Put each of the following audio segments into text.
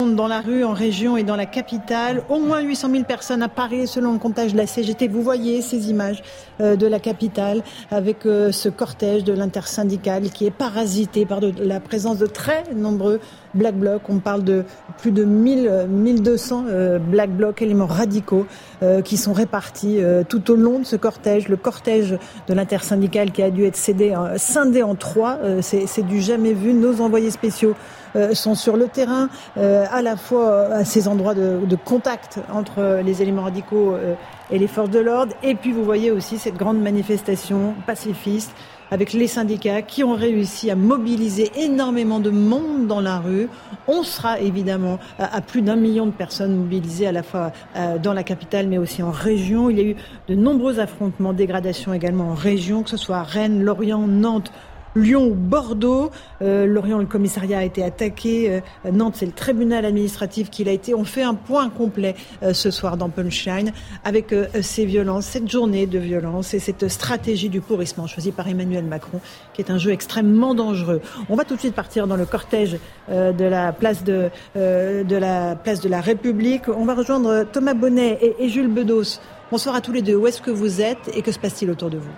Dans la rue, en région et dans la capitale, au moins 800 000 personnes à Paris selon le comptage de la CGT. Vous voyez ces images euh, de la capitale avec euh, ce cortège de l'intersyndicale qui est parasité par la présence de très nombreux black blocs. On parle de plus de 1000, 1200 euh, black blocs, éléments radicaux euh, qui sont répartis euh, tout au long de ce cortège. Le cortège de l'intersyndicale qui a dû être cédé, scindé en trois, c'est du jamais vu. Nos envoyés spéciaux sont sur le terrain, à la fois à ces endroits de contact entre les éléments radicaux et les forces de l'ordre. Et puis vous voyez aussi cette grande manifestation pacifiste avec les syndicats qui ont réussi à mobiliser énormément de monde dans la rue. On sera évidemment à plus d'un million de personnes mobilisées à la fois euh, dans la capitale mais aussi en région. Il y a eu de nombreux affrontements, dégradations également en région, que ce soit Rennes, Lorient, Nantes Lyon Bordeaux. Euh, Lorient, le commissariat a été attaqué. Euh, Nantes, c'est le tribunal administratif qui l'a été. On fait un point complet euh, ce soir dans Punchline avec ces violences, cette journée de violence et cette stratégie du pourrissement choisie par Emmanuel Macron, qui est un jeu extrêmement dangereux. On va tout de suite partir dans le cortège de la place de, de la place de la République. On va rejoindre Thomas Bonnet et, et Jules Bedos. Bonsoir à tous les deux. Où est-ce que vous êtes et que se passe-t-il autour de vous?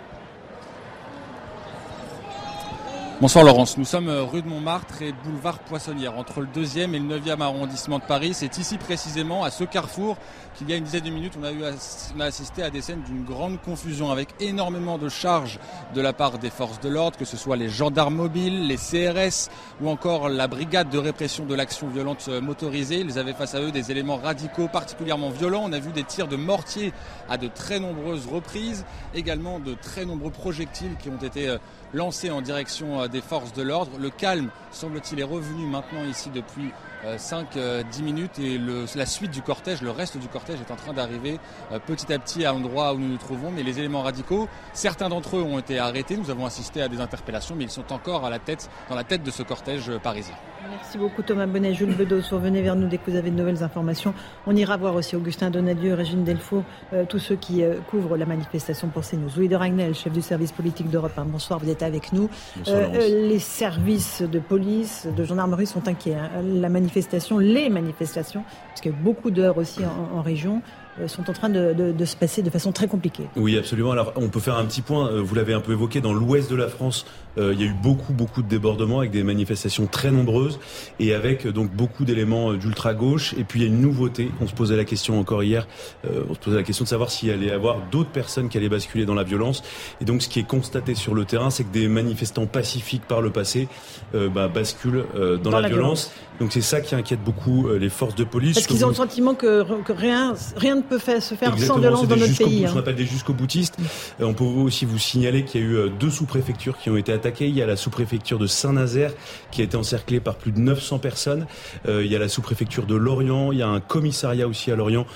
Bonsoir Laurence, nous sommes euh, rue de Montmartre et boulevard Poissonnière, entre le 2e et le 9e arrondissement de Paris. C'est ici précisément, à ce carrefour, qu'il y a une dizaine de minutes, on a, assisté à des scènes d'une grande confusion avec énormément de charges de la part des forces de l'ordre, que ce soit les gendarmes mobiles, les CRS ou encore la brigade de répression de l'action violente euh, motorisée. Ils avaient face à eux des éléments radicaux particulièrement violents. On a vu des tirs de mortier à de très nombreuses reprises, également de très nombreux projectiles qui ont été euh, lancés en direction des forces de l'ordre. Le calme, semble-t-il, est revenu maintenant ici depuis 5-10 euh, minutes et le, la suite du cortège, le reste du cortège est en train d'arriver euh, petit à petit à l'endroit où nous nous trouvons. Mais les éléments radicaux, certains d'entre eux ont été arrêtés. Nous avons assisté à des interpellations, mais ils sont encore dans la tête de ce cortège euh, parisien. Merci beaucoup Thomas Bonnet, Jules Bedos. Revenez vers nous dès que vous avez de nouvelles informations. On ira voir aussi Augustin Donadieu, Régine Delfour, tous ceux qui couvrent la manifestation pour CNews. Louis de Ragnel, chef du service politique d'Europe bonsoir, vous êtes avec nous. les services de police, de gendarmerie sont inquiets. Hein. La manifestation, les manifestations, parce qu'il y a beaucoup d'heures aussi en région, euh, sont en train de, de, de, se passer de façon très compliquée. Oui, absolument. Alors, on peut faire un petit point. Euh, vous l'avez un peu évoqué dans l'ouest de la France. Euh, il y a eu beaucoup, beaucoup de débordements avec des manifestations très nombreuses et avec donc beaucoup d'éléments d'ultra gauche. Et puis il y a une nouveauté. On se posait la question encore hier. on se posait la question de savoir s'il allait y avoir d'autres personnes qui allaient basculer dans la violence. Et donc, ce qui est constaté sur le terrain, c'est que des manifestants pacifiques par le passé bah, basculent dans, la, violence. Donc c'est ça qui inquiète beaucoup les forces de police. Parce qu'ils ont le sentiment que, que rien, rien peut se faire sans violence dans notre pays. Hein. On appelle des jusqu'au boutistes. Euh, on peut aussi vous signaler qu'il y a eu euh, deux sous-préfectures qui ont été Il y a la sous-préfecture de Saint-Nazaire qui a été encerclée par plus de 900 personnes. Euh, il y a la sous-préfecture de Lorient. Il y a un commissariat aussi à Lorient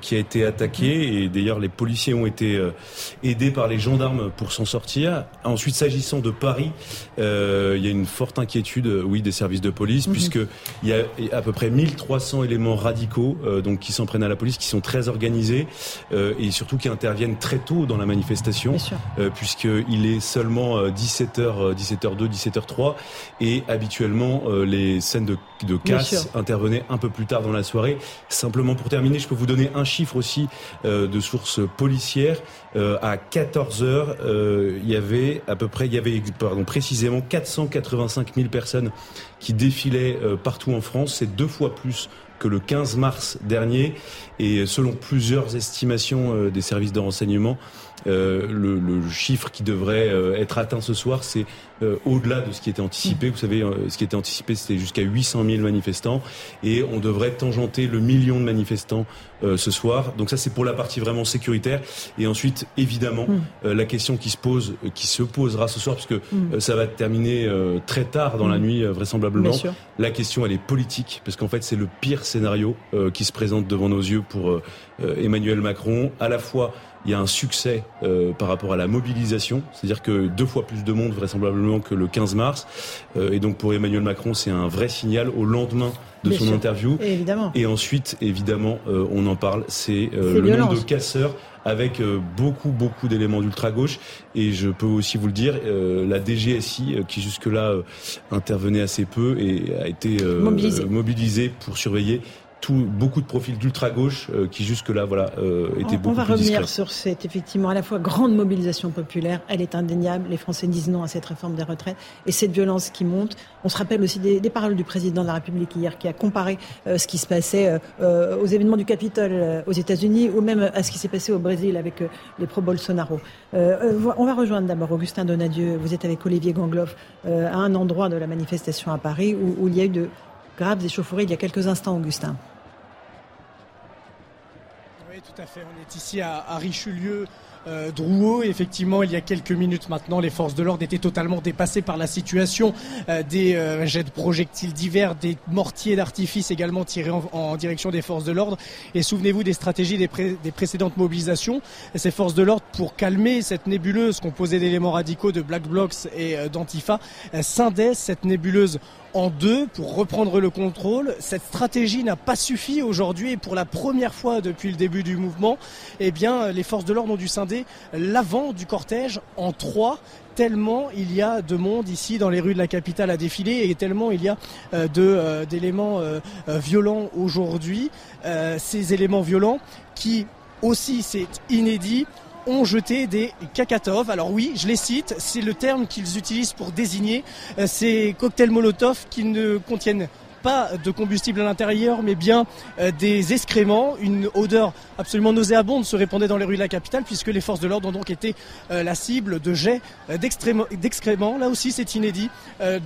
qui a été attaqué. Et d'ailleurs, les policiers ont été aidés par les gendarmes pour s'en sortir. Ensuite, s'agissant de Paris, il y a une forte inquiétude, oui, des services de police, mhm. puisque il y a à peu près 1300 éléments radicaux, donc qui s'en prennent à la police, qui sont très organisés euh, et surtout qui interviennent très tôt dans la manifestation, euh, puisqu'il est seulement 17h, euh, 17h2, 17h3 et habituellement les scènes de, de casse intervenaient un peu plus tard dans la soirée. Simplement pour terminer, je peux vous donner un chiffre aussi de sources policières. à 14h, il y avait à peu près, il y avait pardon, précisément 485 000 personnes qui défilaient partout en France. C'est deux fois plus que le 15 mars dernier. Et selon plusieurs estimations euh, des services de renseignement, le, chiffre qui devrait être atteint ce soir, c'est au-delà de ce qui était anticipé. Vous savez, ce qui était anticipé, c'était jusqu'à 800 000 manifestants, et on devrait tangenter le million de manifestants ce soir. Donc ça, c'est pour la partie vraiment sécuritaire. Et ensuite, évidemment, mm. la question qui se pose, qui se posera ce soir, parce que mm. ça va terminer très tard dans la mm. nuit, vraisemblablement. La question, elle est politique, parce qu'en fait, c'est le pire scénario qui se présente devant nos yeux pour Emmanuel Macron. À la fois il y a un succès euh, par rapport à la mobilisation, c'est-à-dire que deux fois plus de monde vraisemblablement que le 15 mars. Euh, et donc pour Emmanuel Macron, c'est un vrai signal au lendemain de son interview. Et, évidemment. et ensuite, évidemment, euh, on en parle, c'est le nombre de casseurs avec beaucoup beaucoup d'éléments d'ultra gauche et je peux aussi vous le dire la DGSI qui jusque-là intervenait assez peu et a été mobilisée pour surveiller beaucoup de profils d'ultra gauche euh, qui jusque-là voilà euh, étaient on, beaucoup On va revenir sur cette effectivement à la fois grande mobilisation populaire, elle est indéniable. Les Français disent non à cette réforme des retraites et cette violence qui monte. On se rappelle aussi des, paroles du président de la République hier qui a comparé euh, ce qui se passait aux événements du Capitole aux États-Unis ou même à ce qui s'est passé au Brésil avec les pro-Bolsonaro. on va rejoindre d'abord Augustin Donadieu. Vous êtes avec Olivier Gangloff à un endroit de la manifestation à Paris où, où il y a eu de graves échauffourées il y a quelques instants, Augustin. Oui, tout à fait. On est ici à, Richelieu. Euh, Drouot. Effectivement, il y a quelques minutes maintenant, les forces de l'ordre étaient totalement dépassées par la situation. Euh, des euh, jets de projectiles divers, des mortiers d'artifice également tirés en, direction des forces de l'ordre. Et souvenez-vous des stratégies des, précédentes mobilisations. Ces forces de l'ordre, pour calmer cette nébuleuse composée d'éléments radicaux de Black Blocs et d'Antifa, scindaient cette nébuleuse en deux pour reprendre le contrôle. Cette stratégie n'a pas suffi aujourd'hui et pour la première fois depuis le début du mouvement, eh bien, les forces de l'ordre ont dû scinder l'avant du cortège en trois tellement il y a de monde ici dans les rues de la capitale à défiler et tellement il y a euh, euh, d'éléments euh, violents aujourd'hui. ces éléments violents qui aussi, c'est inédit, ont jeté des cacatoves. Alors oui, je les cite, c'est le terme qu'ils utilisent pour désigner euh, ces cocktails Molotov qui ne contiennent pas de combustible à l'intérieur, mais bien euh, des excréments. Une odeur absolument nauséabonde se répandait dans les rues de la capitale, puisque les forces de l'ordre ont donc été euh, la cible de jets euh, d'excréments. Là aussi, c'est inédit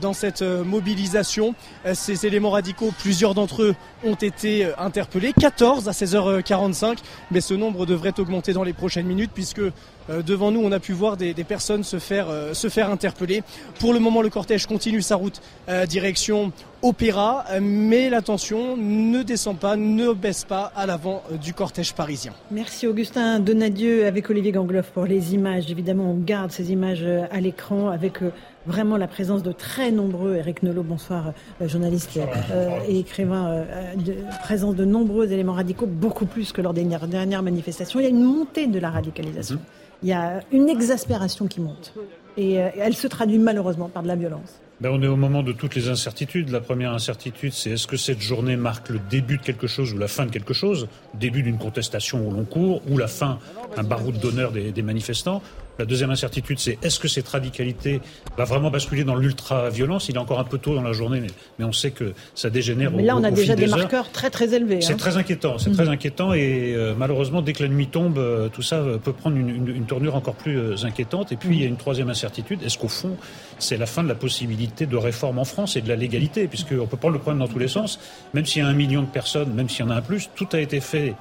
dans cette mobilisation. Ces éléments radicaux, plusieurs d'entre eux ont été interpellés, 14 à 16h45, mais ce nombre devrait augmenter dans les prochaines minutes, puisque devant nous, on a pu voir des, personnes se faire, se faire interpeller. Pour le moment, le cortège continue sa route direction Opéra, mais l'attention ne descend pas, ne baisse pas à l'avant du cortège parisien. Merci Augustin Donadieu avec Olivier Gangloff pour les images. Évidemment, on garde ces images à l'écran avec euh, vraiment la présence de très nombreux, Eric Nolot, bonsoir, euh, journaliste euh, et écrivain, de, présence de nombreux éléments radicaux, beaucoup plus que lors des dernières manifestations. Il y a une montée de la radicalisation. Mhm. Il y a une exaspération qui monte. Et elle se traduit malheureusement par de la violence. Ben, on est au moment de toutes les incertitudes. La première incertitude, c'est est-ce que cette journée marque le début de quelque chose ou la fin de quelque chose? Début d'une contestation au long cours ou la fin, un baroud d'honneur des manifestants? La deuxième incertitude, c'est est-ce que cette radicalité va vraiment basculer dans l'ultra-violence? Il est encore un peu tôt dans la journée, mais, on sait que ça dégénère. Mais là, on a déjà des, marqueurs très très élevés. C'est hein. très inquiétant, c'est très mm. inquiétant, et euh, malheureusement, dès que la nuit tombe, euh, tout ça euh, peut prendre une, tournure encore plus inquiétante. Et puis, il y a une troisième incertitude est-ce qu'au fond, c'est la fin de la possibilité de réforme en France et de la légalité, puisqu'on peut prendre le problème dans tous les sens. Même s'il y a un million de personnes, même s'il y en a un plus, tout a été fait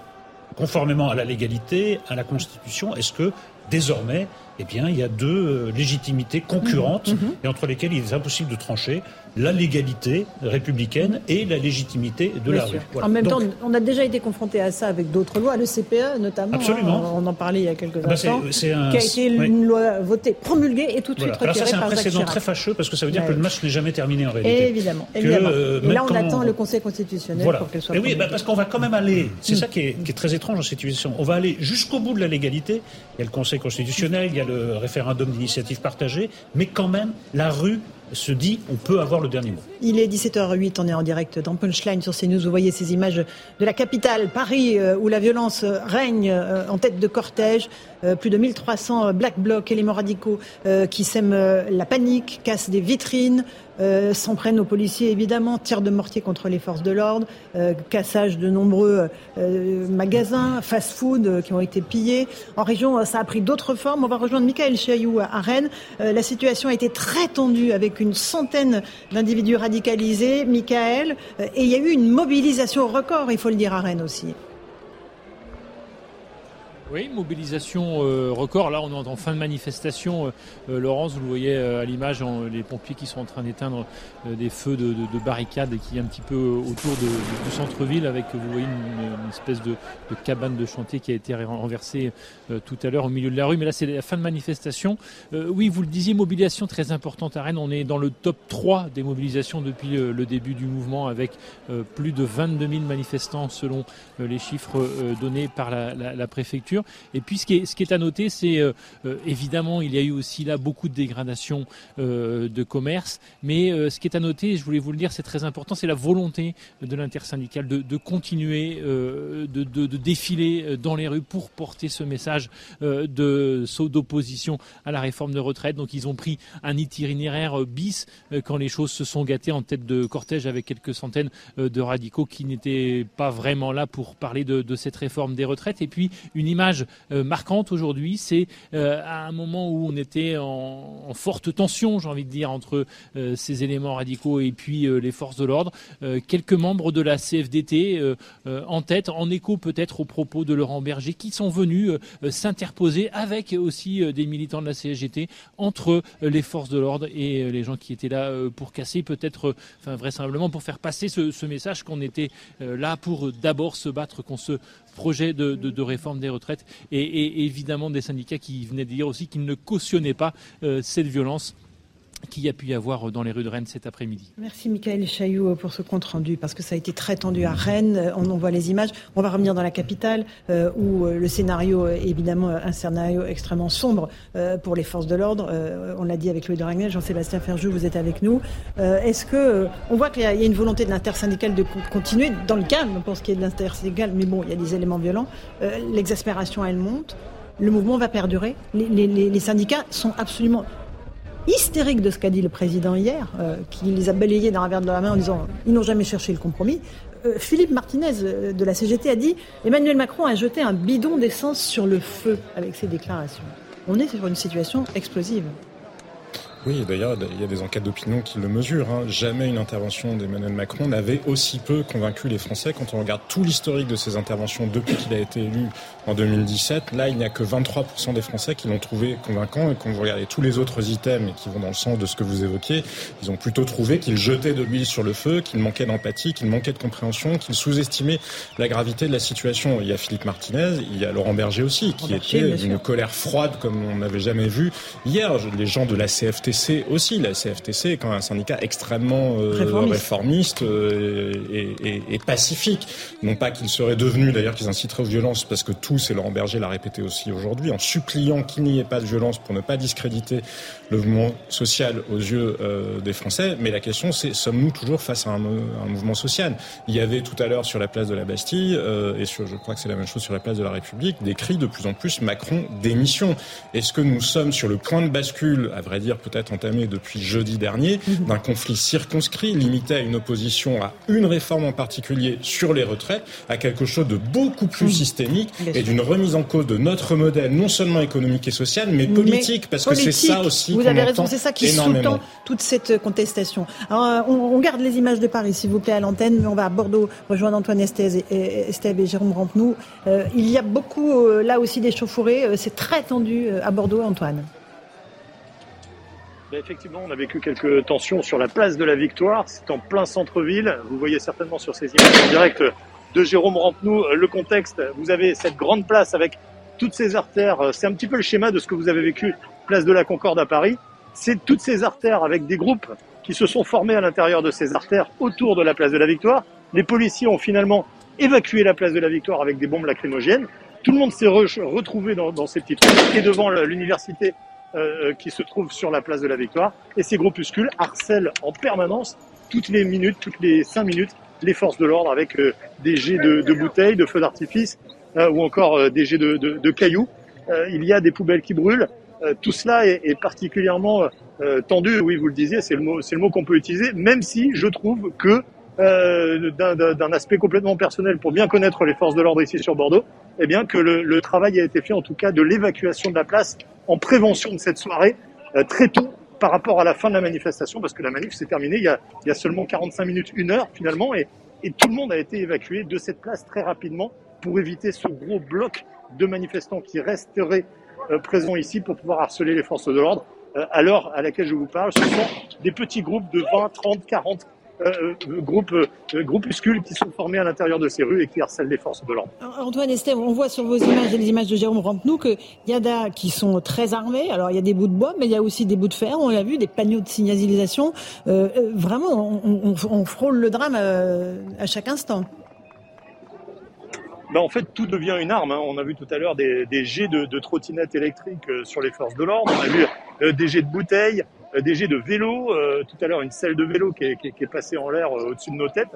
conformément à la légalité, à la Constitution. Est-ce que désormais, eh bien, il y a deux euh, légitimités concurrentes mhm. Et entre lesquelles il est impossible de trancher la légalité républicaine et la légitimité de la rue. En même temps, on a déjà été confronté à ça avec d'autres lois, le CPE notamment. Absolument. on en parlait il y a quelques ah bah instants. qui a été une loi votée, promulguée et tout de suite retirée Alors ça, c'est un précédent très fâcheux parce que ça veut dire que le match n'est jamais terminé en réalité. évidemment. évidemment. Euh, et là, on attend le Conseil constitutionnel pour qu'elle soit. Et oui, bah, parce qu'on va quand même aller. C'est ça qui est, qui est, très étrange dans cette situation. On va aller jusqu'au bout de la légalité. Il y a le Conseil constitutionnel, il y a le référendum d'initiative partagée, mais quand même, la rue se dit on peut avoir le dernier mot. Il est 17h08, on est en direct dans Punchline sur CNews. Vous voyez ces images de la capitale, Paris, euh, où la violence règne euh, en tête de cortège. Euh, plus de 1300 black blocs, éléments radicaux qui sèment la panique, cassent des vitrines, euh, s'en prennent aux policiers évidemment, tir de mortier contre les forces de l'ordre, euh, cassage de nombreux euh, magasins, fast-food qui ont été pillés. En région, ça a pris d'autres formes. On va rejoindre Michael Chailloux à Rennes. la situation a été très tendue avec une centaine d'individus radicalisés. Michael, et il y a eu une mobilisation record, il faut le dire, à Rennes aussi. Oui, mobilisation euh, record. Là, on est en fin de manifestation. Euh, euh, Laurence, vous le voyez à l'image, les pompiers qui sont en train d'éteindre des feux de, barricades qui est un petit peu autour du centre-ville avec, vous voyez, une, espèce de, cabane de chantier qui a été renversée tout à l'heure au milieu de la rue. Mais là, c'est la fin de manifestation. oui, vous le disiez, mobilisation très importante à Rennes. On est dans le top 3 des mobilisations depuis le début du mouvement avec plus de 22 000 manifestants selon les chiffres donnés par la préfecture. Et puis ce qui est, à noter, c'est euh, euh, évidemment, il y a eu aussi là beaucoup de dégradation euh, de commerce, mais ce qui est à noter, je voulais vous le dire, c'est très important, c'est la volonté de l'intersyndicale de, continuer de, défiler dans les rues pour porter ce message de d'opposition à la réforme de retraite. Donc ils ont pris un itinéraire bis quand les choses se sont gâtées en tête de cortège avec quelques centaines de radicaux qui n'étaient pas vraiment là pour parler de cette réforme des retraites. Et puis une image euh, marquante aujourd'hui, c'est euh, à un moment où on était en, forte tension, j'ai envie de dire, entre euh, ces éléments radicaux et puis les forces de l'ordre. quelques membres de la CFDT en tête, en écho peut-être aux propos de Laurent Berger, qui sont venus s'interposer avec aussi des militants de la CSGT entre les forces de l'ordre et les gens qui étaient là pour casser, peut-être, enfin vraisemblablement pour faire passer ce, ce message qu'on était là pour d'abord se battre contre ce projet de, réforme des retraites et, évidemment des syndicats qui venaient de dire aussi qu'ils ne cautionnaient pas euh, cette violence qu'il y a pu y avoir dans les rues de Rennes cet après-midi. Merci Michael Chailloux pour ce compte rendu, parce que ça a été très tendu à Rennes, on en voit les images. On va revenir dans la capitale, euh, où euh, le scénario est évidemment un scénario extrêmement sombre euh, pour les forces de l'ordre. on l'a dit avec Louis de Ragnel, Jean-Sébastien Ferjou, vous êtes avec nous. Est-ce que on voit qu'il y, a une volonté de l'intersyndicale de continuer dans le calme pour ce qui est de l'intersyndicale, mais bon, il y a des éléments violents. L'exaspération, elle monte. Le mouvement va perdurer. les syndicats sont absolument hystérique de ce qu'a dit le président hier, euh, qui les a balayés d'un revers de la main en disant ils n'ont jamais cherché le compromis. Euh, Philippe Martinez euh, de la CGT a dit Emmanuel Macron a jeté un bidon d'essence sur le feu avec ses déclarations. On est sur une situation explosive. Oui, d'ailleurs, il y a des enquêtes d'opinion qui le mesurent. Hein. Jamais une intervention d'Emmanuel Macron n'avait aussi peu convaincu les Français. Quand on regarde tout l'historique de ses interventions depuis qu'il a été élu en 2017, là, il n'y a que 23% des Français qui l'ont trouvé convaincant. Et quand vous regardez tous les autres items qui vont dans le sens de ce que vous évoquez, ils ont plutôt trouvé qu'il jetait de l'huile sur le feu, qu'il manquait d'empathie, qu'il manquait de compréhension, qu'il sous-estimait la gravité de la situation. Il y a Philippe Martinez, il y a Laurent Berger aussi, qui était d'une colère froide comme on n'avait jamais vu. Hier, les gens de la CFT CFTC aussi. La CFTC est quand même un syndicat extrêmement euh, réformiste, euh, et, pacifique. Non pas qu'il serait devenu, d'ailleurs, qu'ils inciteraient aux violences, parce que tous, et Laurent Berger l'a répété aussi aujourd'hui, en suppliant qu'il n'y ait pas de violence pour ne pas discréditer le mouvement social aux yeux euh, des Français. Mais la question, c'est sommes-nous toujours face à un, mouvement social? Il y avait tout à l'heure sur la place de la Bastille, et sur, je crois que c'est la même chose sur la place de la République, des cris de plus en plus Macron démission. Est-ce que nous sommes sur le point de bascule, à vrai dire peut-être entamé depuis jeudi dernier, d'un conflit circonscrit, limité à une opposition à une réforme en particulier sur les retraites, à quelque chose de beaucoup plus systémique et d'une remise en cause de notre modèle, non seulement économique et social, mais politique, parce que c'est ça aussi. Vous avez raison, c'est ça qui sous-tend toute cette contestation. Alors, euh, on, garde les images de Paris, s'il vous plaît, à l'antenne, mais on va à Bordeaux rejoindre Antoine Estève et, Estève et Jérôme Rampenou. Euh, il y a beaucoup, euh, là aussi, des chauffourées. c'est très tendu à Bordeaux, Antoine. Ben, effectivement, on a vécu quelques tensions sur la place de la Victoire. C'est en plein centre-ville. Vous voyez certainement sur ces images en direct de Jérôme Rampenou le contexte. Vous avez cette grande place avec toutes ces artères. C'est un petit peu le schéma de ce que vous avez vécu place de la Concorde à Paris. C'est toutes ces artères avec des groupes qui se sont formés à l'intérieur de ces artères autour de la place de la Victoire. Les policiers ont finalement évacué la place de la Victoire avec des bombes lacrymogènes. Tout le monde s'est retrouvé dans, dans ces petites rues et devant l'université euh, qui se trouve sur la place de la Victoire. Et ces groupuscules harcèlent en permanence toutes les minutes, toutes les cinq minutes, les forces de l'ordre avec des jets de, de bouteilles, de feux d'artifice ou encore des jets de, de, de cailloux. il y a des poubelles qui brûlent. tout cela est, est particulièrement tendu. Oui, vous le disiez, c'est le mot, c'est le mot qu'on peut utiliser. Même si je trouve que euh, d'un aspect complètement personnel pour bien connaître les forces de l'ordre ici sur Bordeaux, eh bien que le, travail a été fait en tout cas de l'évacuation de la place en prévention de cette soirée euh, très tôt par rapport à la fin de la manifestation parce que la manif s'est terminée il y, a, il y a seulement 45 minutes, une heure finalement et, et tout le monde a été évacué de cette place très rapidement pour éviter ce gros bloc de manifestants qui resteraient euh, présents ici pour pouvoir harceler les forces de l'ordre. Euh, à l'heure à laquelle je vous parle, ce sont des petits groupes de 20, 30, 40 euh, groupes, euh, groupuscules qui sont formés à l'intérieur de ces rues et qui harcèlent les forces de l'ordre. Antoine Estève, on voit sur vos images et les images de Jérôme Rampenou qu'il y a des qui sont très armés. Alors il y a des bouts de bois, mais il y a aussi des bouts de fer. On l'a vu, des panneaux de signalisation. Euh, euh vraiment, on, on, on, frôle le drame à, à chaque instant. Ben, en fait, tout devient une arme. Hein. On a vu tout à l'heure des, des, jets de, de trottinettes électriques sur les forces de l'ordre. On a vu euh, des jets de bouteilles. Euh, des jets de vélo, euh, tout à l'heure une selle de vélo qui est, qui passée en l'air euh, au-dessus de nos têtes.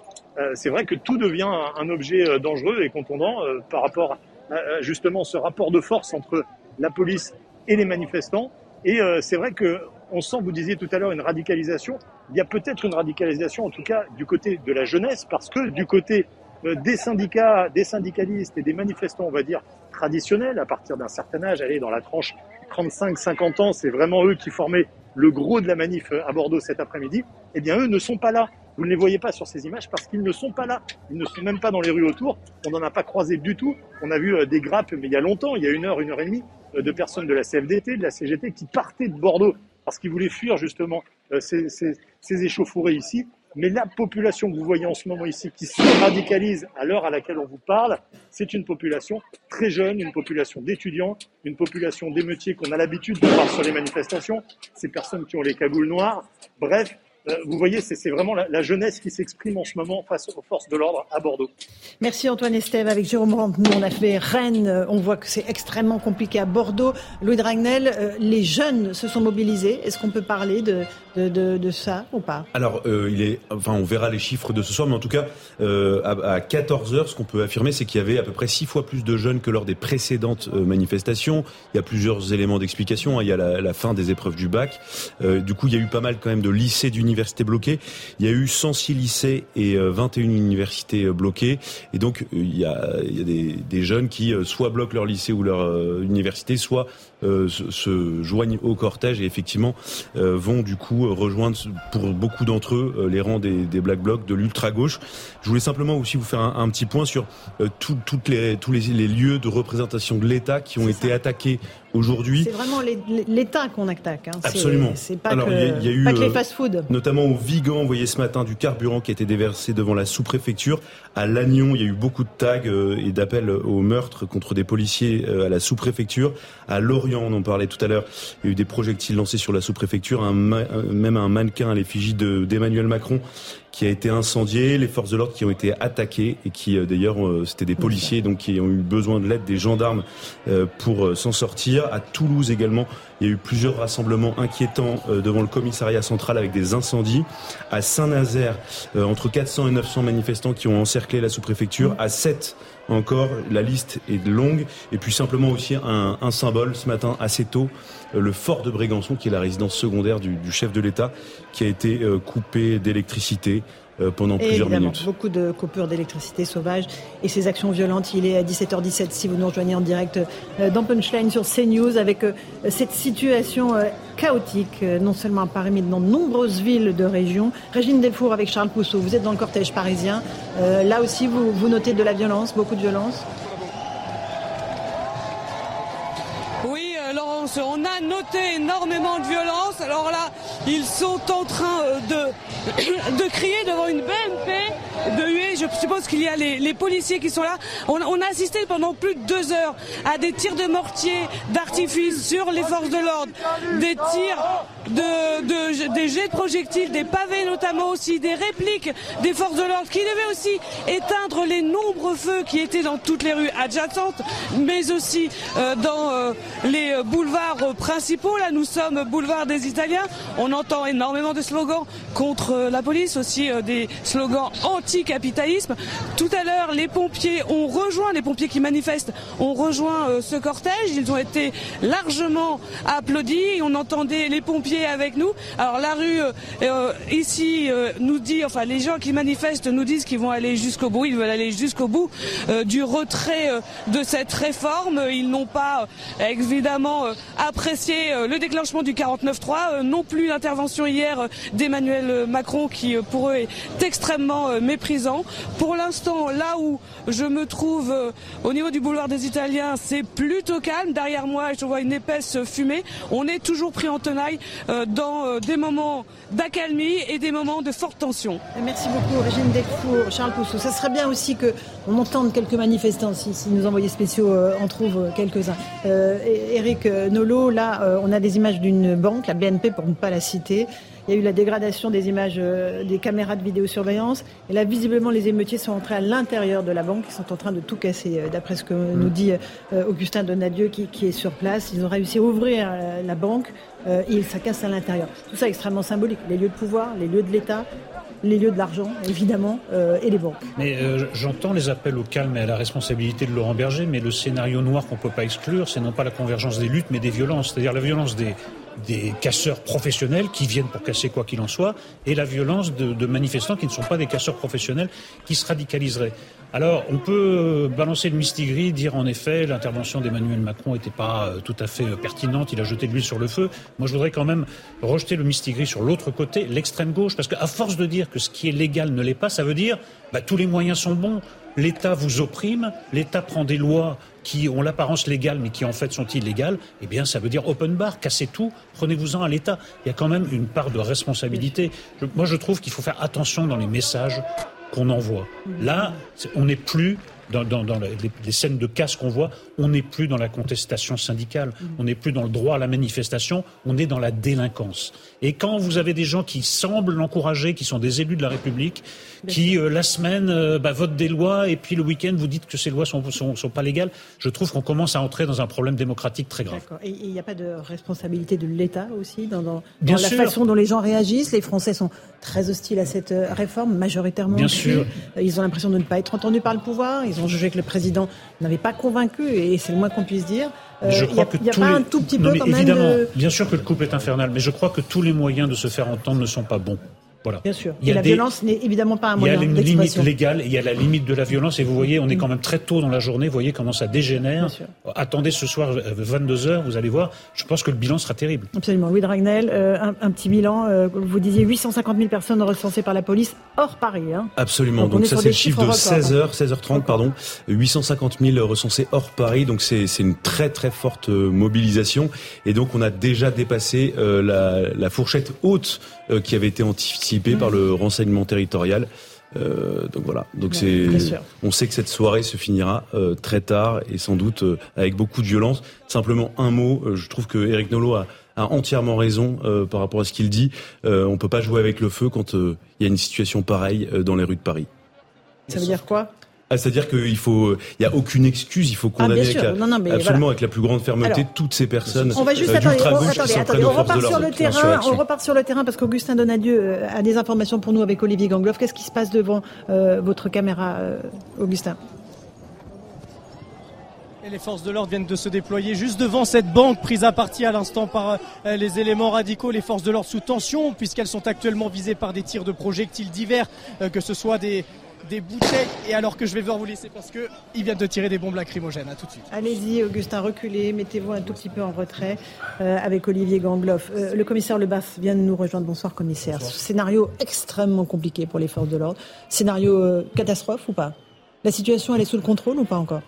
c'est vrai que tout devient un, objet dangereux et contondant par rapport à, justement ce rapport de force entre la police et les manifestants. Et c'est vrai que on sent, vous disiez tout à l'heure, une radicalisation. Il y a peut-être une radicalisation, en tout cas du côté de la jeunesse, parce que du côté des syndicats, des syndicalistes et des manifestants, on va dire, traditionnels, à partir d'un certain âge, aller dans la tranche 35-50 ans, c'est vraiment eux qui formaient le gros de la manif à Bordeaux cet après-midi, eh bien eux ne sont pas là. Vous ne les voyez pas sur ces images parce qu'ils ne sont pas là. Ils ne sont même pas dans les rues autour. On n'en a pas croisé du tout. On a vu euh, des grappes, mais il y a longtemps, il y a une heure, une heure et demie, euh, de personnes de la CFDT, de la CGT qui partaient de Bordeaux parce qu'ils voulaient fuir justement euh, ces, ces échauffourées ici. Mais la population que vous voyez en ce moment ici, qui se radicalise à l'heure à laquelle on vous parle, c'est une population très jeune, une population d'étudiants, une population d'émeutiers qu'on a l'habitude de voir sur les manifestations, ces personnes qui ont les cagoules noires. Bref, vous voyez, c'est vraiment la, la, jeunesse qui s'exprime en ce moment face aux forces de l'ordre à Bordeaux. Merci Antoine Estève. Avec Jérôme Rampe, nous on a fait Rennes. On voit que c'est extrêmement compliqué à Bordeaux. Louis Dragnel, euh, les jeunes se sont mobilisés. Est-ce qu'on peut parler de, de, de, de, ça ou pas? Alors, euh, il est, enfin, on verra les chiffres de ce soir, mais en tout cas, euh, à, à 14 heures, ce qu'on peut affirmer, c'est qu'il y avait à peu près six fois plus de jeunes que lors des précédentes manifestations. Il y a plusieurs éléments d'explication. Il y a la, la, fin des épreuves du bac. du coup, il y a eu pas mal quand même de lycées d'universités Il y a eu 106 lycées et 21 universités bloquées. Et donc, il y a, il y a des, jeunes qui soit bloquent leur lycée ou leur université, soit euh, se, se, joignent au cortège et effectivement euh, vont du coup rejoindre pour beaucoup d'entre eux euh, les rangs des, des Black Blocs, de l'ultra gauche. Je voulais simplement aussi vous faire un, un petit point sur tout, toutes les, tous les, les, lieux de représentation de l'État qui ont été ça. attaqués aujourd'hui. C'est vraiment l'État qu'on attaque. Hein. Absolument. C'est pas, Alors, que, y a, y a eu, pas que les fast-food. Notamment au Vigan, vous voyez ce matin du carburant qui a été déversé devant la sous-préfecture. À Lannion, il y a eu beaucoup de tags et d'appels au meurtre contre des policiers à la sous-préfecture. À Lorient, on en parlait tout à l'heure, il y a eu des projectiles lancés sur la sous-préfecture, un même un mannequin à l'effigie d'Emmanuel Macron qui a été incendié, les forces de l'ordre qui ont été attaquées et qui d'ailleurs c'était des policiers donc qui ont eu besoin de l'aide des gendarmes pour s'en sortir. À Toulouse également, il y a eu plusieurs rassemblements inquiétants devant le commissariat central avec des incendies. À Saint-Nazaire, entre 400 et 900 manifestants qui ont encerclé la sous-préfecture. À 7 encore, la liste est longue. Et puis simplement aussi un, symbole ce matin assez tôt, le fort de Brégançon, qui est la résidence secondaire du, du chef de l'État, qui a été coupé d'électricité pendant et plusieurs minutes. Beaucoup de coupures d'électricité sauvage et ces actions violentes. Il est à 17h17 si vous nous rejoignez en direct dans Punchline sur CNews avec cette situation chaotique, non seulement à Paris mais dans de nombreuses villes de région. Régine Delfour avec Charles Pousseau, vous êtes dans le cortège parisien. Euh, là aussi, vous, vous notez de la violence, beaucoup de violence on a noté énormément de violence. Alors là, ils sont en train de, de crier devant une BMP, de huer, je je suppose qu'il y a les, policiers qui sont là. On, a assisté pendant plus de deux heures à des tirs de mortier, d'artifice sur les forces de l'ordre, des tirs de, des jets de projectiles, des pavés notamment aussi, des répliques des forces de l'ordre qui devaient aussi éteindre les nombreux feux qui étaient dans toutes les rues adjacentes, mais aussi euh, dans euh, les boulevards principaux. Là, nous sommes boulevard des Italiens. On entend énormément de slogans contre la police, aussi euh, des slogans anti-capitalisme. Tout à l'heure, les pompiers ont rejoint, les pompiers qui manifestent ont rejoint ce cortège. Ils ont été largement applaudis. On entendait les pompiers avec nous. Alors la rue ici nous dit, enfin les gens qui manifestent nous disent qu'ils vont aller jusqu'au bout. Ils veulent aller jusqu'au bout du retrait de cette réforme. Ils n'ont pas évidemment apprécié le déclenchement du 49-3, non plus l'intervention hier d'Emmanuel Macron qui pour eux est extrêmement méprisant. Pour l'instant, là où je me trouve au niveau du boulevard des Italiens, c'est plutôt calme. Derrière moi, je vois une épaisse fumée. On est toujours pris en tenaille dans des moments d'accalmie et des moments de forte tension. Merci beaucoup, Régine Delfour, Charles Pousseau. Ça serait bien aussi qu'on entende quelques manifestants, si, nos envoyés spéciaux en trouvent quelques-uns. Euh, Eric Là, euh, on a des images d'une banque, la BNP pour ne pas la citer. Il y a eu la dégradation des images euh, des caméras de vidéosurveillance. Et là, visiblement, les émeutiers sont entrés à l'intérieur de la banque. Ils sont en train de tout casser, euh, d'après ce que mm. nous dit Augustin Donadieu qui, qui, est sur place. Ils ont réussi à ouvrir la banque et ça casse à l'intérieur. Tout ça est extrêmement symbolique. Les lieux de pouvoir, les lieux de l'État, les lieux de l'argent, évidemment, et les banques. Mais j'entends les appels au calme et à la responsabilité de Laurent Berger, mais le scénario noir qu'on ne peut pas exclure, c'est non pas la convergence des luttes, mais des violences. C'est-à-dire la violence des, des casseurs professionnels qui viennent pour casser quoi qu'il en soit, et la violence de, manifestants qui ne sont pas des casseurs professionnels qui se radicaliseraient. Alors, on peut balancer le mistigris, dire en effet l'intervention d'Emmanuel Macron n'était pas euh, tout à fait euh, pertinente, il a jeté de l'huile sur le feu. Moi, je voudrais quand même rejeter le mistigris sur l'autre côté, l'extrême gauche, parce qu'à force de dire que ce qui est légal ne l'est pas, ça veut dire bah, tous les moyens sont bons. L'État vous opprime, l'État prend des lois qui ont l'apparence légale mais qui en fait sont illégales, eh bien ça veut dire open bar, cassez tout, prenez-vous-en à l'État. Il y a quand même une part de responsabilité. moi je trouve qu'il faut faire attention dans les messages qu'on envoie. Là, on n'est plus dans, les, scènes de casse qu'on voit, on n'est plus dans la contestation syndicale, on n'est plus dans le droit à la manifestation, on est dans la délinquance. Et quand vous avez des gens qui semblent l'encourager, qui sont des élus de la République, qui euh, la semaine euh, bah, votent des lois et puis le week-end vous dites que ces lois sont, sont, sont pas légales, je trouve qu'on commence à entrer dans un problème démocratique très grave. Et il n'y a pas de responsabilité de l'État aussi dans, dans, la façon dont les gens réagissent? Les Français sont très hostiles à cette euh, réforme, majoritairement. Bien sûr. Ils ont l'impression de ne pas être entendus par le pouvoir. Ils ont jugé que le président n'avait pas convaincu, et c'est le moins qu'on puisse dire. je crois a, pas un tout petit peu quand évidemment, même Bien sûr que le couple est infernal, mais je crois que tous les moyens de se faire entendre ne sont pas bons. Bien sûr. et la violence n'est évidemment pas un moyen Il y a une limite légale, il y a la limite de la violence. Et vous voyez, on est quand même très tôt dans la journée. Vous voyez comment ça dégénère. Attendez ce soir 22 h vous allez voir. Je pense que le bilan sera terrible. Absolument. Louis Dragnel, euh, un, petit bilan. Euh, vous disiez 850 000 personnes recensées par la police hors Paris. Hein. Absolument. Donc, ça c'est le chiffre de 16 h 16h30 pardon. 850 000 recensés hors Paris. Donc c'est une très très forte euh, mobilisation. Et donc on a déjà dépassé la, la fourchette haute qui avait été anticipée par le renseignement territorial. Euh, donc voilà. Donc c'est, on sait que cette soirée se finira euh, très tard et sans doute euh, avec beaucoup de violence. Simplement un mot. je trouve que Eric Nolot a, a entièrement raison par rapport à ce qu'il dit. on peut pas jouer avec le feu quand il y a une situation pareille dans les rues de Paris. Ça veut dire quoi? Ah, C'est-à-dire qu'il faut, il y a aucune excuse, il faut ah, condamner absolument avec la plus grande fermeté toutes ces personnes. On va juste euh, attendre, on, attendez, attendez, on repart sur le terrain, on repart sur le terrain parce qu'Augustin Donadieu euh, a des informations pour nous avec Olivier Gangloff. Qu'est-ce qui se passe devant euh, votre caméra, Augustin? Et les forces de l'ordre viennent de se déployer juste devant cette banque prise à partie à l'instant par les éléments radicaux, les forces de l'ordre sous tension, puisqu'elles sont actuellement visées par des tirs de projectiles divers, que ce soit des, des bouteilles. Et alors que je vais devoir vous laisser parce que il vient de tirer des bombes lacrymogènes. À tout de suite. Allez-y, Augustin, reculez, mettez-vous un tout petit peu en retrait euh, avec Olivier Gangloff. Euh, le commissaire Lebas vient de nous rejoindre. Bonsoir, commissaire. Scénario extrêmement compliqué pour les forces de l'ordre. Scénario euh, catastrophe ou pas? La situation, elle est sous le contrôle ou pas encore?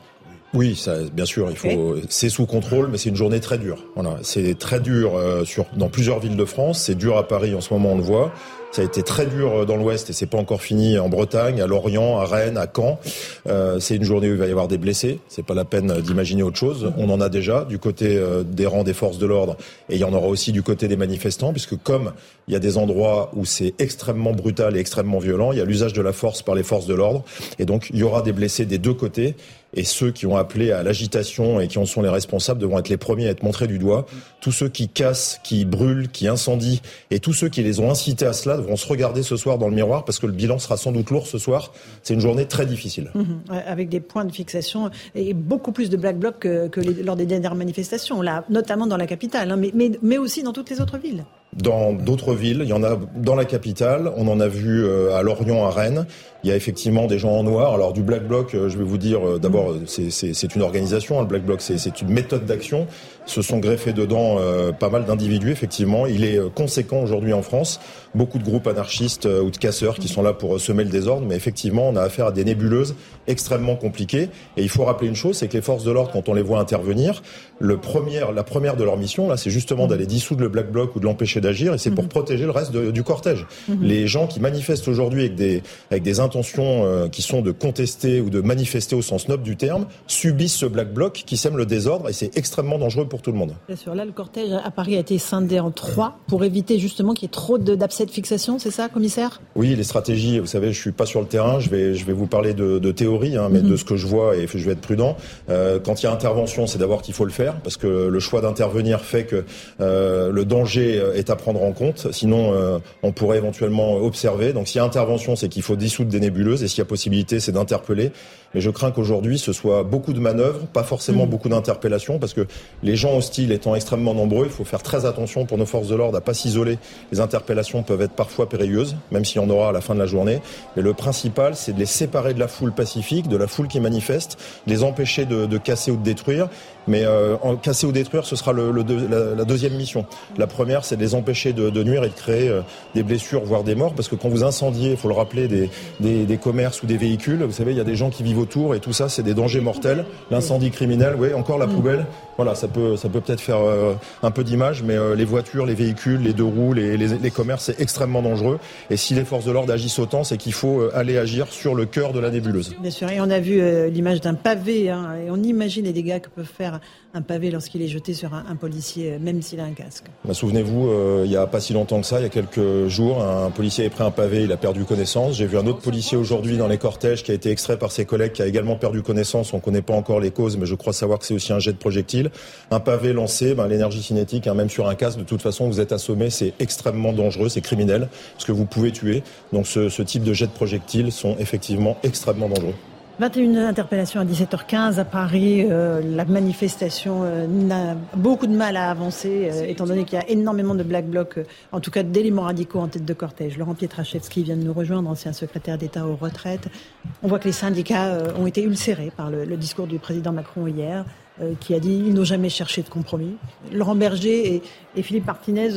Oui, ça, bien sûr, il faut. C'est sous contrôle, mais c'est une journée très dure. Voilà, c'est très dur sur dans plusieurs villes de France. C'est dur à Paris en ce moment, on le voit. Ça a été très dur dans l'Ouest et c'est pas encore fini en Bretagne, à Lorient, à Rennes, à Caen. Euh, c'est une journée où il va y avoir des blessés. C'est pas la peine d'imaginer autre chose. On en a déjà du côté euh, des rangs des forces de l'ordre et il y en aura aussi du côté des manifestants, puisque comme il y a des endroits où c'est extrêmement brutal et extrêmement violent, il y a l'usage de la force par les forces de l'ordre et donc il y aura des blessés des deux côtés et ceux qui ont appelé à l'agitation et qui en sont les responsables devront être les premiers à être montrés du doigt. Tous ceux qui cassent, qui brûlent, qui incendient et tous ceux qui les ont incités à cela devront se regarder ce soir dans le miroir parce que le bilan sera sans doute lourd ce soir. C'est une journée très difficile. Mhm. avec des points de fixation et beaucoup plus de black blocs que, lors des dernières manifestations, là, notamment dans la capitale, hein, mais, mais, mais aussi dans toutes les autres villes dans d'autres villes. Il y en a dans la capitale. On en a vu euh, à Lorient, à Rennes. Il y a effectivement des gens en noir. Alors du Black Bloc, euh, je vais vous dire, euh, d'abord, c'est une organisation. Hein, le Black Bloc, c'est une méthode d'action. Se sont greffés dedans pas mal d'individus, effectivement. Il est conséquent aujourd'hui en France. Beaucoup de groupes anarchistes ou de casseurs qui sont là pour semer le désordre. Mais effectivement, on a affaire à des nébuleuses extrêmement compliquées. Et il faut rappeler une chose, c'est que les forces de l'ordre, quand on les voit intervenir, le premier, la première de leur mission, là, c'est justement d'aller dissoudre le Black Bloc ou de l'empêcher d'agir, et c'est pour mhm. protéger le reste du cortège. Mhm. Les gens qui manifestent aujourd'hui avec des, avec des intentions euh, qui sont de contester ou de manifester au sens noble du terme, subissent ce Black Bloc qui sème le désordre, et c'est extrêmement dangereux pour tout le monde. Bien sûr, là, le cortège à Paris a été scindé en trois pour éviter justement qu'il y ait trop d'abcès de fixation, c'est ça, commissaire? Oui, les stratégies, vous savez, je suis pas sur le terrain, je vais, je vais vous parler de, de théorie, hein, mais mhm. de ce que je vois, et je vais être prudent. Euh, quand il y a intervention, c'est d'abord qu'il faut le faire, parce que le choix d'intervenir fait que euh, le danger est à prendre en compte. Sinon, euh, on pourrait éventuellement observer. Donc, s'il y a intervention, c'est qu'il faut dissoudre nébuleuses, et s'il y a possibilité, c'est d'interpeller. Mais je crains qu'aujourd'hui, ce soit beaucoup de manœuvres, pas forcément mm. beaucoup d'interpellations, parce que les gens hostiles étant extrêmement nombreux, il faut faire très attention pour nos forces de l'ordre à pas s'isoler. Les interpellations peuvent être parfois périlleuses, même s'il y en aura à la fin de la journée. Mais le principal, c'est de les séparer de la foule pacifique, de la foule qui manifeste, les empêcher de, de casser ou de détruire. Mais euh, en casser ou détruire, ce sera le, la, deuxième mission. La première, c'est de les empêcher de, de nuire et de créer euh, des blessures, voire des morts, parce que quand vous incendiez, il faut le rappeler, des, des, des commerces ou des véhicules, vous savez, il y a des gens qui vivent et tout ça, c'est des dangers mortels. L'incendie criminel, oui, encore la poubelle. Voilà, ça peut ça peut peut-être faire euh, un peu d'image, mais les voitures, les véhicules, les deux roues, les, les, les commerces, c'est extrêmement dangereux. Et si les forces de l'ordre agissent autant, c'est qu'il faut aller agir sur le cœur de la nébuleuse. Bien sûr, et on a vu l'image d'un pavé, hein, et on imagine les dégâts que peuvent faire un pavé lorsqu'il est jeté sur un, policier, même s'il a un casque. Bah, souvenez-vous, euh, il n'y a pas si longtemps que ça, il y a quelques jours, un policier a pris un pavé, il a perdu connaissance. J'ai vu un autre policier aujourd'hui dans les cortèges qui a été extrait par ses collègues, qui a également perdu connaissance. On ne connaît pas encore les causes, mais je crois savoir que c'est aussi un jet de projectile. Un pavé lancé, ben, l'énergie cinétique, hein, même sur un casque, de toute façon, vous êtes assommé, c'est extrêmement dangereux, c'est criminel, parce que vous pouvez tuer. Donc ce, ce type de jet de projectiles sont effectivement extrêmement dangereux. 21 interpellations à 17h15 à Paris. Euh, la manifestation euh, n'a beaucoup de mal à avancer, euh, étant donné qu'il y a énormément de black blocs, en tout cas d'éléments radicaux en tête de cortège. Laurent Pietraszewski vient de nous rejoindre, ancien secrétaire d'État aux retraites. On voit que les syndicats ont été ulcérés par le, discours du président Macron hier, qui a dit ils n'ont jamais cherché de compromis. Laurent Berger et, et Philippe Martinez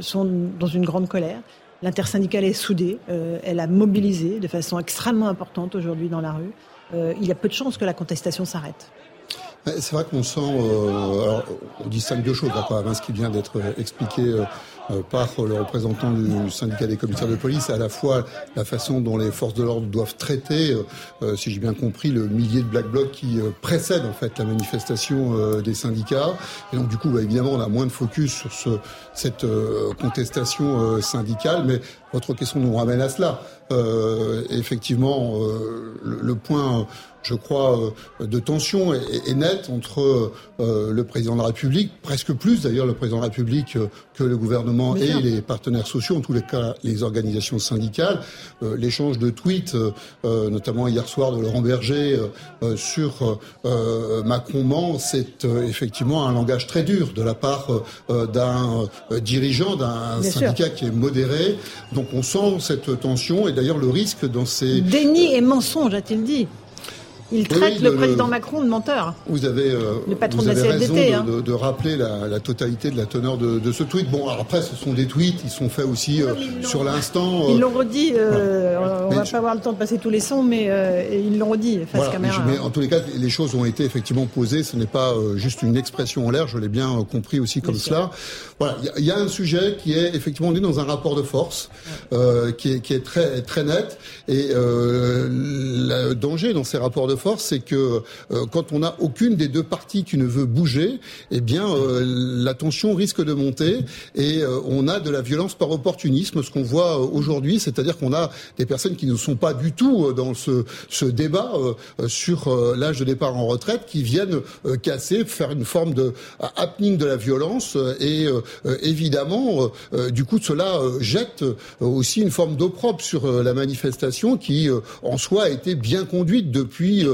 sont dans une grande colère. L'intersyndicale est soudée, elle a mobilisé de façon extrêmement importante aujourd'hui dans la rue. Euh, il y a peu de chances que la contestation s'arrête. C'est vrai qu'on sent, euh, alors, on distingue deux choses, d'accord, hein, ce qui vient d'être expliqué euh, euh, par le représentant du syndicat des commissaires de police, à la fois la façon dont les forces de l'ordre doivent traiter, euh, euh, si j'ai bien compris, le millier de black blocs qui précède en fait la manifestation des syndicats. Et donc du coup, bah, évidemment, on a moins de focus sur ce, cette contestation syndicale, mais votre question nous ramène à cela. Euh, effectivement, euh, le, le, point je crois, euh, de tension est, net entre euh, le président de la République, presque plus d'ailleurs le président de la République euh, que le gouvernement et les partenaires sociaux, en tous les cas les organisations syndicales. L'échange de tweets, notamment hier soir de Laurent Berger sur Macron-Mans, c'est effectivement un langage très dur de la part d'un dirigeant d'un syndicat qui est modéré. Donc on sent cette tension et d'ailleurs le risque dans ces... Déni et mensonge, a-t-il dit il traite le, président Macron de menteur. Vous avez, le patron de la raison hein. de, rappeler la, totalité de la teneur de, ce tweet. Bon, alors après, ce sont des tweets, ils sont faits aussi sur l'instant. Ils l'ont redit. On va pas avoir le temps de passer tous les sons, mais ils l'ont redit face caméra. Mais, en tous les cas, les choses ont été effectivement posées. Ce n'est pas juste une expression en l'air. Je l'ai bien compris aussi comme cela. Voilà, il y, a un sujet qui est effectivement on est dans un rapport de force euh, qui, est, qui est très très net et euh, le danger dans ces rapports de c'est que euh, quand on n'a aucune des deux parties qui ne veut bouger, eh bien euh, la tension risque de monter et euh, on a de la violence par opportunisme, ce qu'on voit aujourd'hui, c'est-à-dire qu'on a des personnes qui ne sont pas du tout dans ce, ce débat sur l'âge de départ en retraite, qui viennent casser, faire une forme de happening de la violence et évidemment, du coup, cela jette aussi une forme d'opprobre sur la manifestation qui, en soi, a été bien conduite depuis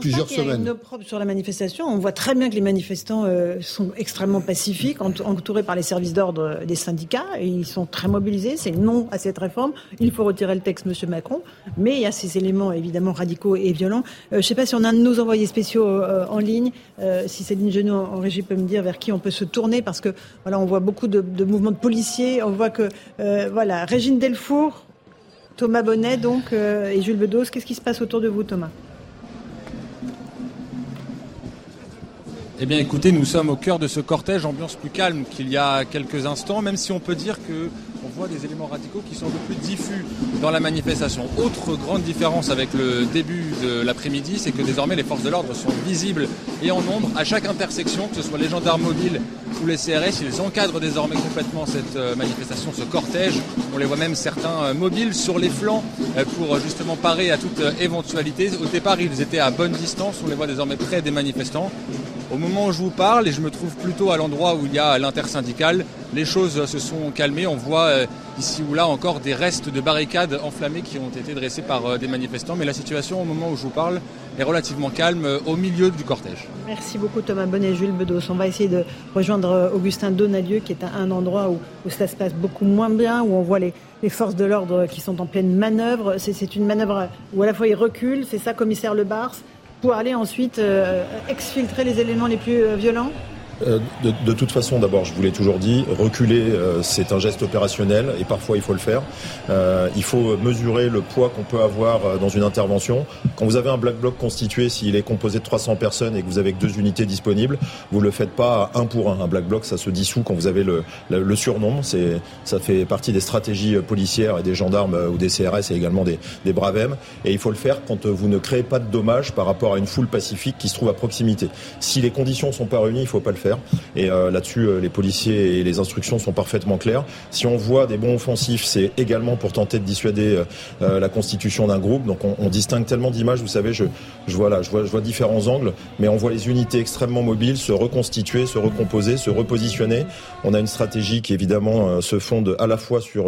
plusieurs semaines. Il y a une sur la manifestation. On voit très bien que les manifestants sont extrêmement pacifiques, entourés par les services d'ordre des syndicats, et ils sont très mobilisés. C'est non à cette réforme. Il faut retirer le texte, Monsieur Macron. Mais il y a ces éléments évidemment radicaux et violents. je ne sais pas si on a un de nos envoyés spéciaux en ligne. si Céline Genot en, en régie peut me dire vers qui on peut se tourner, parce que voilà, on voit beaucoup de, mouvements de policiers. On voit que, euh, voilà, Régine Delfour, Thomas Bonnet, donc, euh, et Jules Bedos. Qu'est-ce qui se passe autour de vous, Thomas? Eh bien écoutez, nous sommes au cœur de ce cortège, ambiance plus calme qu'il y a quelques instants, même si on peut dire que on voit des éléments radicaux qui sont un peu plus diffus dans la manifestation. Autre grande différence avec le début de l'après-midi, c'est que désormais les forces de l'ordre sont visibles et en nombre à chaque intersection, que ce soit les gendarmes mobiles ou les CRS, ils encadrent désormais complètement cette euh, manifestation, ce cortège. On les voit même certains euh, mobiles sur les flancs euh, pour justement parer à toute éventualité. Au départ, ils étaient à bonne distance, on les voit désormais près des manifestants. Au moment où je vous parle, et je me trouve plutôt à l'endroit où il y a l'intersyndicale, les choses se sont calmées. On voit euh, ici ou là encore des restes de barricades enflammées qui ont été dressées par euh, des manifestants. Mais la situation, au moment où je vous parle, est relativement calme euh, au milieu du cortège. Merci beaucoup Thomas Bonnet et Jules Bedos. On va essayer de rejoindre Augustin Donadieu qui est à un endroit où, ça se passe beaucoup moins bien, où on voit les, forces de l'ordre qui sont en pleine manœuvre. C'est une manœuvre où à la fois ils reculent, c'est ça commissaire Le Bars pour aller ensuite euh, exfiltrer les éléments les plus euh, violents euh, de, toute façon, d'abord, je vous l'ai toujours dit, reculer, euh, c'est un geste opérationnel et parfois il faut le faire. Euh, il faut mesurer le poids qu'on peut avoir dans une intervention. Quand vous avez un black bloc constitué, s'il est composé de 300 personnes et que vous avez que deux unités disponibles, vous le faites pas un pour un. Un black bloc, ça se dissout quand vous avez le. C'est, ça fait partie des stratégies policières et des gendarmes ou des CRS et également des, des Bravem. Et il faut le faire quand vous ne créez pas de dommages par rapport à une foule pacifique qui se trouve à proximité. Si les conditions sont pas réunies, il faut pas le Et euh, là-dessus, euh, les policiers et les instructions sont parfaitement claires. Si on voit des bons offensifs, c'est également pour tenter de dissuader euh, la constitution d'un groupe. Donc on, distingue tellement d'images. Vous savez, je, vois différents angles, mais on voit les unités extrêmement mobiles se reconstituer, se recomposer, se repositionner. On a une stratégie qui évidemment se fonde à la fois sur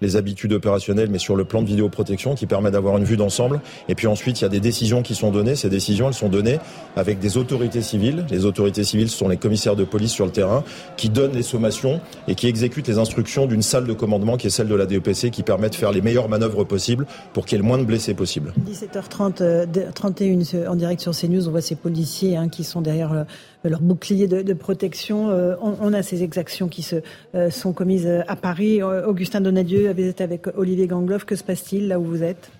les habitudes opérationnelles, mais sur le plan de vidéoprotection qui permet d'avoir une vue d'ensemble. Et puis ensuite, il y a des décisions qui sont données. Ces décisions, elles sont données avec des autorités civiles. Les autorités civiles sont les de police sur le terrain, qui donne les sommations et qui exécute les instructions d'une salle de commandement qui est celle de la DEPC, qui permet de faire les meilleures manœuvres possibles pour qu'il y ait le moins de blessés possible. 17h30, 31 euh, en direct sur CNews, on voit ces policiers hein, qui sont derrière euh, leur bouclier de, protection. Euh, on, a ces exactions qui se sont commises à Paris. Augustin Donadieu avait été avec Olivier Gangloff. Que se passe-t-il là où vous êtes?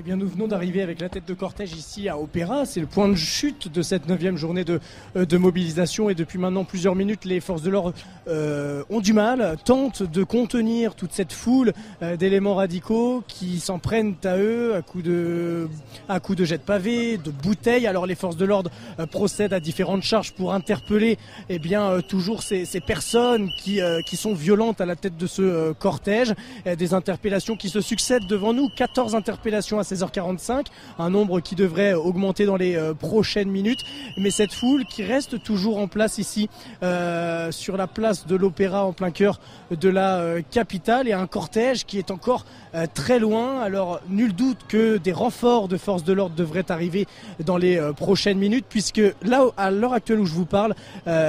Eh bien, nous venons d'arriver avec la tête de cortège ici à Opéra. C'est le point de chute de cette neuvième journée de, euh, mobilisation. Et depuis maintenant plusieurs minutes, les forces de l'ordre euh, ont du mal, tentent de contenir toute cette foule euh, d'éléments radicaux qui s'en prennent à eux à coups de, à coups de jets de pavés, de bouteilles. Alors, les forces de l'ordre procèdent à différentes charges pour interpeller, eh bien, toujours ces, personnes qui, qui sont violentes à la tête de ce cortège. des interpellations qui se succèdent devant nous. 14 interpellations à 16h45, un nombre qui devrait augmenter dans les euh, prochaines minutes. Mais cette foule qui reste toujours en place ici euh, sur la place de l'Opéra en plein cœur de la euh, capitale et un cortège qui est encore très loin. Alors nul doute que des renforts de forces de l'ordre devraient arriver dans les prochaines minutes puisque là à l'heure actuelle où je vous parle,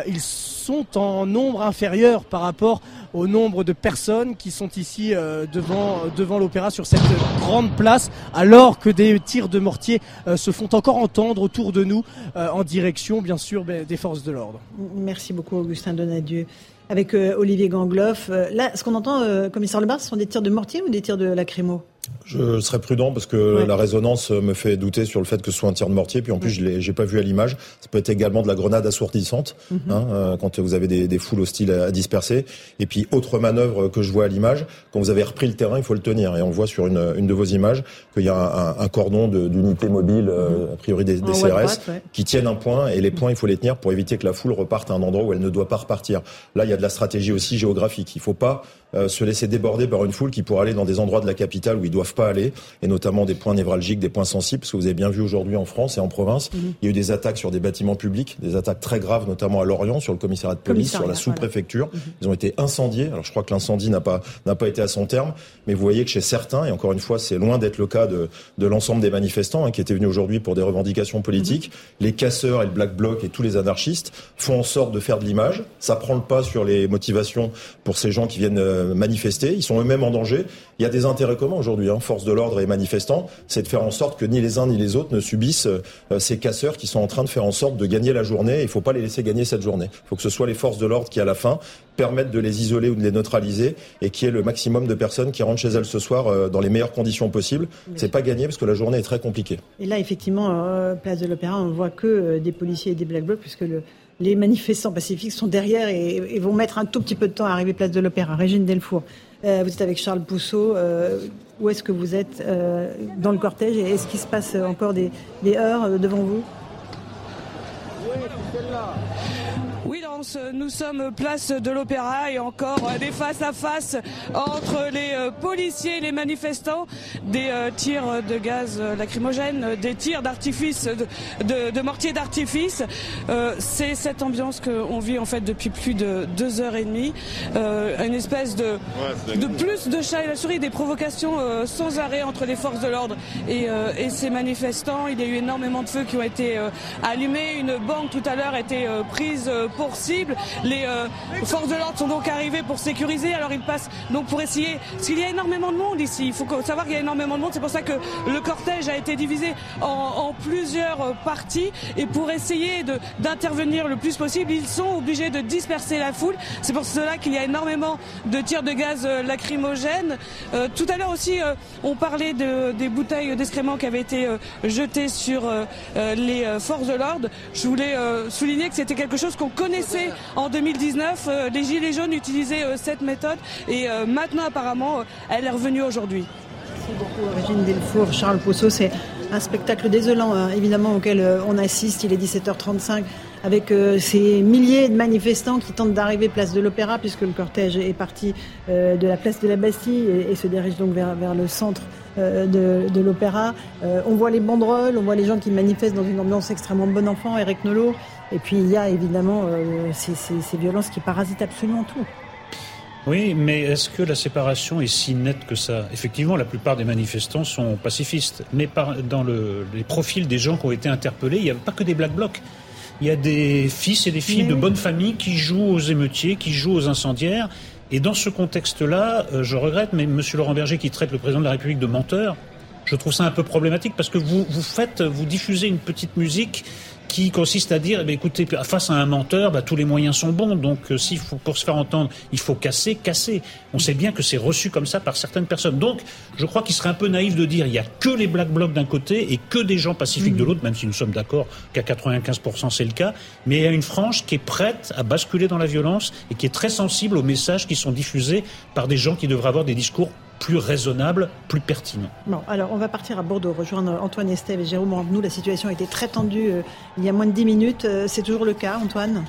ils sont en nombre inférieur par rapport au nombre de personnes qui sont ici devant devant l'opéra sur cette grande place alors que des tirs de mortier se font encore entendre autour de nous en direction, bien sûr, ben, des forces de l'ordre. Merci beaucoup, Augustin Donadieu avec Olivier Gangloff. là, ce qu'on entend, commissaire Lebar, ce sont des tirs de mortier ou des tirs de lacrymo? Je serais prudent parce que la résonance me fait douter sur le fait que ce soit un tir de mortier. Puis en plus, je l'ai, pas vu à l'image. Ça peut être également de la grenade assourdissante mhm. hein, euh, quand vous avez des, foules hostiles à, disperser. Et puis autre manœuvre que je vois à l'image, quand vous avez repris le terrain, il faut le tenir. Et on voit sur une, de vos images qu'il y a un, cordon d'unités mobiles, euh, mhm. a priori des, CRS, qui tiennent un point. Et les points, il faut les tenir pour éviter que la foule reparte à un endroit où elle ne doit pas repartir. Là, il y a de la stratégie aussi géographique. Il faut pas se laisser déborder par une foule qui pourrait aller dans des endroits de la capitale où ils doivent pas aller, et notamment des points névralgiques, des points sensibles, parce que vous avez bien vu aujourd'hui en France et en province, mhm. il y a eu des attaques sur des bâtiments publics, des attaques très graves, notamment à Lorient, sur le commissariat de police, sur la sous-préfecture. Mhm. Ils ont été incendiés. Alors je crois que l'incendie n'a pas n'a pas été à son terme, mais vous voyez que chez certains, et encore une fois, c'est loin d'être le cas de, de l'ensemble des manifestants hein, qui étaient venus aujourd'hui pour des revendications politiques, mhm. les casseurs et le Black Bloc et tous les anarchistes font en sorte de faire de l'image. Ça prend le pas sur les motivations pour ces gens qui viennent euh, manifester ils sont eux-mêmes en danger. Il y a des intérêts communs aujourd'hui, hein, force de l'ordre et manifestants, c'est de faire en sorte que ni les uns ni les autres ne subissent euh, ces casseurs qui sont en train de faire en sorte de gagner la journée. Il ne faut pas les laisser gagner cette journée. Il faut que ce soit les forces de l'ordre qui, à la fin, permettent de les isoler ou de les neutraliser et qu'il y ait le maximum de personnes qui rentrent chez elles ce soir euh, dans les meilleures conditions possibles. C'est pas gagné parce que la journée est très compliquée. Et là, effectivement, euh, place de l'Opéra, on voit que des policiers et des black blocs puisque le, les manifestants pacifiques sont derrière et, vont mettre un tout petit peu de temps à arriver place de l'Opéra. Régine Delfour. Euh, vous êtes avec Charles Pousseau. Euh, où est-ce que vous êtes euh, dans le cortège et est-ce qu'il se passe encore des, des heures devant vous? Nous sommes place de l'Opéra et encore des face à face entre les euh, policiers et les manifestants, des euh, tirs de gaz lacrymogène, des tirs d'artifice, de, de, mortiers d'artifice. Euh, c'est cette ambiance qu'on vit en fait depuis plus de deux heures et demie, une espèce de, de plus de chat et la souris, des provocations sans arrêt entre les forces de l'ordre et, et, ces manifestants. Il y a eu énormément de feux qui ont été allumés. Une banque tout à l'heure a été prise pour les euh, forces de l'ordre sont donc arrivées pour sécuriser. Alors ils passent donc pour essayer. Parce qu'il y a énormément de monde ici. Il faut savoir qu'il y a énormément de monde. C'est pour ça que le cortège a été divisé en, plusieurs euh, parties. Et pour essayer d'intervenir le plus possible, ils sont obligés de disperser la foule. C'est pour cela qu'il y a énormément de tirs de gaz euh, lacrymogènes. tout à l'heure aussi, on parlait de, des bouteilles d'excréments qui avaient été jetées sur les forces de l'ordre. Je voulais souligner que c'était quelque chose qu'on connaissait en 2019. Euh, les Gilets jaunes utilisaient euh, cette méthode et euh, maintenant apparemment elle est revenue aujourd'hui. Merci beaucoup Régine Delfour, Charles Pousseau. C'est un spectacle désolant hein, évidemment auquel on assiste. Il est 17h35 avec ces milliers de manifestants qui tentent d'arriver place de l'Opéra puisque le cortège est parti de la place de la Bastille et, se dirige donc vers, le centre de, l'Opéra. on voit les banderoles, on voit les gens qui manifestent dans une ambiance extrêmement bon enfant. Eric Nolot, et puis il y a évidemment euh, ces, ces, violences qui parasitent absolument tout. Oui, mais est-ce que la séparation est si nette que ça? Effectivement, la plupart des manifestants sont pacifistes, mais par, dans le, les profils des gens qui ont été interpellés, il n'y a pas que des black blocs. Il y a des fils et des filles de bonne famille qui jouent aux émeutiers, qui jouent aux incendiaires. Et dans ce contexte-là, euh, je regrette, mais M. Laurent Berger qui traite le président de la République de menteur, je trouve ça un peu problématique parce que vous, vous faites, vous diffusez une petite musique qui consiste à dire, eh écoutez, face à un menteur, bah, tous les moyens sont bons. Donc, euh, s'il faut pour se faire entendre, il faut casser, casser. On sait bien que c'est reçu comme ça par certaines personnes. Donc, je crois qu'il serait un peu naïf de dire il y a que les black blocs d'un côté et que des gens pacifiques de mmh. l'autre, même si nous sommes d'accord qu'à 95% c'est le cas. Mais il y a une frange qui est prête à basculer dans la violence et qui est très sensible aux messages qui sont diffusés par des gens qui devraient avoir des discours plus raisonnable, plus pertinent. Bon, alors on va partir à Bordeaux, rejoindre Antoine Estève et Jérôme Nous, La situation a été très tendue euh, il y a moins de 10 minutes. Euh, c'est toujours le cas, Antoine?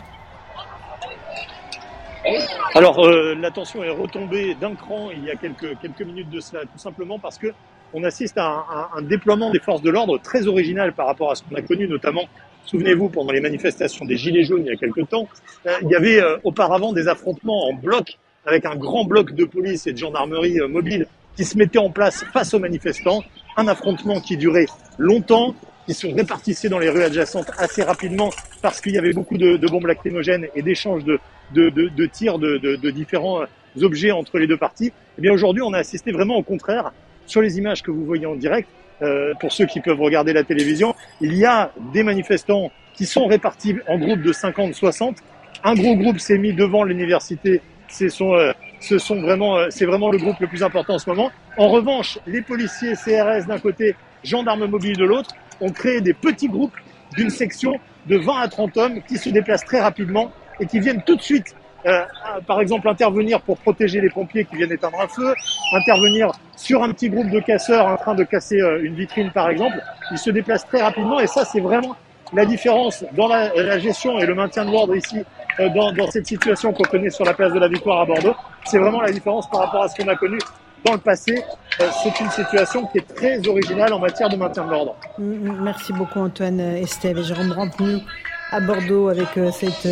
Alors, euh, la tension est retombée d'un cran il y a quelques, quelques minutes de cela, tout simplement parce que on assiste à un, déploiement des forces de l'ordre très original par rapport à ce qu'on a connu, notamment, souvenez-vous, pendant les manifestations des Gilets jaunes il y a quelques temps. il y avait auparavant des affrontements en bloc avec un grand bloc de police et de gendarmerie euh, mobile qui se mettait en place face aux manifestants. Un affrontement qui durait longtemps, qui se répartissait dans les rues adjacentes assez rapidement parce qu'il y avait beaucoup de, bombes lacrymogènes et d'échanges de, de, tirs de, différents euh, objets entre les deux parties. Eh bien aujourd'hui, on a assisté vraiment au contraire sur les images que vous voyez en direct euh, pour ceux qui peuvent regarder la télévision, il y a des manifestants qui sont répartis en groupes de 50-60. Un gros groupe s'est mis devant l'université. Euh, ce sont vraiment, euh, c'est vraiment le groupe le plus important en ce moment. En revanche, les policiers CRS d'un côté, gendarmes mobiles de l'autre, ont créé des petits groupes d'une section de 20 à 30 hommes qui se déplacent très rapidement et qui viennent tout de suite euh, par exemple intervenir pour protéger les pompiers qui viennent éteindre un feu, intervenir sur un petit groupe de casseurs en train de casser une vitrine par exemple. Ils se déplacent très rapidement et ça c'est vraiment la différence dans la, gestion et le maintien de l'ordre ici dans, dans, cette situation qu'on connaît sur la place de la Victoire à Bordeaux. C'est vraiment la différence par rapport à ce qu'on a connu dans le passé. Euh, c'est une situation qui est très originale en matière de maintien de l'ordre. Merci beaucoup Antoine Estève et Jérôme Rampenu à Bordeaux avec cette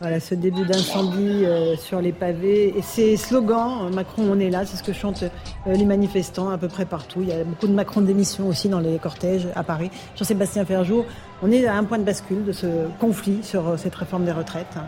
voilà, ce début d'incendie euh, sur les pavés. Et ces slogans, euh, Macron, on est là, c'est ce que chantent euh, les manifestants à peu près partout. Il y a beaucoup de Macron d'émissions aussi dans les cortèges à Paris. Jean-Sébastien Ferjou, on est à un point de bascule de ce conflit sur cette réforme des retraites.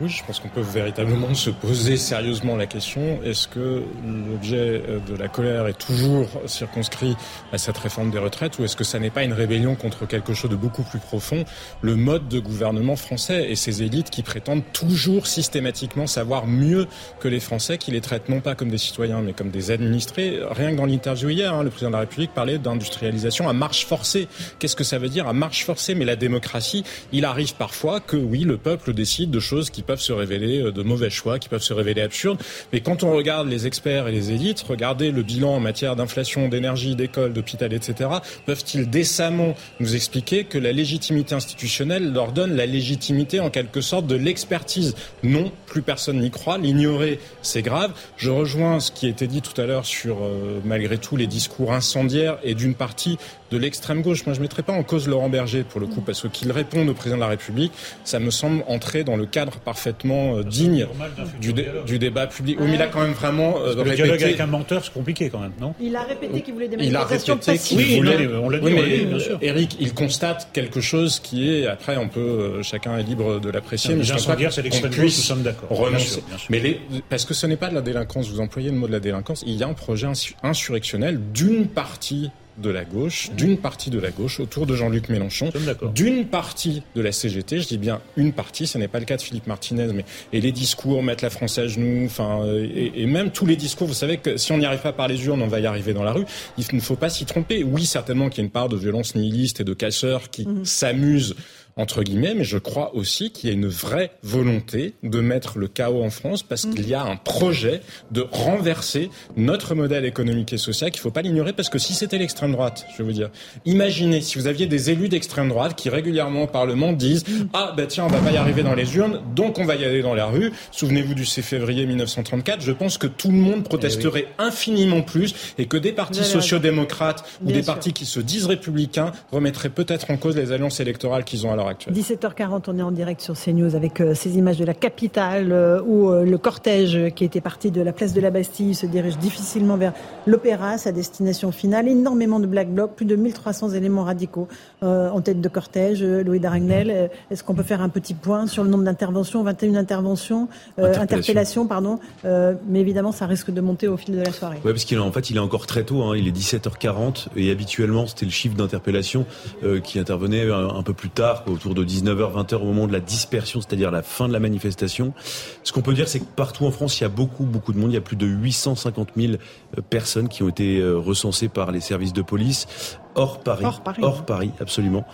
Oui, je pense qu'on peut véritablement se poser sérieusement la question est-ce que l'objet euh, de la colère est toujours circonscrit à cette réforme des retraites ou est-ce que ça n'est pas une rébellion contre quelque chose de beaucoup plus profond, le mode de gouvernement français et ces élites qui prétendent toujours systématiquement savoir mieux que les Français, qui les traitent non pas comme des citoyens mais comme des administrés? Rien que dans l'interview hier, hein, le président de la République parlait d'industrialisation à marche forcée. Qu'est-ce que ça veut dire à marche forcée? Mais la démocratie, il arrive parfois que oui, le peuple décide de choses qui peuvent se révéler euh, de mauvais choix, qui peuvent se révéler absurdes. Mais quand on regarde les experts et les élites, regardez le bilan en matière d'inflation, d'énergie, d'école, d'hôpital, etc., peuvent-ils décemment nous expliquer que la légitimité institutionnelle leur donne la légitimité en quelque sorte de l'expertise? Non, plus personne n'y croit. L'ignorer, c'est grave. Je rejoins ce qui a été dit tout à l'heure sur, euh, malgré tout, les discours incendiaires et d'une partie de l'extrême gauche. Moi, je ne mettrais pas en cause Laurent Berger, pour le coup, parce qu'il répond au président de la République, ça me semble entrer dans le cadre parfaitement euh, digne du, du, débat public. Oui, mais il a quand même vraiment euh, Le dialogue avec un menteur, c'est compliqué quand même, non? Il a répété qu'il voulait des manifestations passives. Oui, voulait, on l'a dit, oui, bien sûr. Eric, il constate quelque chose qui est, après, on peut, euh, chacun est libre de l'apprécier, mais je pense pas c'est l'extrême gauche, nous sommes d'accord. Renoncer. Mais les, parce que ce n'est pas de la délinquance, vous employez le mot de la délinquance, il y a un projet insurrectionnel d'une partie de la gauche, d'une partie de la gauche autour de Jean-Luc Mélenchon, d'une partie de la CGT, je dis bien une partie, ce n'est pas le cas de Philippe Martinez, mais et les discours, mettre la France à genoux, enfin, et, même tous les discours, vous savez que si on n'y arrive pas par les urnes, on va y arriver dans la rue. Il ne faut pas s'y tromper. Oui, certainement qu'il y a une part de violence nihiliste et de casseurs qui mhm. s'amusent entre guillemets, mais je crois aussi qu'il y a une vraie volonté de mettre le chaos en France parce qu'il y a un projet de renverser notre modèle économique et social qu'il ne faut pas l'ignorer parce que si c'était l'extrême droite, je vais vous dire, imaginez si vous aviez des élus d'extrême droite qui régulièrement au Parlement disent ah ben tiens on va pas y arriver dans les urnes donc on va y aller dans la rue. Souvenez-vous du 6 février 1934, je pense que tout le monde protesterait eh infiniment plus et que des partis sociaux-démocrates ou des partis qui se disent républicains remettraient peut-être en cause les alliances électorales qu'ils ont à 17h40, on est en direct sur CNews avec euh, ces images de la capitale euh, où euh, le cortège qui était parti de la place de la Bastille se dirige difficilement vers l'Opéra, sa destination finale. Énormément de black blocs, plus de 1300 éléments radicaux en tête de cortège. Louis Daragnel, est-ce qu'on peut faire un petit point sur le nombre d'interventions 21 interventions, interpellations, pardon. mais évidemment, ça risque de monter au fil de la soirée. Oui, parce qu'il en fait, il est encore très tôt. Hein, il est 17h40 et habituellement, c'était le chiffre d'interpellation qui intervenait un, peu plus tard, autour de 19h, 20h au moment de la dispersion, c'est-à-dire la fin de la manifestation. Ce qu'on peut dire, c'est que partout en France, il y a beaucoup, beaucoup de monde. Il y a plus de 850 000 euh, personnes qui ont été euh, recensées par les services de police hors Paris. Hors Paris, hors Paris absolument.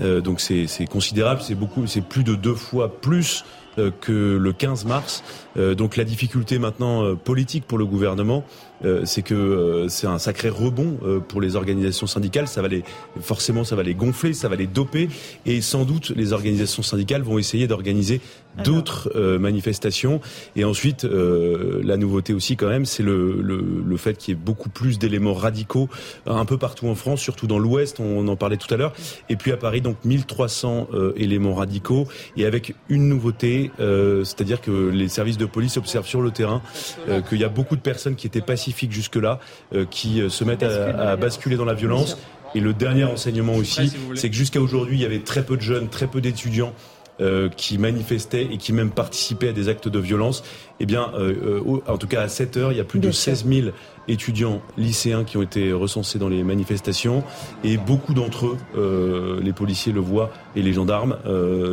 Euh, donc c'est considérable, c'est beaucoup, c'est plus de deux fois plus que le 15 mars. donc la difficulté maintenant politique pour le gouvernement, c'est que euh, c'est un sacré rebond euh, pour les organisations syndicales. Ça va les, forcément, ça va les gonfler, ça va les doper, et sans doute les organisations syndicales vont essayer d'organiser d'autres manifestations. Et ensuite, la nouveauté aussi quand même, c'est le, le, le, fait qu'il y ait beaucoup plus d'éléments radicaux un peu partout en France, surtout dans l'Ouest. On en parlait tout à l'heure. Et puis à Paris, donc 1300 éléments radicaux, et avec une nouveauté, c'est-à-dire que les services de police observent sur le terrain qu'il y a beaucoup de personnes qui étaient passives jusque-là, euh, qui euh, se mettent à, basculer dans la violence. Et le dernier enseignement aussi, c'est que jusqu'à aujourd'hui, il y avait très peu de jeunes, très peu d'étudiants qui manifestaient et qui même participaient à des actes de violence. Eh bien, en tout cas à 7 heures, il y a plus de 16 000 étudiants lycéens qui ont été recensés dans les manifestations et beaucoup d'entre eux, les policiers le voient et les gendarmes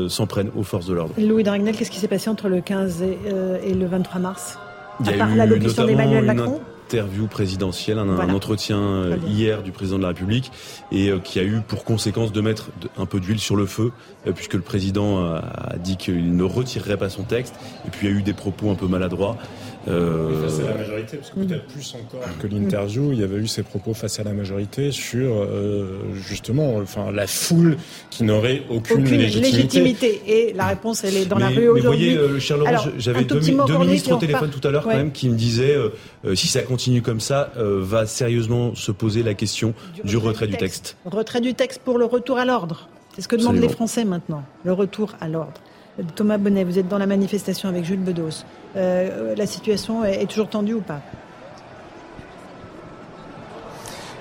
s'en prennent aux forces de l'ordre. Louis Dragnel, qu'est-ce qui s'est passé entre le 15 et, et le 23 mars? À part l'allocution d'Emmanuel une Macron? Interview présidentielle, un, entretien euh, hier du président de la République et euh, qui a eu pour conséquence de mettre un peu d'huile sur le feu euh, puisque le président a, a dit qu'il ne retirerait pas son texte et puis il y a eu des propos un peu maladroits. Euh, Face à la majorité, parce que Mm. peut-être plus encore que l'interview, il y avait eu ces propos face à la majorité sur euh, justement, enfin la foule qui n'aurait aucune, Aucune légitimité. légitimité. Et la réponse, elle est dans la mais, rue mais aujourd'hui. voyez, euh, cher Laurent, j'avais deux, deux ministres au on téléphone tout à l'heure Ouais. quand même qui me disaient euh, euh, si ça continue comme ça, euh, va sérieusement se poser la question du, retrait du texte. Retrait du texte pour le retour à l'ordre. C'est ce que demandent Absolument. les Français maintenant, le retour à l'ordre. Thomas Bonnet, vous êtes dans la manifestation avec Jules Bedos. Euh, la situation est, toujours tendue ou pas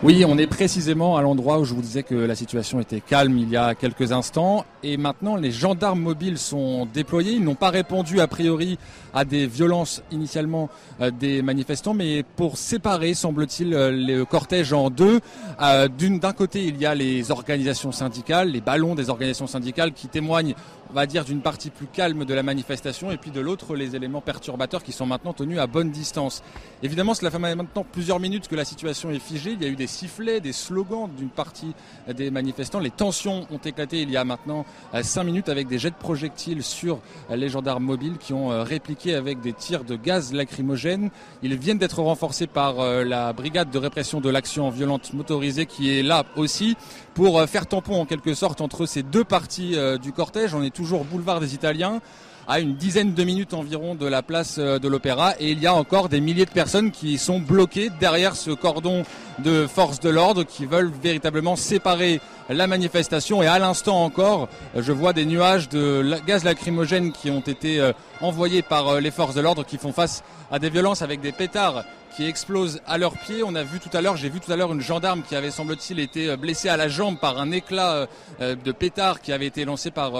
Oui, on est précisément à l'endroit où je vous disais que la situation était calme il y a quelques instants. Et maintenant, les gendarmes mobiles sont déployés. Ils n'ont pas répondu a priori à des violences initialement euh, des manifestants, mais pour séparer, semble-t-il, euh, le cortège en deux. D'un côté, il y a les organisations syndicales, les ballons des organisations syndicales qui témoignent, on va dire, d'une partie plus calme de la manifestation. Et puis de l'autre, les éléments perturbateurs qui sont maintenant tenus à bonne distance. Évidemment, cela fait maintenant plusieurs minutes que la situation est figée. Il y a eu des sifflets, des slogans d'une partie des manifestants. Les tensions ont éclaté il y a maintenant euh, cinq minutes avec des jets de projectiles sur euh, les gendarmes mobiles qui ont euh, répliqué avec des tirs de gaz lacrymogène. Ils viennent d'être renforcés par la brigade de répression de l'action violente motorisée qui est là aussi pour euh, faire tampon en quelque sorte entre ces deux parties euh, du cortège. On est toujours boulevard des Italiens à une dizaine de minutes environ de la place euh, de l'Opéra et il y a encore des milliers de personnes qui sont bloquées derrière ce cordon de forces de l'ordre qui veulent véritablement séparer la manifestation et à l'instant encore je vois des nuages de gaz lacrymogène qui ont été envoyés par les forces de l'ordre qui font face à des violences avec des pétards qui explosent à leurs pieds. On a vu tout à l'heure, j'ai vu tout à l'heure une gendarme qui avait semble-t-il été euh, blessée à la jambe par un éclat euh, euh, de pétard qui avait été lancé par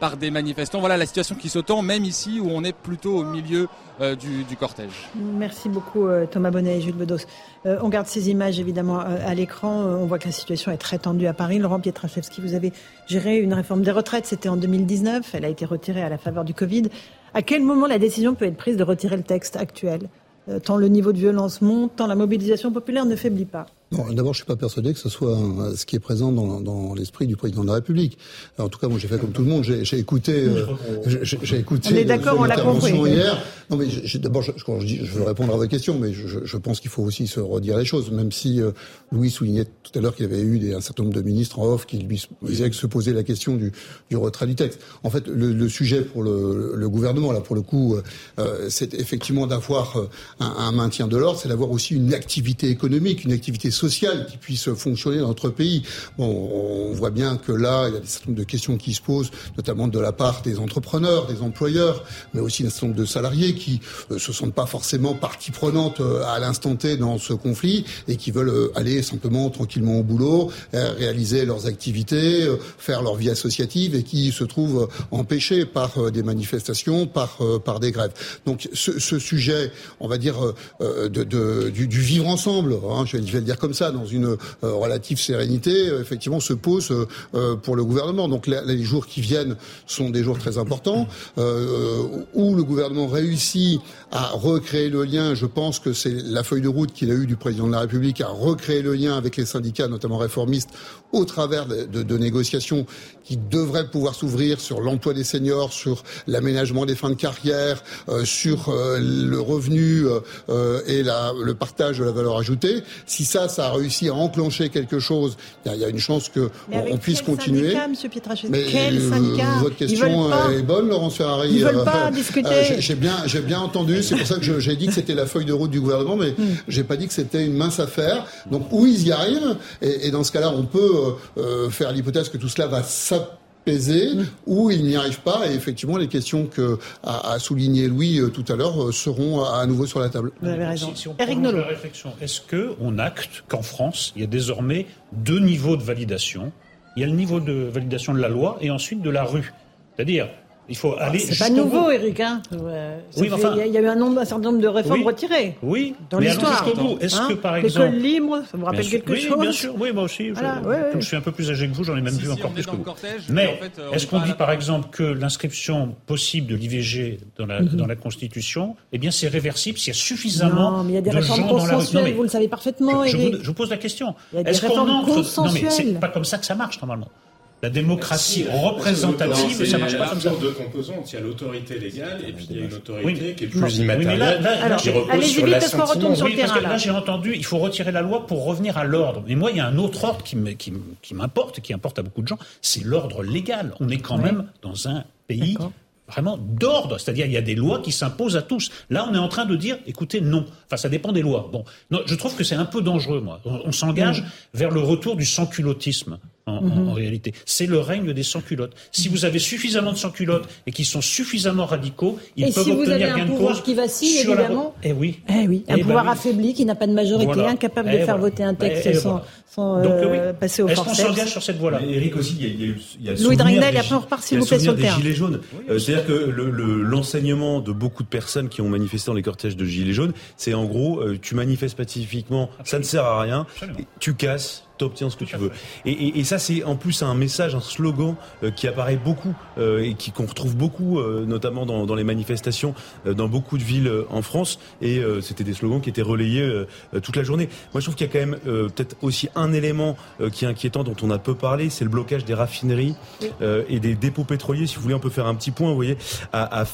par des manifestants. Voilà la situation qui s'attend, même ici où on est plutôt au milieu du, cortège. Merci beaucoup Thomas Bonnet et Jules Bedos. On garde ces images évidemment à l'écran. On voit que la situation est très tendue à Paris. Laurent Pietraszewski, vous avez géré une réforme des retraites. C'était en 2019. Elle a été retirée à la faveur du Covid. À quel moment la décision peut être prise de retirer le texte actuel? Tant le niveau de violence monte, tant la mobilisation populaire ne faiblit pas. Non, D'abord, je suis pas persuadé que ce soit euh, ce qui est présent dans, dans l'esprit du président de la République. Alors, en tout cas, moi, j'ai fait comme tout le monde. J'ai j'ai écouté. euh, j'ai- écouté. On est d'accord, son on l'a compris. hier. Non, mais d'abord, je, quand je dis, je veux répondre à votre question, mais je, je- pense qu'il faut aussi se redire les choses. Même si euh, Louis soulignait tout à l'heure qu'il y avait eu des, un certain nombre de ministres en off qui lui disaient que se posaient la question du, du retrait du texte. En fait, le, le sujet pour le, le gouvernement, là, pour le coup, euh, c'est effectivement d'avoir euh, un, un maintien de l'ordre, c'est d'avoir aussi une activité économique, une activité sociale qui puisse fonctionner dans notre pays. Bon, on voit bien que là, il y a des certain nombre de questions qui se posent, notamment de la part des entrepreneurs, des employeurs, mais aussi d'un certain nombre de salariés qui euh, se sentent pas forcément partie prenante euh, à l'instant T dans ce conflit et qui veulent euh, aller simplement tranquillement au boulot, réaliser leurs activités, faire leur vie associative et qui se trouvent empêchés par des manifestations, par par des grèves. Donc ce, sujet, on va dire de, du, vivre ensemble, hein, je, vais, je vais le dire comme ça, dans une euh, relative sérénité, euh, effectivement, se pose euh, pour le gouvernement. Donc les jours qui viennent sont des jours très importants où le gouvernement réussit à recréer le lien. Je pense que c'est la feuille de route qu'il a eue du président de la République à recréer le lien avec les syndicats, notamment réformistes, au travers de, de- de négociations qui devraient pouvoir s'ouvrir sur l'emploi des seniors, sur l'aménagement des fins de carrière, euh, sur euh, le revenu euh, euh, et la, le partage de la valeur ajoutée. Si ça, ça a réussi à enclencher quelque chose, il y y, a une chance que on, puisse quel continuer. syndicat, Monsieur Mais Quel euh, syndicat votre question est bonne, Laurence Ferrari. Ils veulent Euh, pas discuter. j'ai- bien, j'ai bien entendu. C'est pour ça que j'ai dit que c'était la feuille de route du gouvernement, mais Hmm. j'ai pas dit que c'était une mince affaire. Donc où ils y arrivent, et, et dans ce cas-là, on peut faire l'hypothèse que tout cela va s'apaiser, Hmm. ou ils n'y arrivent pas. Et effectivement, les questions que a, a souligné Louis euh, tout à l'heure euh, seront à, à nouveau sur la table. Vous avez raison. Si, si on Eric la réflexion, est-ce que on acte qu'en France, il y a désormais deux niveaux de validation? Il y a le niveau de validation de la loi et ensuite de la rue. C'est-à-dire, Il faut aller. C'est pas nouveau, Eric. Hein oui, enfin, il y a eu un, nombre, un certain nombre de réformes retirées. Oui, dans l'histoire. Est-ce hein que par exemple, l'école libre, ça vous rappelle quelque oui, chose Bien sûr, oui, moi aussi. Voilà, je, ouais, je, suis un peu plus âgé que vous, j'en ai même vu encore plus que vous. Cortège, mais en fait, est-ce qu'on dit par exemple que l'inscription possible de l'IVG dans la, mm -hmm. dans la Constitution, eh bien, c'est réversible s'il y a suffisamment non, mais il y a des réformes consensuelles. Vous le savez parfaitement, je, Eric. Je, vous pose la question. Il y a des réformes consensuelles. Non, mais c'est pas comme ça que ça marche normalement. La démocratie représentative, ça marche pas comme ça. deux composantes. Il y a l'autorité légale et puis il y a une autorité qui est plus immatérielle, oui, qui repose sur l'assentiment. Oui, parce que là, j'ai entendu, il faut retirer la loi pour revenir à l'ordre. Mais moi, il y a un autre ordre qui m'importe, qui importe à beaucoup de gens, c'est l'ordre légal. On est quand même dans un pays vraiment d'ordre, c'est-à-dire il y a des lois qui s'imposent à tous. Là, on est en train de dire, écoutez, non. Enfin, ça dépend des lois. Bon, non, je trouve que c'est un peu dangereux, moi. On, on s'engage vers le retour du sans-culottisme. En, mmh. en, réalité. C'est le règne des sans-culottes. Si vous avez suffisamment de sans-culottes et qui sont suffisamment radicaux, ils et peuvent si vous obtenir avez un pouvoir qui vacille, évidemment. La... Eh oui. Eh oui. Un eh pouvoir ben oui. affaibli qui n'a pas de majorité, Voilà. incapable Eh de faire voilà. voter un texte Eh sans, voilà. sans Donc, euh, oui. passer au Est-ce qu'on s'engage sur cette voie-là Eric aussi, il y a, il y a eu, il y a le Louis Dragnel, après on repart, s'il vous plaît, le sur le terrain. gilets jaunes. Euh, C'est-à-dire que le- le- l'enseignement de beaucoup de personnes qui ont manifesté dans les cortèges de gilets jaunes, c'est en gros, euh, tu manifestes pacifiquement, ça ne sert à rien, tu casses, t'obtiens ce que tu veux. Et, et- et ça, c'est en plus un message, un slogan euh, qui apparaît beaucoup euh, et qui qu'on retrouve beaucoup, euh, notamment dans, dans les manifestations, euh, dans beaucoup de villes euh, en France. Et euh, c'était des slogans qui étaient relayés toute la journée. Moi, je trouve qu'il y a quand même euh, peut-être aussi un élément euh, qui est inquiétant, dont on a peu parlé, c'est le blocage des raffineries euh, et des dépôts pétroliers. Si vous voulez, on peut faire un petit point. Vous voyez, à, à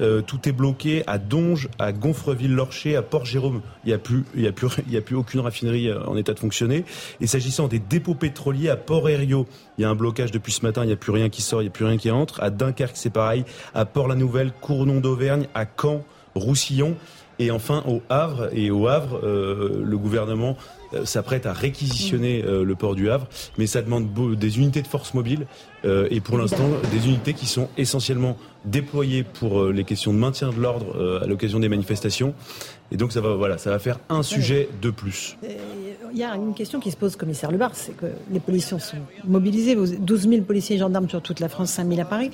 euh, tout est bloqué. À Donge, à Gonfreville-Lorcher, à Port-Jérôme, il n'y a plus, il y a plus, il y a plus aucune raffinerie en état de fonctionner. Et s'agissant des dépôts pétroliers à Port-Herriot, il y a un blocage depuis ce matin. Il n'y a plus rien qui sort, il n'y a plus rien qui entre. À Dunkerque, c'est pareil. À Port-la-Nouvelle, Cournon d'Auvergne, à Caen, Roussillon. Et enfin, au Havre, et au Havre, euh, le gouvernement euh, s'apprête à réquisitionner euh, le port du Havre, mais ça demande des unités de force mobile, et pour l'instant, des unités qui sont essentiellement déployées pour les questions de maintien de l'ordre à l'occasion des manifestations. Et donc, ça va, voilà, ça va faire un sujet de plus. Euh, Il y a une question qui se pose, commissaire Lebar, c'est que les policiers sont mobilisés, vous- 12 000 policiers et gendarmes sur toute la France, 5 000 à Paris.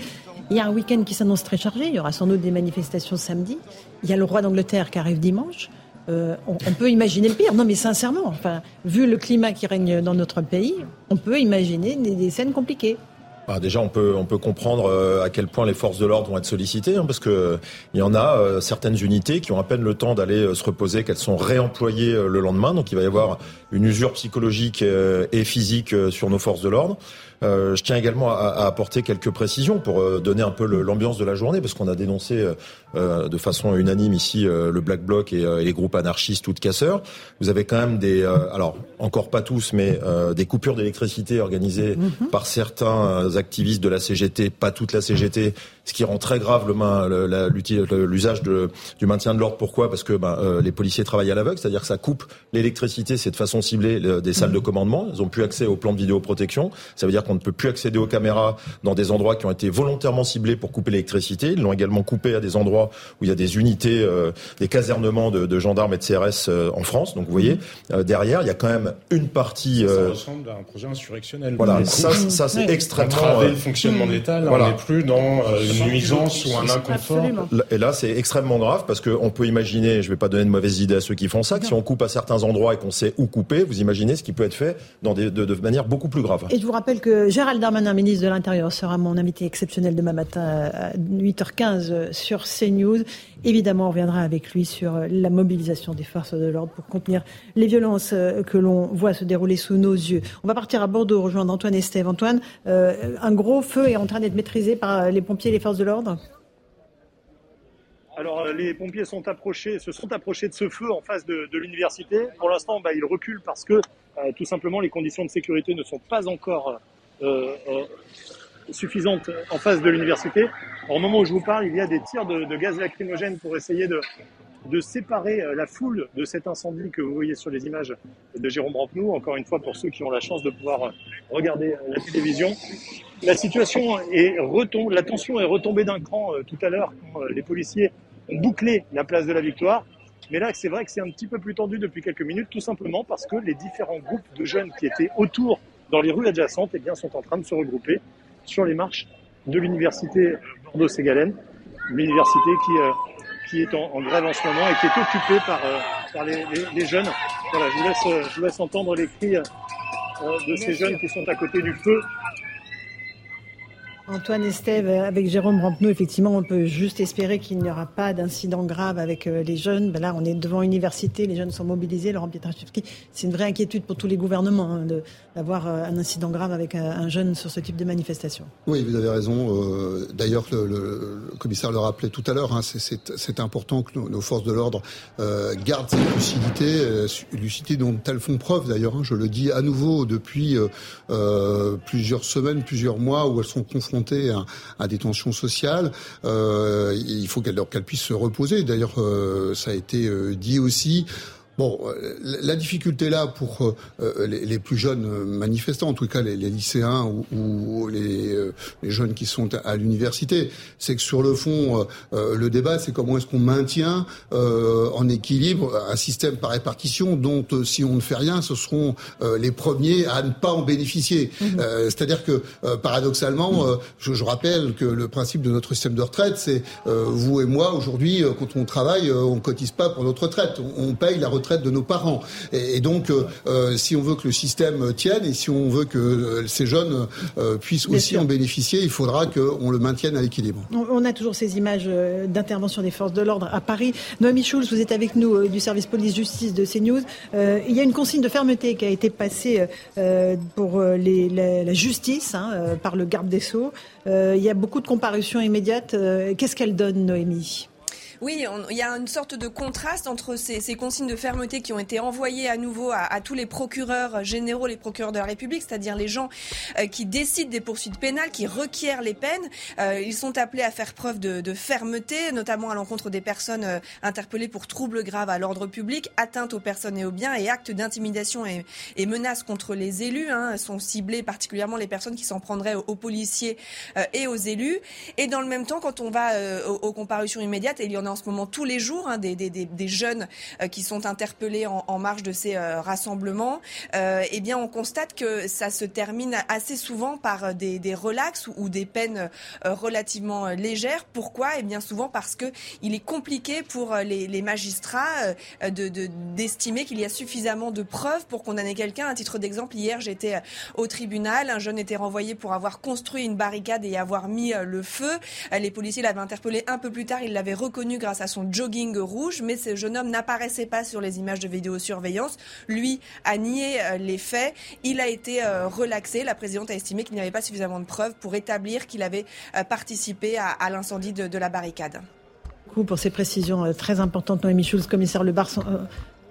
Il y a un week-end qui s'annonce très chargé, il y aura sans doute des manifestations samedi. Il y a le roi d'Angleterre qui arrive dimanche. Euh, on, peut imaginer le pire. Non, mais sincèrement, enfin, vu le climat qui règne dans notre pays, on peut imaginer des scènes compliquées. Bah, déjà, on peut on peut comprendre euh, à quel point les forces de l'ordre vont être sollicitées, hein, parce que il y en a euh, certaines unités qui ont à peine le temps d'aller euh, se reposer, qu'elles sont réemployées le lendemain. Donc, il va y avoir une usure psychologique et physique sur nos forces de l'ordre. Euh, je tiens également à, à apporter quelques précisions pour euh, donner un peu l'ambiance de la journée, parce qu'on a dénoncé euh, de façon unanime ici euh, le Black Bloc et, euh, et les groupes anarchistes ou de casseurs. Vous avez quand même des, euh, alors encore pas tous, mais euh, des coupures d'électricité organisées par certains activistes de la CGT, pas toute la CGT, ce qui rend très grave l'usage du maintien de l'ordre. Pourquoi? Parce que ben, euh, les policiers travaillent à l'aveugle, c'est-à-dire que ça coupe l'électricité, c'est de façon ciblée le- des salles de commandement. Ils ont plus accès aux plans de vidéoprotection. Ça veut dire qu'on ne peut plus accéder aux caméras dans des endroits qui ont été volontairement ciblés pour couper l'électricité. Ils l'ont également coupé à des endroits où il y a des unités, euh, des casernements de, de gendarmes et de CRS euh, en France. Donc vous voyez, euh, derrière, il y a quand même une partie. Ça ressemble à un projet insurrectionnel. voilà, ça, ça c'est Ouais. extrêmement. Euh, le fonctionnement de l'État, là, Voilà. on n'est plus dans euh, une nuisance ou un inconfort. Absolument. Et là, c'est extrêmement grave parce qu'on peut imaginer, je vais pas donner de mauvaises idées à ceux qui font ça, que si on coupe à certains endroits et qu'on sait où couper, vous imaginez ce qui peut être fait dans des, de, de manière beaucoup plus grave. Et je vous rappelle que Gérald Darmanin, ministre de l'Intérieur, sera mon invité exceptionnel demain matin à 8h15 sur CNews. Évidemment, on reviendra avec lui sur la mobilisation des forces de l'ordre pour contenir les violences euh, que l'on voit se dérouler sous nos yeux. On va partir à Bordeaux, rejoindre Antoine Estève. Antoine, euh, un gros feu est en train d'être maîtrisé par les pompiers et les forces de l'ordre? Alors euh, les pompiers sont approchés, se sont approchés de ce feu en face de, l'université. Pour l'instant, bah, ils reculent parce que euh, tout simplement les conditions de sécurité ne sont pas encore euh, suffisantes en face de l'université. Au moment où je vous parle, il y a des tirs de, gaz lacrymogène pour essayer de, de séparer euh, la foule de cet incendie que vous voyez sur les images de Jérôme Rampenou. Encore une fois, pour ceux qui ont la chance de pouvoir euh, regarder la télévision. La situation est retombée, la tension est retombée d'un cran tout à l'heure quand les policiers ont bouclé la place de la Victoire. Mais là, c'est vrai que c'est un petit peu plus tendu depuis quelques minutes, tout simplement parce que les différents groupes de jeunes qui étaient autour dans les rues adjacentes eh bien, sont en train de se regrouper sur les marches de l'université Bordeaux-Ségalen, l'université qui, qui est en, grève en ce moment et qui est occupée par, par les, les, jeunes. Voilà, je vous laisse, je vous laisse entendre les cris de ces jeunes qui sont à côté du feu Antoine Estève, avec Jérôme Rampenou, effectivement, on peut juste espérer qu'il n'y aura pas d'incident grave avec euh, les jeunes. Ben là, on est devant université, les jeunes sont mobilisés. Laurent Pietraszewski, c'est une vraie inquiétude pour tous les gouvernements hein, d'avoir euh, un incident grave avec euh, un jeune sur ce type de manifestation. Oui, vous avez raison. D'ailleurs, le, commissaire le rappelait tout à l'heure, hein, c'est important que nos, forces de l'ordre gardent cette lucidité, lucidité dont elles font preuve d'ailleurs. Hein, je le dis à nouveau depuis plusieurs semaines, plusieurs mois, où elles sont confrontées à, des tensions sociales. Euh, il faut qu'elle qu'elle puisse se reposer. D'ailleurs, euh, ça a été euh, dit aussi. Bon, euh, la difficulté là pour euh, euh, les, plus jeunes manifestants, en tout cas les, lycéens ou, les, jeunes qui sont à, l'université, c'est que sur le fond, le débat, c'est comment est-ce qu'on maintient en équilibre un système par répartition dont, si on ne fait rien, ce seront les premiers à ne pas en bénéficier. Mmh. C'est-à-dire que, paradoxalement, je, rappelle que le principe de notre système de retraite, c'est vous et moi, aujourd'hui, quand on travaille, on cotise pas pour notre retraite, on paye la retraite de nos parents. Et, donc, euh, euh, si on veut que le système tienne et si on veut que euh, ces jeunes puissent aussi en bénéficier, il faudra qu'on le maintienne à l'équilibre. On a toujours ces images d'intervention des forces de l'ordre à Paris. Noémie Schulz, vous êtes avec nous du service police-justice de CNews. il y a une consigne de fermeté qui a été passée pour les, la, justice hein, par le garde des Sceaux. il y a beaucoup de comparutions immédiates. Qu'est-ce qu'elle donne, Noémie? Oui, il y a une sorte de contraste entre ces, consignes de fermeté qui ont été envoyées à nouveau à, tous les procureurs généraux, les procureurs de la République, c'est-à-dire les gens euh, qui décident des poursuites pénales, qui requièrent les peines. Euh, ils sont appelés à faire preuve de, fermeté, notamment à l'encontre des personnes euh, interpellées pour troubles graves à l'ordre public, atteintes aux personnes et aux biens et actes d'intimidation et, menaces contre les élus. Hein, sont ciblés particulièrement les personnes qui s'en prendraient aux, policiers et aux élus. Et dans le même temps, quand on va aux, aux comparutions immédiates, et il y en a en ce moment tous les jours hein, des, jeunes euh, qui sont interpellés en, marge de ces euh, rassemblements, euh, eh bien on constate que ça se termine assez souvent par des, relax ou, des peines relativement légères. Pourquoi? Eh bien souvent parce que il est compliqué pour les, magistrats de d'estimer qu'il y a suffisamment de preuves pour condamner quelqu'un. À titre d'exemple, hier j'étais au tribunal, un jeune était renvoyé pour avoir construit une barricade et avoir mis le feu. Les policiers l'avaient interpellé un peu plus tard, ils l'avaient reconnu grâce à son jogging rouge, mais ce jeune homme n'apparaissait pas sur les images de vidéosurveillance. Lui a nié euh, les faits. Il a été euh, relaxé. La présidente a estimé qu'il n'y avait pas suffisamment de preuves pour établir qu'il avait euh, participé à, l'incendie de, la barricade pour ces précisions très importantes, Noémie Schulz, commissaire Le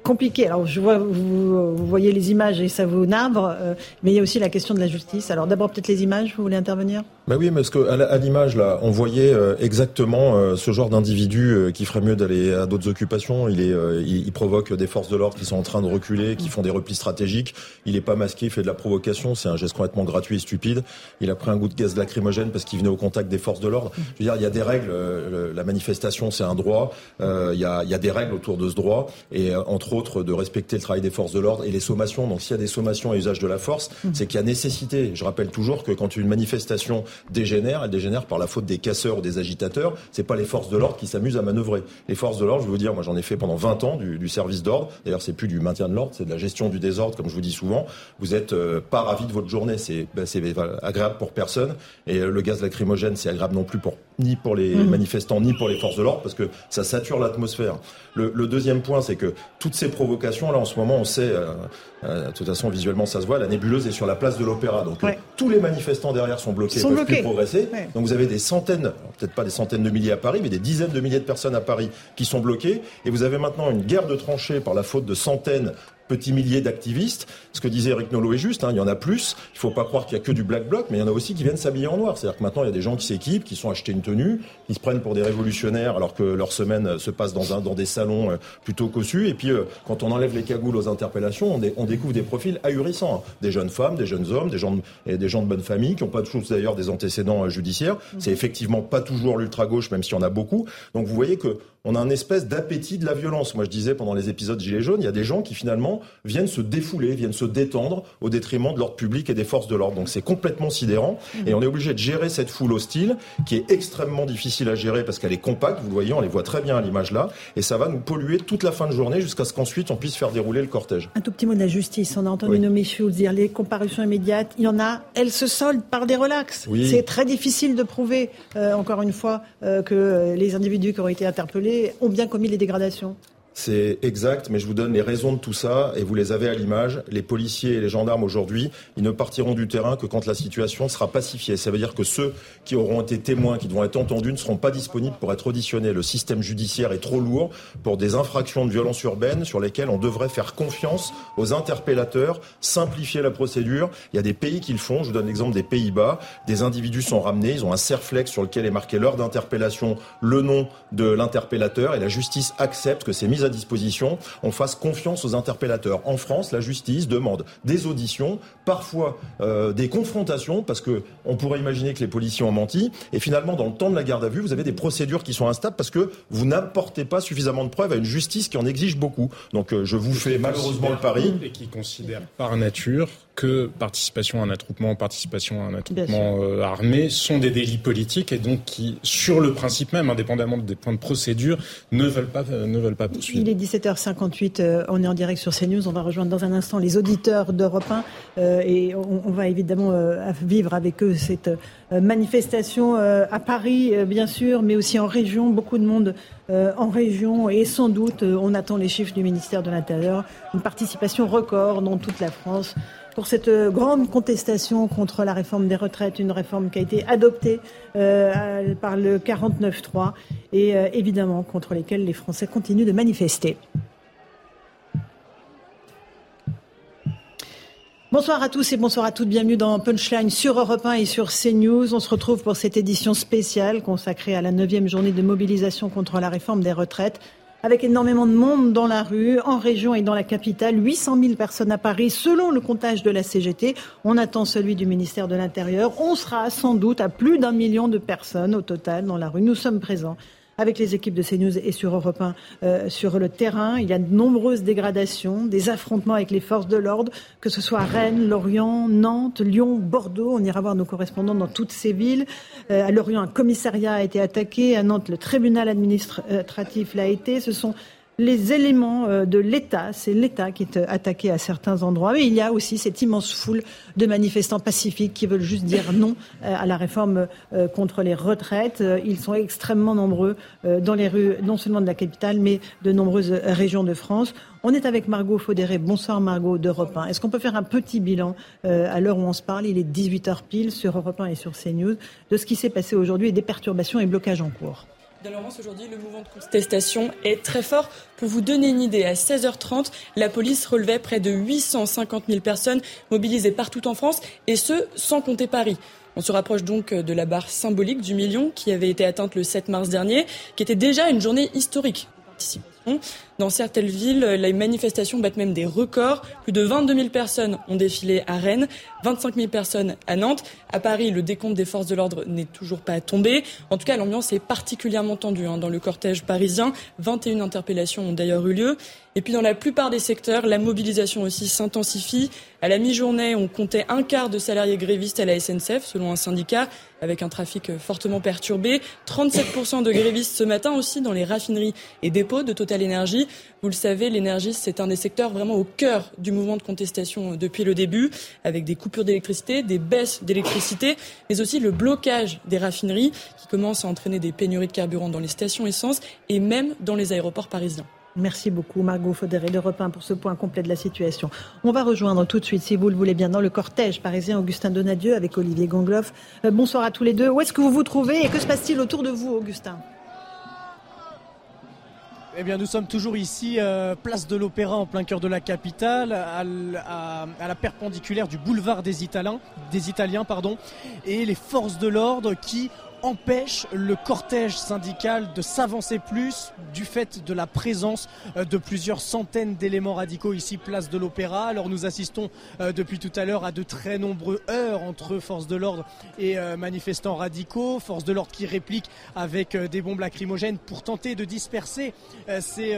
compliqué. Alors, je vois, vous, voyez les images et ça vous nabre, euh, mais il y a aussi la question de la justice. Alors, d'abord, peut-être les images, vous voulez intervenir? Bah oui, parce que à l'image là, on voyait euh, exactement euh, ce genre d'individu qui ferait mieux d'aller à d'autres occupations. Il est, il, provoque des forces de l'ordre qui sont en train de reculer, qui font des replis stratégiques. Il est pas masqué, il fait de la provocation. C'est un geste complètement gratuit et stupide. Il a pris un goût de gaz lacrymogène parce qu'il venait au contact des forces de l'ordre. Je veux dire, il y a des règles. la manifestation, c'est un droit. il, y a, il y a des règles autour de ce droit et entre autres de respecter le travail des forces de l'ordre et les sommations. Donc s'il y a des sommations à usage de la force, mmh. c'est qu'il y a nécessité. Je rappelle toujours que quand une manifestation dégénère, elle dégénère par la faute des casseurs ou des agitateurs. C'est pas les forces de l'ordre qui s'amusent à manœuvrer. Les forces de l'ordre, je vais vous dire, moi j'en ai fait pendant 20 ans du, service d'ordre. D'ailleurs, c'est plus du maintien de l'ordre, c'est de la gestion du désordre, comme je vous dis souvent. Vous êtes euh, pas ravi de votre journée, c'est ben, agréable pour personne. Et euh, le gaz lacrymogène, c'est agréable non plus pour ni pour les mmh. manifestants ni pour les forces de l'ordre parce que ça sature l'atmosphère. Le, le, deuxième point, c'est que toutes ces provocations Là, en ce moment, on sait, euh, euh, de toute façon, visuellement, ça se voit, la nébuleuse est sur la place de l'Opéra. Donc, euh, tous les manifestants derrière sont bloqués, ne peuvent plus progresser. Donc, vous avez des centaines, peut-être pas des centaines de milliers à Paris, mais des dizaines de milliers de personnes à Paris qui sont bloquées. Et vous avez maintenant une guerre de tranchées par la faute de centaines petits milliers d'activistes. Ce que disait Eric Nolot est juste, hein, il y en a plus. Il faut pas croire qu'il y a que du black bloc, mais il y en a aussi qui viennent s'habiller en noir. C'est-à-dire que maintenant, il y a des gens qui s'équipent, qui sont achetés une tenue, qui se prennent pour des révolutionnaires alors que leur semaine se passe dans, un, dans des salons euh, plutôt cossus. Et puis, euh, quand on enlève les cagoules aux interpellations, on, découvre des profils ahurissants. Des jeunes femmes, des jeunes hommes, des gens de, et des gens de bonne famille, qui n'ont pas toujours d'ailleurs des antécédents euh, judiciaires. C'est effectivement pas toujours l'ultra-gauche, même s'il y en a beaucoup. Donc vous voyez que on a un espèce d'appétit de la violence. Moi, je disais pendant les épisodes Gilets jaunes, il y a des gens qui finalement viennent se défouler, viennent se détendre au détriment de l'ordre public et des forces de l'ordre. Donc c'est complètement sidérant mmh. et on est obligé de gérer cette foule hostile qui est extrêmement difficile à gérer parce qu'elle est compacte. Vous le voyez, on les voit très bien à l'image là et ça va nous polluer toute la fin de journée jusqu'à ce qu'ensuite on puisse faire dérouler le cortège. Un tout petit mot de la justice. On a entendu oui. Schulz dire les comparutions immédiates. Il y en a. Elles se soldent par des relax. C'est très difficile de prouver, euh, encore une fois, euh, que les individus qui ont été interpellés ont bien commis les dégradations c'est exact, mais je vous donne les raisons de tout ça et vous les avez à l'image. Les policiers et les gendarmes aujourd'hui, ils ne partiront du terrain que quand la situation sera pacifiée. Ça veut dire que ceux qui auront été témoins, qui devront être entendus, ne seront pas disponibles pour être auditionnés. Le système judiciaire est trop lourd pour des infractions de violence urbaine sur lesquelles on devrait faire confiance aux interpellateurs, simplifier la procédure. Il y a des pays qui le font. Je vous donne l'exemple des Pays-Bas. Des individus sont ramenés, ils ont un serflex sur lequel est marqué l'heure d'interpellation, le nom de l'interpellateur et la justice accepte que ces mises à disposition, on fasse confiance aux interpellateurs. En France, la justice demande des auditions, parfois euh, des confrontations, parce que on pourrait imaginer que les policiers ont menti. Et finalement, dans le temps de la garde à vue, vous avez des procédures qui sont instables parce que vous n'apportez pas suffisamment de preuves à une justice qui en exige beaucoup. Donc, euh, je vous fais malheureusement le pari. Et qui considère par nature que participation à un attroupement, participation à un attroupement euh, armé sont des délits politiques et donc qui, sur le principe même, indépendamment des points de procédure, ne veulent pas, euh, ne veulent pas poursuivre. Il est 17h58, euh, on est en direct sur CNews, on va rejoindre dans un instant les auditeurs d'Europe 1 et on, on, va évidemment vivre avec eux cette manifestation à Paris, bien sûr, mais aussi en région, beaucoup de monde en région et sans doute, on attend les chiffres du ministère de l'Intérieur, une participation record dans toute la France pour cette euh, grande contestation contre la réforme des retraites, une réforme qui a été adoptée euh, par le 49-3 et euh, évidemment contre lesquelles les Français continuent de manifester. Bonsoir à tous et bonsoir à toutes. Bienvenue dans Punchline sur Europe 1 et sur CNews. On se retrouve pour cette édition spéciale consacrée à la neuvième journée de mobilisation contre la réforme des retraites avec énormément de monde dans la rue, en région et dans la capitale. 800 000 personnes à Paris, selon le comptage de la CGT. On attend celui du ministère de l'Intérieur. On sera sans doute à plus d'un million de personnes au total dans la rue. Nous sommes présents avec les équipes de CNews et sur Europe 1 euh, sur le terrain. Il y a de nombreuses dégradations, des affrontements avec les forces de l'ordre, que ce soit à Rennes, Lorient, Nantes, Lyon, Bordeaux. On ira voir nos correspondants dans toutes ces villes. Euh, à Lorient, un commissariat a été attaqué. À Nantes, le tribunal administratif l'a été. Ce sont les éléments euh, de l'État. C'est l'État qui est attaqué à certains endroits. Mais il y a aussi cette immense foule de manifestants pacifiques qui veulent juste dire non euh, à la réforme euh, contre les retraites. Ils sont extrêmement nombreux dans les rues, non seulement de la capitale, mais de nombreuses régions de France. On est avec Margot Faudéré. Bonsoir Margot d'Europe 1. Est-ce qu'on peut faire un petit bilan à l'heure où on se parle? Il est 18h pile sur Europe 1 et sur CNews de ce qui s'est passé aujourd'hui et des perturbations et blocages en cours. Aujourd'hui, le mouvement de contestation est très fort. Pour vous donner une idée, à 16h30, la police relevait près de 850 000 personnes mobilisées partout en France, et ce, sans compter Paris. On se rapproche donc de la barre symbolique du million qui avait été atteinte le 7 mars dernier, qui était déjà une journée historique. Dans certaines villes, les manifestations battent même des records. Plus de 22 000 personnes ont défilé à Rennes, 25 000 personnes à Nantes. À Paris, le décompte des forces de l'ordre n'est toujours pas tombé. En tout cas, l'ambiance est particulièrement tendue hein, dans le cortège parisien. 21 interpellations ont d'ailleurs eu lieu. Et puis dans la plupart des secteurs, la mobilisation aussi s'intensifie. À la mi-journée, on comptait un quart de salariés grévistes à la SNCF, selon un syndicat, avec un trafic fortement perturbé. 37% de grévistes ce matin aussi dans les raffineries et dépôts de Total Energy. Vous le savez, l'énergie, c'est un des secteurs vraiment au cœur du mouvement de contestation depuis le début, avec des coupures d'électricité, des baisses d'électricité, mais aussi le blocage des raffineries qui commence à entraîner des pénuries de carburant dans les stations essence et même dans les aéroports parisiens. Merci beaucoup, Margot Faudéré de Repin, pour ce point complet de la situation. On va rejoindre tout de suite, si vous le voulez bien, dans le cortège parisien Augustin Donadieu avec Olivier Gangloff. Euh, bonsoir à tous les deux. Où est-ce que vous vous trouvez et que se passe-t-il autour de vous, Augustin? Eh bien, nous sommes toujours ici, euh, place de l'Opéra, en plein cœur de la capitale, à, la perpendiculaire du boulevard des Italiens, des Italiens, pardon, et les forces de l'ordre qui empêche le cortège syndical de s'avancer plus du fait de la présence euh, de plusieurs centaines d'éléments radicaux ici, place de l'Opéra. Alors nous assistons euh, depuis tout à l'heure à de très nombreux heures entre forces de l'ordre et euh, manifestants radicaux, forces de l'ordre qui répliquent avec des bombes lacrymogènes pour tenter de disperser ces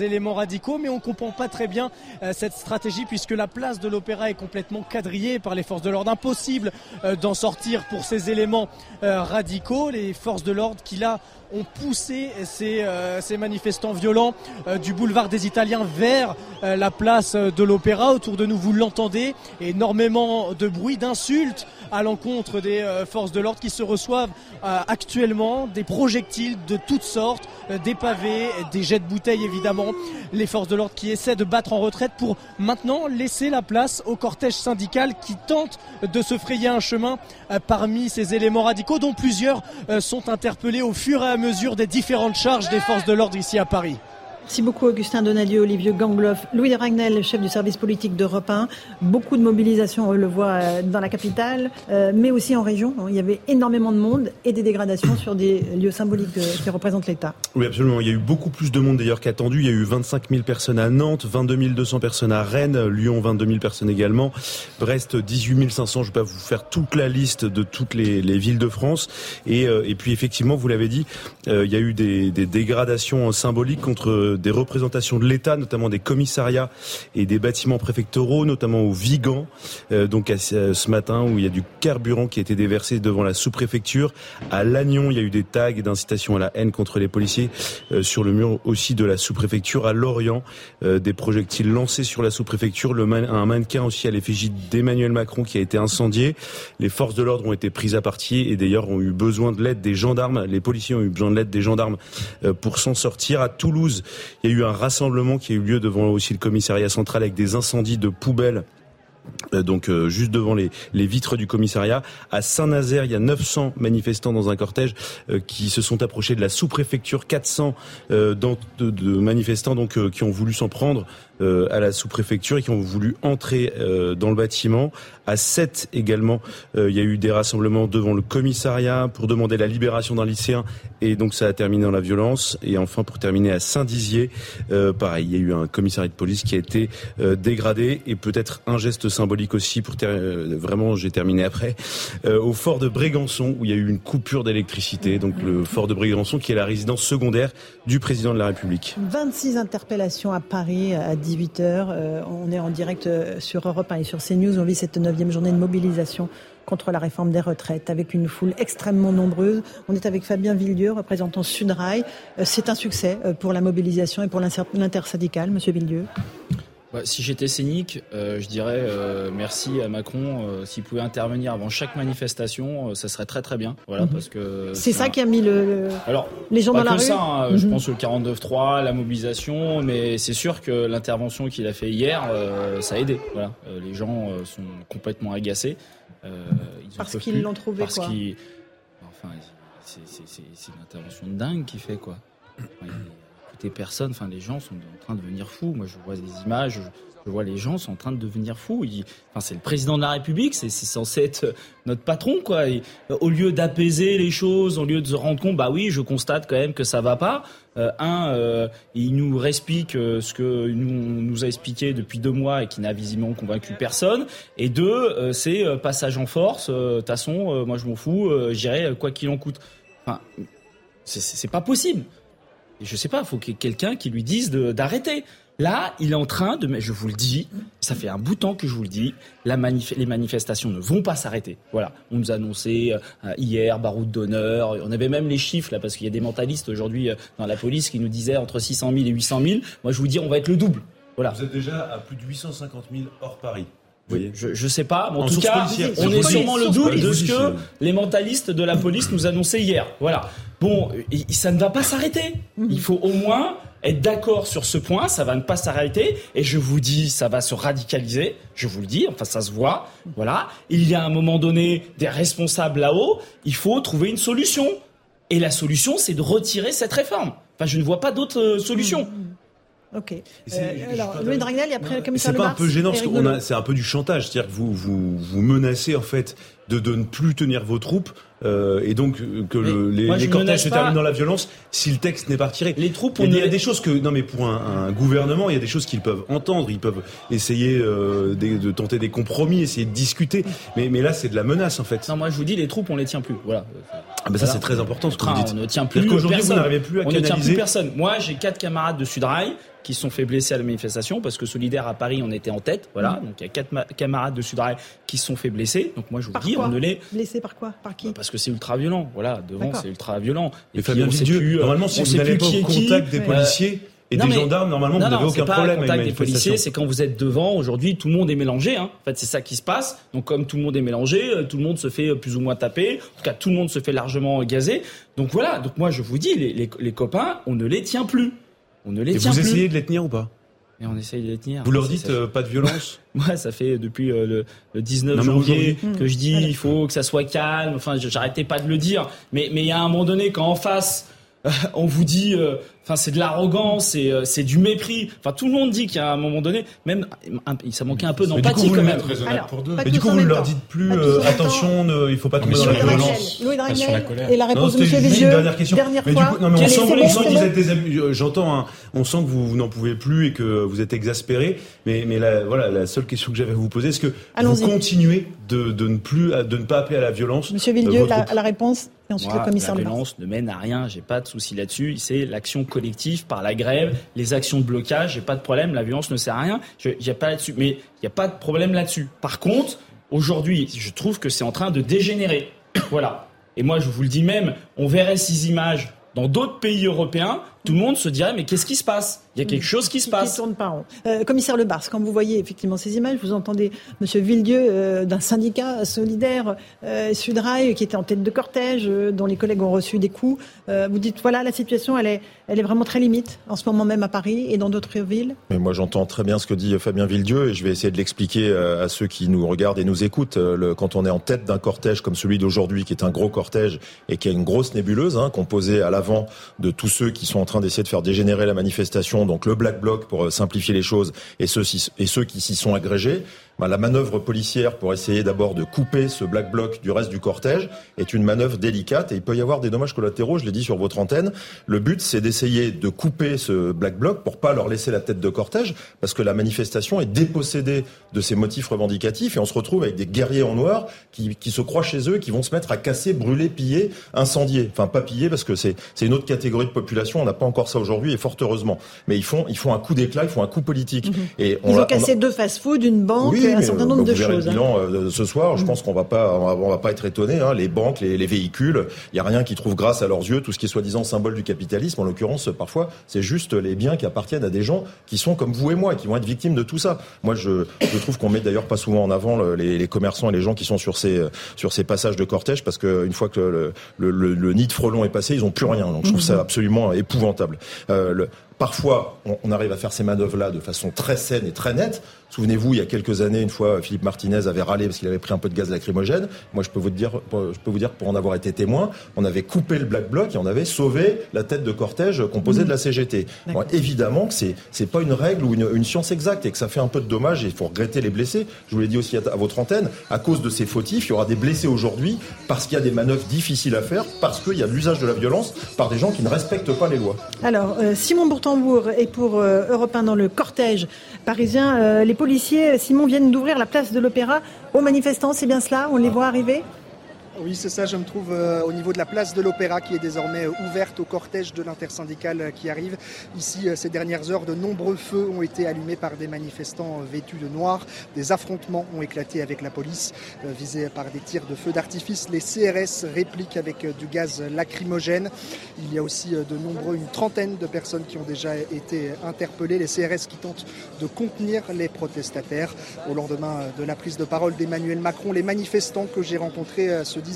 éléments radicaux, mais on comprend pas très bien cette stratégie puisque la place de l'Opéra est complètement quadrillée par les forces de l'ordre. Impossible d'en sortir pour ces éléments radicaux, les forces de l'ordre qui là ont poussé ces, euh, ces manifestants violents euh, du boulevard des Italiens vers euh, la place de l'Opéra. Autour de nous, vous l'entendez, énormément de bruit, d'insultes à l'encontre des forces de l'ordre qui se reçoivent actuellement des projectiles de toutes sortes, des pavés, des jets de bouteilles évidemment. Les forces de l'ordre qui essaient de battre en retraite pour maintenant laisser la place au cortège syndical qui tente de se frayer un chemin parmi ces éléments radicaux dont plusieurs sont interpellés au fur et à mesure des différentes charges des forces de l'ordre ici à Paris. Merci beaucoup Augustin Donadieu, Olivier Gangloff, Louis Ragnel, chef du service politique d'Europe 1. Beaucoup de mobilisation, on le voit euh, dans la capitale, euh, mais aussi en région. Il y avait énormément de monde et des dégradations sur des lieux symboliques euh, qui représentent l'État. Oui, absolument. Il y a eu beaucoup plus de monde d'ailleurs qu'attendu. Il y a eu 25 000 personnes à Nantes, 22 200 personnes à Rennes, Lyon 22 000 personnes également, Brest 18 500. Je ne vais pas vous faire toute la liste de toutes les, villes de France. Et, puis effectivement, vous l'avez dit, il y a eu des dégradations symboliques contre des représentations de l'État, notamment des commissariats et des bâtiments préfectoraux, notamment au Vigan, euh, donc ce matin où il y a du carburant qui a été déversé devant la sous-préfecture. À Lannion, il y a eu des tags d'incitation à la haine contre les policiers euh, sur le mur aussi de la sous-préfecture. À Lorient, euh, des projectiles lancés sur la sous-préfecture. un mannequin aussi à l'effigie d'Emmanuel Macron qui a été incendié. Les forces de l'ordre ont été prises à partie et d'ailleurs ont eu besoin de l'aide des gendarmes. Les policiers ont eu besoin de l'aide des gendarmes pour s'en sortir. À Toulouse, il y a eu un rassemblement qui a eu lieu devant aussi le commissariat central avec des incendies de poubelles euh, donc euh, juste devant les, vitres du commissariat. À Saint-Nazaire, il y a 900 manifestants dans un cortège euh, qui se sont approchés de la sous-préfecture, 400 de, manifestants donc qui ont voulu s'en prendre à la sous-préfecture et qui ont voulu entrer dans le bâtiment. À 7 également, il y a eu des rassemblements devant le commissariat pour demander la libération d'un lycéen et donc ça a terminé dans la violence. Et enfin pour terminer à Saint-Dizier, pareil, il y a eu un commissariat de police qui a été dégradé et peut-être un geste symbolique aussi pour euh, vraiment j'ai terminé après euh, au fort de Brégançon où il y a eu une coupure d'électricité donc le fort de Brégançon qui est la résidence secondaire du président de la République. 26 interpellations à Paris 18h euh, on est en direct sur Europe 1 et sur CNews on vit cette neuvième journée de mobilisation contre la réforme des retraites avec une foule extrêmement nombreuse. On est avec Fabien Villieu, représentant Sudrail. C'est un succès pour la mobilisation et pour l'intersyndicale, Monsieur Villieu bah, si j'étais scénique, euh, je dirais euh, merci à Macron. Euh, s'il pouvait intervenir avant chaque manifestation, ça serait très très bien. Voilà, mhm. parce que c'est ça qui a mis le, Alors, les gens dans la rue. Ça, hein, Je mhm. pense au 49-3, la mobilisation, mais c'est sûr que l'intervention qu'il a fait hier, ça a aidé. Voilà, les gens sont complètement agacés. parce qu'ils l'ont trouvé parce quoi. Enfin, c'est une intervention dingue qu'il fait quoi personnes, enfin les gens sont en train de devenir fous. Moi je vois des images, je, vois les gens sont en train de devenir fous. enfin c'est le président de la République, c'est censé être notre patron quoi. au lieu d'apaiser les choses, au lieu de se rendre compte, bah oui, je constate quand même que ça va pas. Euh, un, euh, il nous réexplique euh, ce que nous, nous a expliqué depuis deux mois et qui n'a visiblement convaincu personne. Et deux, c'est passage en force. De toute façon, moi je m'en fous, j'irai quoi qu'il en coûte. Enfin, c'est pas possible je sais pas, faut qu'il y ait quelqu'un qui lui dise d'arrêter. Là, il est en train de, je vous le dis, ça fait un bout de temps que je vous le dis, les manifestations ne vont pas s'arrêter. Voilà, on nous a annoncé euh, hier baroud d'honneur, on avait même les chiffres là parce qu'il y a des mentalistes aujourd'hui euh, dans la police qui nous disaient entre 600 000 et 800 000. Moi, je vous dis, on va être le double. Voilà. Vous êtes déjà à plus de 850 000 hors Paris. Oui, je, je sais pas, mais en, tout cas, on est sûrement le double de ce que les mentalistes de la police nous annonçaient hier. Voilà. Bon, ça ne va pas s'arrêter. Mhm. Il faut au moins être d'accord sur ce point, ça va ne pas s'arrêter, et je vous dis, ça va se radicaliser, je vous le dis, enfin ça se voit, voilà. Il y a un moment donné des responsables là-haut, il faut trouver une solution. Et la solution, c'est de retirer cette réforme. Enfin, je ne vois pas d'autre euh, solution. Ok. Euh, alors, Louis Dragnel, après le commissaire C'est pas un peu gênant parce qu'on a, c'est un peu du chantage, c'est-à-dire que vous, vous, vous menacez en fait de, de ne plus tenir vos troupes euh, et donc euh, que le, les, les cortèges se terminent dans la violence si le texte n'est pas retiré. Les troupes, il y a, on des choses que non mais pour un, un, gouvernement, il y a des choses qu'ils peuvent entendre, ils peuvent essayer euh, de, de, tenter des compromis, essayer de discuter. Mais, mais là, c'est de la menace en fait. Non, moi je vous dis, les troupes, on les tient plus. Voilà. Ah ben ça c'est très important ce que vous dites. On ne tient plus. Qu'aujourd'hui vous n'arrivez plus à on canaliser. ne tient plus personne. Moi, j'ai quatre camarades de Sudrail qui se sont fait blesser à la manifestation parce que Solidaire à Paris, on était en tête. Voilà. Mhm. Donc il y a quatre camarades de Sudrail qui se sont fait blesser. Donc moi je vous Par dis, on ne les Blessé par quoi Par qui parce que c'est ultra violent. Voilà, devant D'accord. c'est ultra violent. Et puis, on sait Villedieu, plus, euh, normalement si on vous plus pas qui qui. contact des policiers et Non, des mais- gendarmes, normalement non, vous n'avez aucun pas problème avec contact la des policiers, c'est quand vous êtes devant. Aujourd'hui, tout le monde est mélangé. Hein. En fait, c'est ça qui se passe. Donc, comme tout le monde est mélangé, euh, tout le monde se fait euh, plus ou moins taper. En tout cas, tout le monde se fait largement gazer. Donc voilà. Donc moi, je vous dis, les, les, les copains, on ne les tient plus. On ne les Et tient vous plus. essayez de les tenir ou pas? Et on essaye de les tenir. Vous leur dites ça- euh, pas de violence? Moi, ça fait depuis euh, le, le 19 Non, mais janvier que je dis Mmh. il faut que ça soit calme. Enfin, j'arrêtais pas de le dire. Mais mais il y a un moment donné quand en face euh, on vous dit, euh, enfin c'est de l'arrogance, c'est euh, c'est du mépris. Enfin tout le monde dit a un moment donné, même ça manquait un peu Mais du coup, d'empathie vous quand même. Et du coup, vous ne leur dites plus euh, attention, ne- il faut pas tomber mais dans sur la violence. Et la réponse de M. une dernière question. Dernière Mais du fois. coup, non, mais on Quel est- sent, que vous êtes désabusé. J'entends, hein, on sent que vous, n'en pouvez plus et que vous êtes exaspéré. Mais, mais la, voilà, la seule question que j'avais à vous poser, est-ce que vous continuez de, ne plus, de ne pas appeler à la violence Monsieur euh, Villedieu, la, réponse, et ensuite le commissaire la violence ne mène à rien, j'ai pas de souci là-dessus. C'est l'action collective par la grève, les actions de blocage, j'ai pas de problème. La violence ne sert à rien, j'ai pas là-dessus. Mais il n'y a pas de problème là-dessus. Par contre, aujourd'hui, je trouve que c'est en train de dégénérer. voilà. Et moi, je vous le dis même, on verrait ces images dans d'autres pays européens, tout le monde se dirait mais qu'est-ce qui se passe? Il y a quelque chose qui se qui passe. tourne pas rond. Euh, commissaire Le Bars, quand vous voyez effectivement ces images, vous entendez Monsieur Villedieu euh, d'un syndicat solidaire euh, Sudrail qui était en tête de cortège, euh, dont les collègues ont reçu des coups. Euh, vous dites voilà la situation, elle est, elle est vraiment très limite en ce moment même à Paris et dans d'autres villes. Mais moi, j'entends très bien ce que dit Fabien Villedieu et je vais essayer de l'expliquer euh, à ceux qui nous regardent et nous écoutent. Euh, le- quand on est en tête d'un cortège comme celui d'aujourd'hui, qui est un gros cortège et qui a une grosse nébuleuse, hein, composée à l'avant de tous ceux qui sont en train d'essayer de faire dégénérer la manifestation, donc le Black Bloc pour euh, simplifier les choses, et ceux qui s'y sont agrégés, ben, la manœuvre policière pour essayer d'abord de couper ce Black Bloc du reste du cortège est une manœuvre délicate et il peut y avoir des dommages collatéraux, je l'ai dit sur votre antenne. Le but, c'est d'essayer de couper ce Black Bloc pour pas leur laisser la tête de cortège parce que la manifestation est dépossédée de ses motifs revendicatifs et on se retrouve avec des guerriers en noir qui, qui se croient chez eux, qui vont se mettre à casser, brûler, piller, incendier. Enfin, pas piller parce que c'est c'est une autre catégorie de population. On n'a pas encore ça aujourd'hui et fort heureusement. Mais ils font ils font un coup d'éclat, ils font un coup politique. Et on Ils ont on a- cassé deux fast-food, une banque, oui, un mais, certain euh, nombre bah, de vous verrez choses. Le hein. bilan euh, ce soir, je pense qu'on va pas, on va, pas être étonné. Hein, les banques, les, les véhicules, il y a rien qui trouve grâce à leurs yeux. Tout ce qui est soi-disant symbole du capitalisme, en l'occurrence, parfois, c'est juste les biens qui appartiennent à des gens qui sont comme vous et moi, qui vont être victimes de tout ça. Moi, je, je trouve qu'on met d'ailleurs pas souvent en avant le- les, les commerçants et les gens qui sont sur ces sur ces passages de cortège, parce que une fois que le, le, le- le nid de frelons est passé, ils ont plus rien. Donc, je trouve ça absolument épouvantable. Euh, le, Parfois, on, on arrive à faire ces manœuvres-là de façon très saine et très nette. Souvenez-vous, il y a quelques années, une fois, Philippe Martinez avait râlé parce qu'il avait pris un peu de gaz lacrymogène. Moi, je peux vous dire, je peux vous dire, pour en avoir été témoin, on avait coupé le Black Bloc et on avait sauvé la tête de cortège composée de la CGT. Bon, évidemment que c'est c'est pas une règle ou une, une science exacte et que ça fait un peu de dommages et il faut regretter les blessés. Je vous l'ai dit aussi à, à votre antenne, à cause de ces fautifs, il y aura des blessés aujourd'hui parce qu'il y a des manœuvres difficiles à faire, parce qu'il y a l'usage de la violence par des gens qui ne respectent pas les lois. Alors, euh, Simon Est pour euh, Europe 1 dans le cortège parisien. Euh, les policiers, Simon, viennent d'ouvrir la place de l'Opéra aux manifestants, c'est bien cela On les voit arriver? Oui, c'est ça. Je me trouve euh, au niveau de la place de l'Opéra qui est désormais euh, ouverte au cortège de l'intersyndicale euh, qui arrive. Ici, ces dernières heures, de nombreux feux ont été allumés par des manifestants vêtus de noir. Des affrontements ont éclaté avec la police, visés par des tirs de feux d'artifice. Les CRS répliquent avec du gaz lacrymogène. Il y a aussi de nombreux, une trentaine de personnes qui ont déjà été interpellées. Les CRS qui tentent de contenir les protestataires. Au lendemain de la prise de parole d'Emmanuel Macron, les manifestants que j'ai rencontrés se disent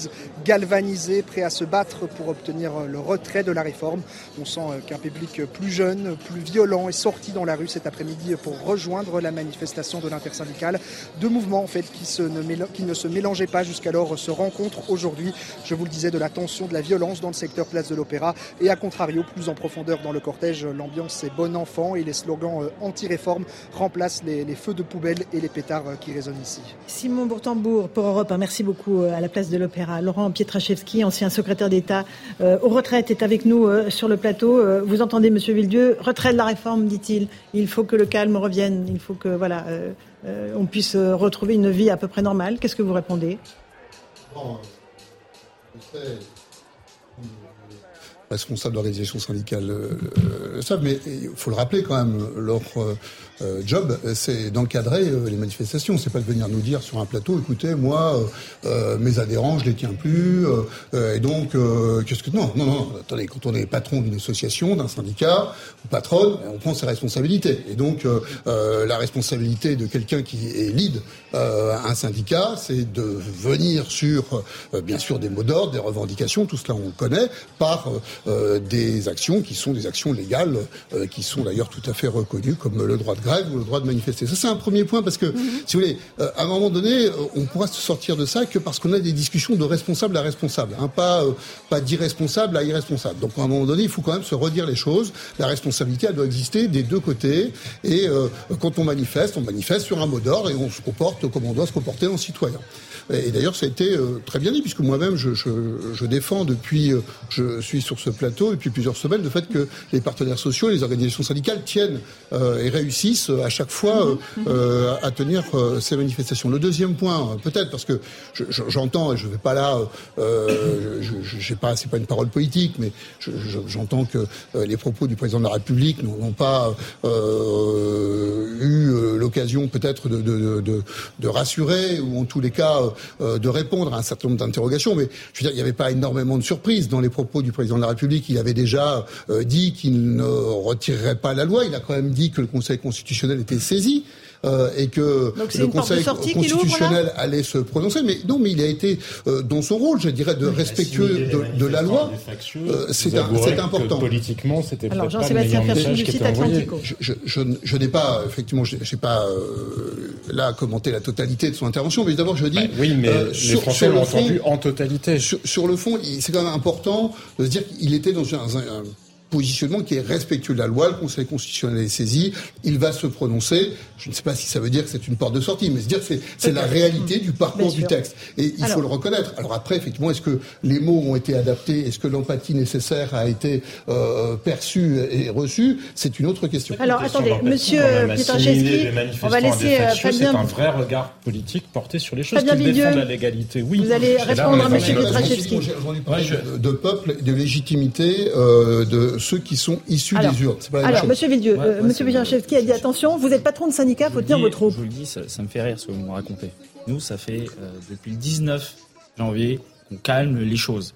galvanisés, prêts à se battre pour obtenir le retrait de la réforme. On sent euh, qu'un public plus jeune, plus violent est sorti dans la rue cet après-midi pour rejoindre la manifestation de l'intersyndicale. Deux mouvements en fait qui, ne, se mélangeaient pas jusqu'alors se rencontrent aujourd'hui. Je vous le disais, de la tension, de la violence dans le secteur place de l'Opéra et à contrario, plus en profondeur dans le cortège, l'ambiance est bon enfant et les slogans euh, anti-réforme remplacent les, les feux de poubelle et les pétards euh, qui résonnent ici. Simon Bourtambourg pour Europe 1, merci beaucoup à la place de l'Opéra. Laurent Pietraszewski, ancien secrétaire d'État euh, aux retraites, est avec nous euh, sur le plateau. Euh, vous entendez, Monsieur Villedieu, retrait de la réforme, dit-il. Il faut que le calme revienne. Il faut que voilà, on puisse retrouver une vie à peu près normale. Qu'est-ce que vous répondez? Responsables d'organisations syndicales le savent, mais il faut le rappeler quand même, leur euh, job, c'est d'encadrer euh, les manifestations. C'est pas de venir nous dire sur un plateau, écoutez, moi, euh, mes adhérents, je les tiens plus, et donc, qu'est-ce que non, non, non. Attendez, quand on est patron d'une association, d'un syndicat, ou patronne, on prend ses responsabilités. Et donc, la responsabilité de quelqu'un qui est lead un syndicat, c'est de venir sur, bien sûr, des mots d'ordre, des revendications, tout cela on le connaît, par des actions qui sont des actions légales, qui sont d'ailleurs tout à fait reconnues comme le droit de grève ou le droit de manifester. Ça, c'est un premier point parce que, mhm. si vous voulez, euh, à un moment donné, euh, on pourra se sortir de ça que parce qu'on a des discussions de responsable à responsable, hein, pas, euh, pas d'irresponsable à irresponsable. Donc, à un moment donné, il faut quand même se redire les choses. La responsabilité, elle doit exister des deux côtés. Et quand on manifeste, on manifeste sur un mot d'ordre et on se comporte comme on doit se comporter en citoyen. Et d'ailleurs, ça a été très bien dit, puisque moi-même, je, je, je, défends depuis, je suis sur ce plateau depuis plusieurs semaines, le fait que les partenaires sociaux et les organisations syndicales tiennent et réussissent euh, à chaque fois euh, euh, à tenir ces manifestations. Le deuxième point, peut-être parce que j'entends, et je ne vais pas là, je pas, c'est pas une parole politique, mais j'entends que les propos du président de la République n'ont pas eu l'occasion peut-être de, de, de, de, rassurer ou en tous les cas de répondre à un certain nombre d'interrogations. Mais je veux dire, il n'y avait pas énormément de surprises dans les propos du président de la République. Il avait déjà dit qu'il ne retirerait pas la loi. Il a quand même dit que le Conseil constitutionnel était saisi. Euh, et que le Conseil constitutionnel allait se prononcer. Mais non, mais il a été euh, dans son rôle, je dirais, de respectueux de, la loi. Euh, c'est important. politiquement, c'était Alors Jean-Sébastien Ferchin du site Atlantico. Je, je, je, n'ai pas, effectivement, je n'ai pas là commenté la totalité de son intervention, mais d'abord je dis. Ben oui, mais les Français l'ont entendu en totalité. Sur, le fond, c'est quand même important de se dire qu'il était dans un, un positionnement qui est respectueux de la loi. Le Conseil constitutionnel est saisi. Il va se prononcer. Je ne sais pas si ça veut dire que c'est une porte de sortie, mais se dire que c'est la réalité du parcours du texte. Et il faut le reconnaître. Alors après, effectivement, est-ce que les mots ont été adaptés? Est-ce que l'empathie nécessaire a été euh, perçue et reçue? C'est une autre question. Alors attendez, Monsieur Pietraszewski, on va laisser euh, C'est un vrai regard politique porté sur les choses qui défendent la légalité. Oui. Vous allez répondre à Monsieur Pietraszewski. De peuple, de légitimité, euh, de ceux qui sont issus des urnes. alors, Monsieur Villedieu, euh, Monsieur qui a dit attention, vous êtes patron de syndicat, il faut tenir votre Je vous le dis, ça, me fait rire ce que vous me racontez. Nous, ça fait euh, depuis le 19 janvier qu'on calme les choses.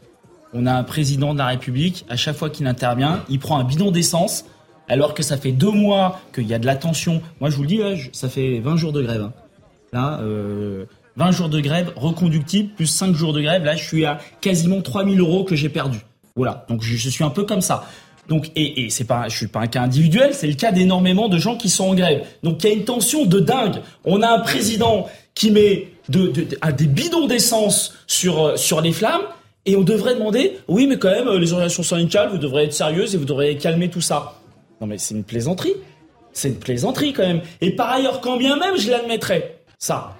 On a un président de la République, à chaque fois qu'il intervient, il prend un bidon d'essence, alors que ça fait deux mois qu'il y a de la tension. Moi, je vous le dis, ça fait 20 jours de grève. Hein. Là, 20 euh, jours de grève reconductible, plus 5 jours de grève. Là, je suis à quasiment 3000 euros que j'ai perdu. Voilà, donc je, je, suis un peu comme ça. Donc, et, et c'est pas, je suis pas un cas individuel, c'est le cas d'énormément de gens qui sont en grève. Donc, il y a une tension de dingue. On a un président qui met de, de, des bidons d'essence sur euh, sur les flammes. Et on devrait demander, oui, mais quand même, euh, les organisations syndicales, vous devrez être sérieuses et vous devrez calmer tout ça. Non, mais c'est une plaisanterie. C'est une plaisanterie quand même. Et par ailleurs, quand bien même je l'admettrais, ça,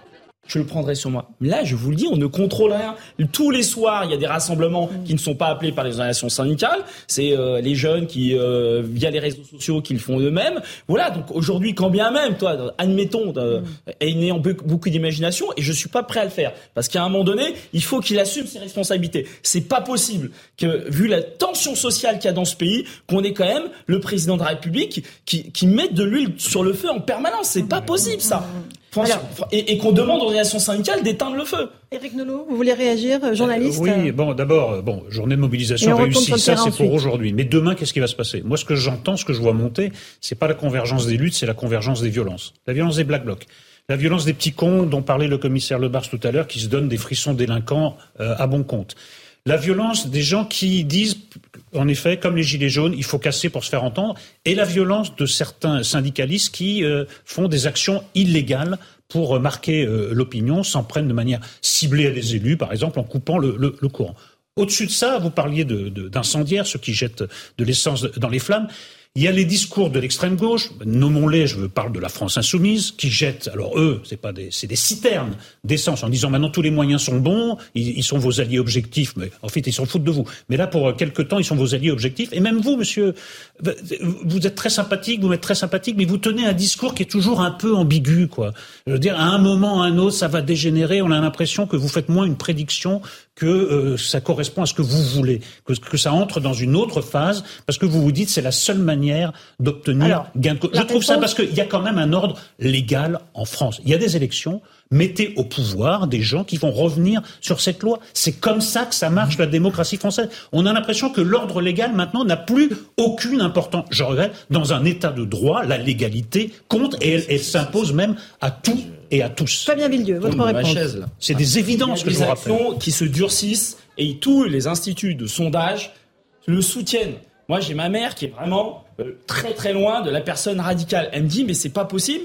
je le prendrai sur moi. Là, je vous le dis, on ne contrôle rien. Tous les soirs, il y a des rassemblements qui ne sont pas appelés par les organisations syndicales. C'est euh, les jeunes qui, euh, via les réseaux sociaux, qui le font eux-mêmes. Voilà. Donc aujourd'hui, quand bien même, toi, admettons, euh, ayant beaucoup d'imagination, et je suis pas prêt à le faire, parce qu'à un moment donné, il faut qu'il assume ses responsabilités. C'est pas possible que, vu la tension sociale qu'il y a dans ce pays, qu'on ait quand même le président de la République qui, qui mette de l'huile sur le feu en permanence. C'est pas possible, ça et, qu'on demande aux organisations syndicales d'éteindre le feu. Éric Nolot, vous voulez réagir, euh, journaliste Oui, bon, d'abord, euh, bon, journée de mobilisation réussie, ça c'est pour aujourd'hui. Mais demain, qu'est-ce qui va se passer? Moi, ce que j'entends, ce que je vois monter, c'est pas la convergence des luttes, c'est la convergence des violences. La violence des Black Blocs. La violence des petits cons dont parlait le commissaire Lebars tout à l'heure, qui se donnent des frissons délinquants euh, à bon compte. La violence des gens qui disent, en effet, comme les Gilets jaunes, il faut casser pour se faire entendre, et la violence de certains syndicalistes qui font des actions illégales pour marquer euh, l'opinion, s'en prennent de manière ciblée à des élus, par exemple en coupant le, courant. Au-dessus de ça, vous parliez d'incendiaires, ceux qui jettent de l'essence dans les flammes. Il y a les discours de l'extrême gauche, nommons-les, je parle de la France insoumise, qui jettent, alors eux, c'est pas des, c'est des citernes d'essence en disant maintenant tous les moyens sont bons, ils, sont vos alliés objectifs, mais en fait ils s'en foutent de vous. Mais là pour quelque temps ils sont vos alliés objectifs. Et même vous, monsieur, vous êtes très sympathique, vous êtes très sympathique, mais vous tenez un discours qui est toujours un peu ambigu, quoi. Je veux dire, à un moment, à un autre, ça va dégénérer. On a l'impression que vous faites moins une prédiction que euh, ça correspond à ce que vous voulez, que, que, ça entre dans une autre phase, parce que vous vous dites c'est la seule manière d'obtenir gain de cause. Je trouve ça parce qu'il y a quand même un ordre légal en France. Il y a des élections, mettez au pouvoir des gens qui vont revenir sur cette loi. C'est comme ça que ça marche la démocratie française. On a l'impression que l'ordre légal maintenant n'a plus aucune importance. Je regrette, dans un état de droit, la légalité compte et elle, s'impose même à tout et à tous. Fabien Villedieu, votre réponse. C'est des évidences que je vous rappelle. qui se durcissent et tous les instituts de sondage le soutiennent. Moi, j'ai ma mère qui est vraiment euh, très très loin de la personne radicale. Elle me dit mais c'est pas possible,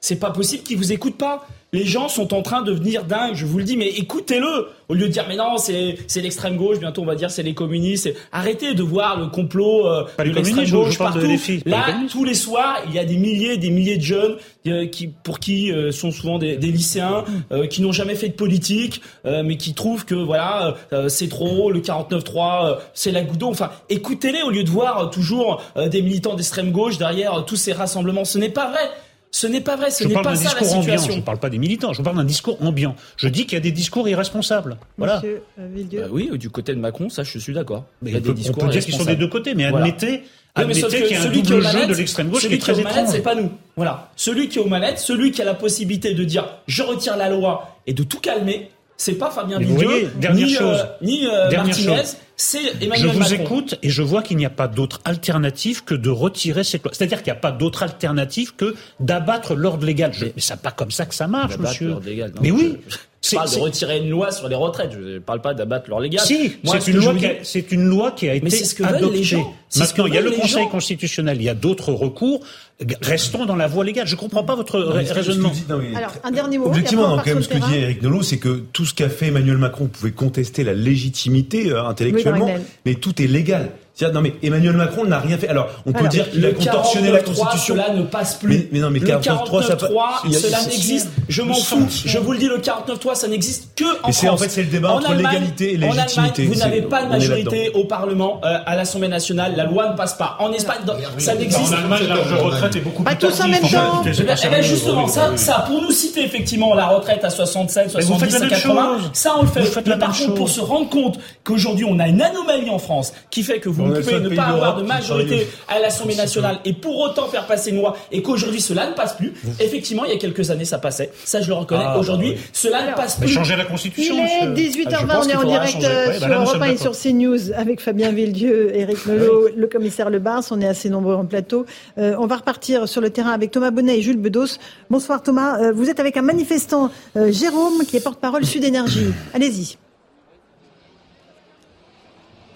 c'est pas possible qu'ils vous écoutent pas les gens sont en train de devenir dingues, je vous le dis, mais écoutez-le Au lieu de dire, mais non, c'est, l'extrême gauche, bientôt on va dire c'est les communistes. Arrêtez de voir le complot euh, de l'extrême gauche partout. Là, tous les soirs, il y a des milliers et des milliers de jeunes euh, qui, pour qui euh, sont souvent des, lycéens, qui n'ont jamais fait de politique, mais qui trouvent que voilà, c'est trop, le 49-3, c'est la goutte Enfin, écoutez-les au lieu de voir toujours des militants d'extrême gauche derrière tous ces rassemblements. Ce n'est pas vrai. Ce n'est pas vrai, ce n'est pas ça la situation. Ambiant. Je ne parle pas des militants, je parle d'un discours ambiant. Je dis qu'il y a des discours irresponsables. Voilà. Monsieur bah oui, du côté de Macron, ça, je suis d'accord. Il y a des discours on peut dire qu'ils sont des deux côtés, mais admettez, admettez qu'il y a un double jeu de l'extrême gauche qui est très étrange. C'est pas nous. Voilà. Celui qui est aux manettes, celui qui a la possibilité de dire je retire la loi et de tout calmer, c'est pas Fabien Villedieu, ni, euh, ni euh, Martinez, c'est Emmanuel Je vous écoute et je vois qu'il n'y a pas d'autre alternative que de retirer cette loi. C'est-à-dire qu'il n'y a pas d'autre alternative que d'abattre l'ordre légal. mais c'est pas comme ça que ça marche, monsieur. Légal, mais oui. Je parle de retirer une loi sur les retraites. Je ne parle pas d'abattre l'ordre légal. Si, c'est une, loi qui a, une loi qui a été ce que adoptée. Les gens. Maintenant, il y a le Conseil constitutionnel, il y a d'autres recours. Restons dans la voie légale. Je ne comprends pas votre raisonnement. Alors, un dernier mot. Objectivement, quand même, ce que dit Eric Nolot, c'est que tout ce qu'a fait Emmanuel Macron pouvait contester la légitimité euh, intellectuellement, mais tout est légal. Non mais Emmanuel Macron n'a rien fait. Alors on peut dire qu'il a contorsionné la Constitution. Cela ne passe plus. Mais, non mais le 49.3, ça cela n'existe. Je m'en fous. Je vous le dis, le 49.3, ça n'existe que en France. En fait, c'est le débat entre légalité et légitimité. vous n'avez pas de majorité au Parlement, euh, à l'Assemblée nationale. La loi ne passe pas. En Espagne, ça n'existe. En Allemagne, l'âge de retraite est beaucoup plus Pas tous en même temps. Eh ben, justement, ça, ça, pour nous citer effectivement la retraite à 67, 70, 80, ça on le fait. Mais par contre, pour se rendre compte qu'aujourd'hui on a une anomalie en France qui fait que vous ne pouvez ne pas avoir de majorité à l'Assemblée nationale et pour autant faire passer une loi et qu'aujourd'hui cela ne passe plus. Effectivement, il y a quelques années ça passait. Ça, je le reconnais. Ah, aujourd'hui, bah cela ne passe plus. Changer la Constitution. Il est 18h20, ah, on est en direct euh, sur bah Europe 1 et sur CNews avec Fabien Villedieu, Éric Nolot, le commissaire Lebars. On est assez nombreux en plateau. Euh, on va repartir sur le terrain avec Thomas Bonnet et Jules Bedos. Bonsoir Thomas. Euh, vous êtes avec un manifestant, Jérôme, qui est porte-parole Sud Énergie. Allez-y.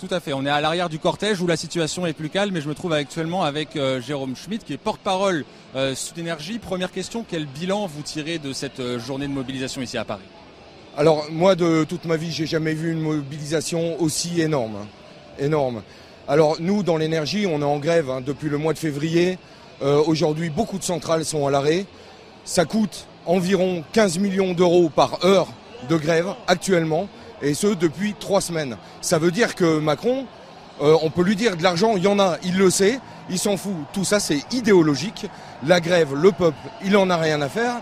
Tout à fait. On est à l'arrière du cortège où la situation est plus calme et je me trouve actuellement avec euh, Jérôme Schmitt qui est porte-parole euh, Sud Énergie. Première question, quel bilan vous tirez de cette euh, journée de mobilisation ici à Paris? Alors moi de toute ma vie, j'ai jamais vu une mobilisation aussi énorme. Hein. Alors nous dans l'énergie, on est en grève hein, depuis le mois de février. Aujourd'hui, beaucoup de centrales sont à l'arrêt. Ça coûte environ 15 millions d'euros par heure de grève actuellement et ce depuis trois semaines. Ça veut dire que Macron, euh, on peut lui dire de l'argent, il y en a, il le sait, il s'en fout. Tout ça, c'est idéologique. La grève, le peuple, il en a rien à faire.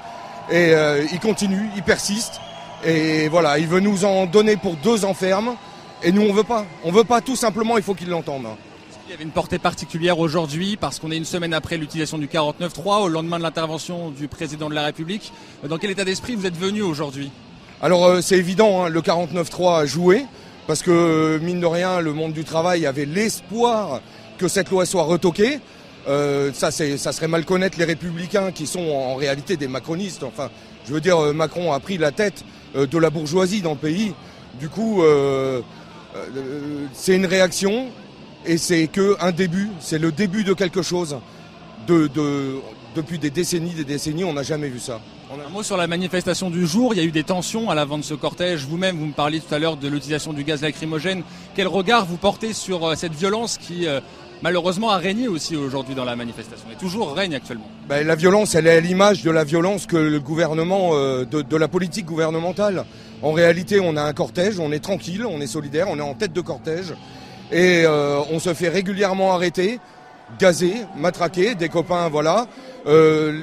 Et euh, il continue, il persiste. Et voilà, il veut nous en donner pour deux enfermes. Et nous, on veut pas. On veut pas tout simplement, il faut qu'il l'entende. Il y avait une portée particulière aujourd'hui parce qu'on est une semaine après l'utilisation du 49.3, au lendemain de l'intervention du président de la République? Dans quel état d'esprit vous êtes venu aujourd'hui? Alors euh, c'est évident, hein, le 49-3 a joué, parce que euh, mine de rien, le monde du travail avait l'espoir que cette loi soit retoquée. Euh, ça, ça serait mal connaître les républicains qui sont en réalité des macronistes. Enfin, je veux dire, Macron a pris la tête de la bourgeoisie dans le pays. Du coup, c'est une réaction et c'est que un début. C'est le début de quelque chose. De, depuis des décennies, des décennies, on n'a jamais vu ça. Un mot sur la manifestation du jour. Il y a eu des tensions à l'avant de ce cortège. Vous-même, vous me parliez tout à l'heure de l'utilisation du gaz lacrymogène. Quel regard vous portez sur euh, cette violence qui, euh, malheureusement a régné aussi aujourd'hui dans la manifestation et toujours règne actuellement? Ben, la violence, elle est à l'image de la violence que le gouvernement, euh, de, de, la politique gouvernementale. En réalité, on a un cortège, on est tranquille, on est solidaire, on est en tête de cortège et euh, on se fait régulièrement arrêter, gazer, matraquer, des copains, voilà. Euh,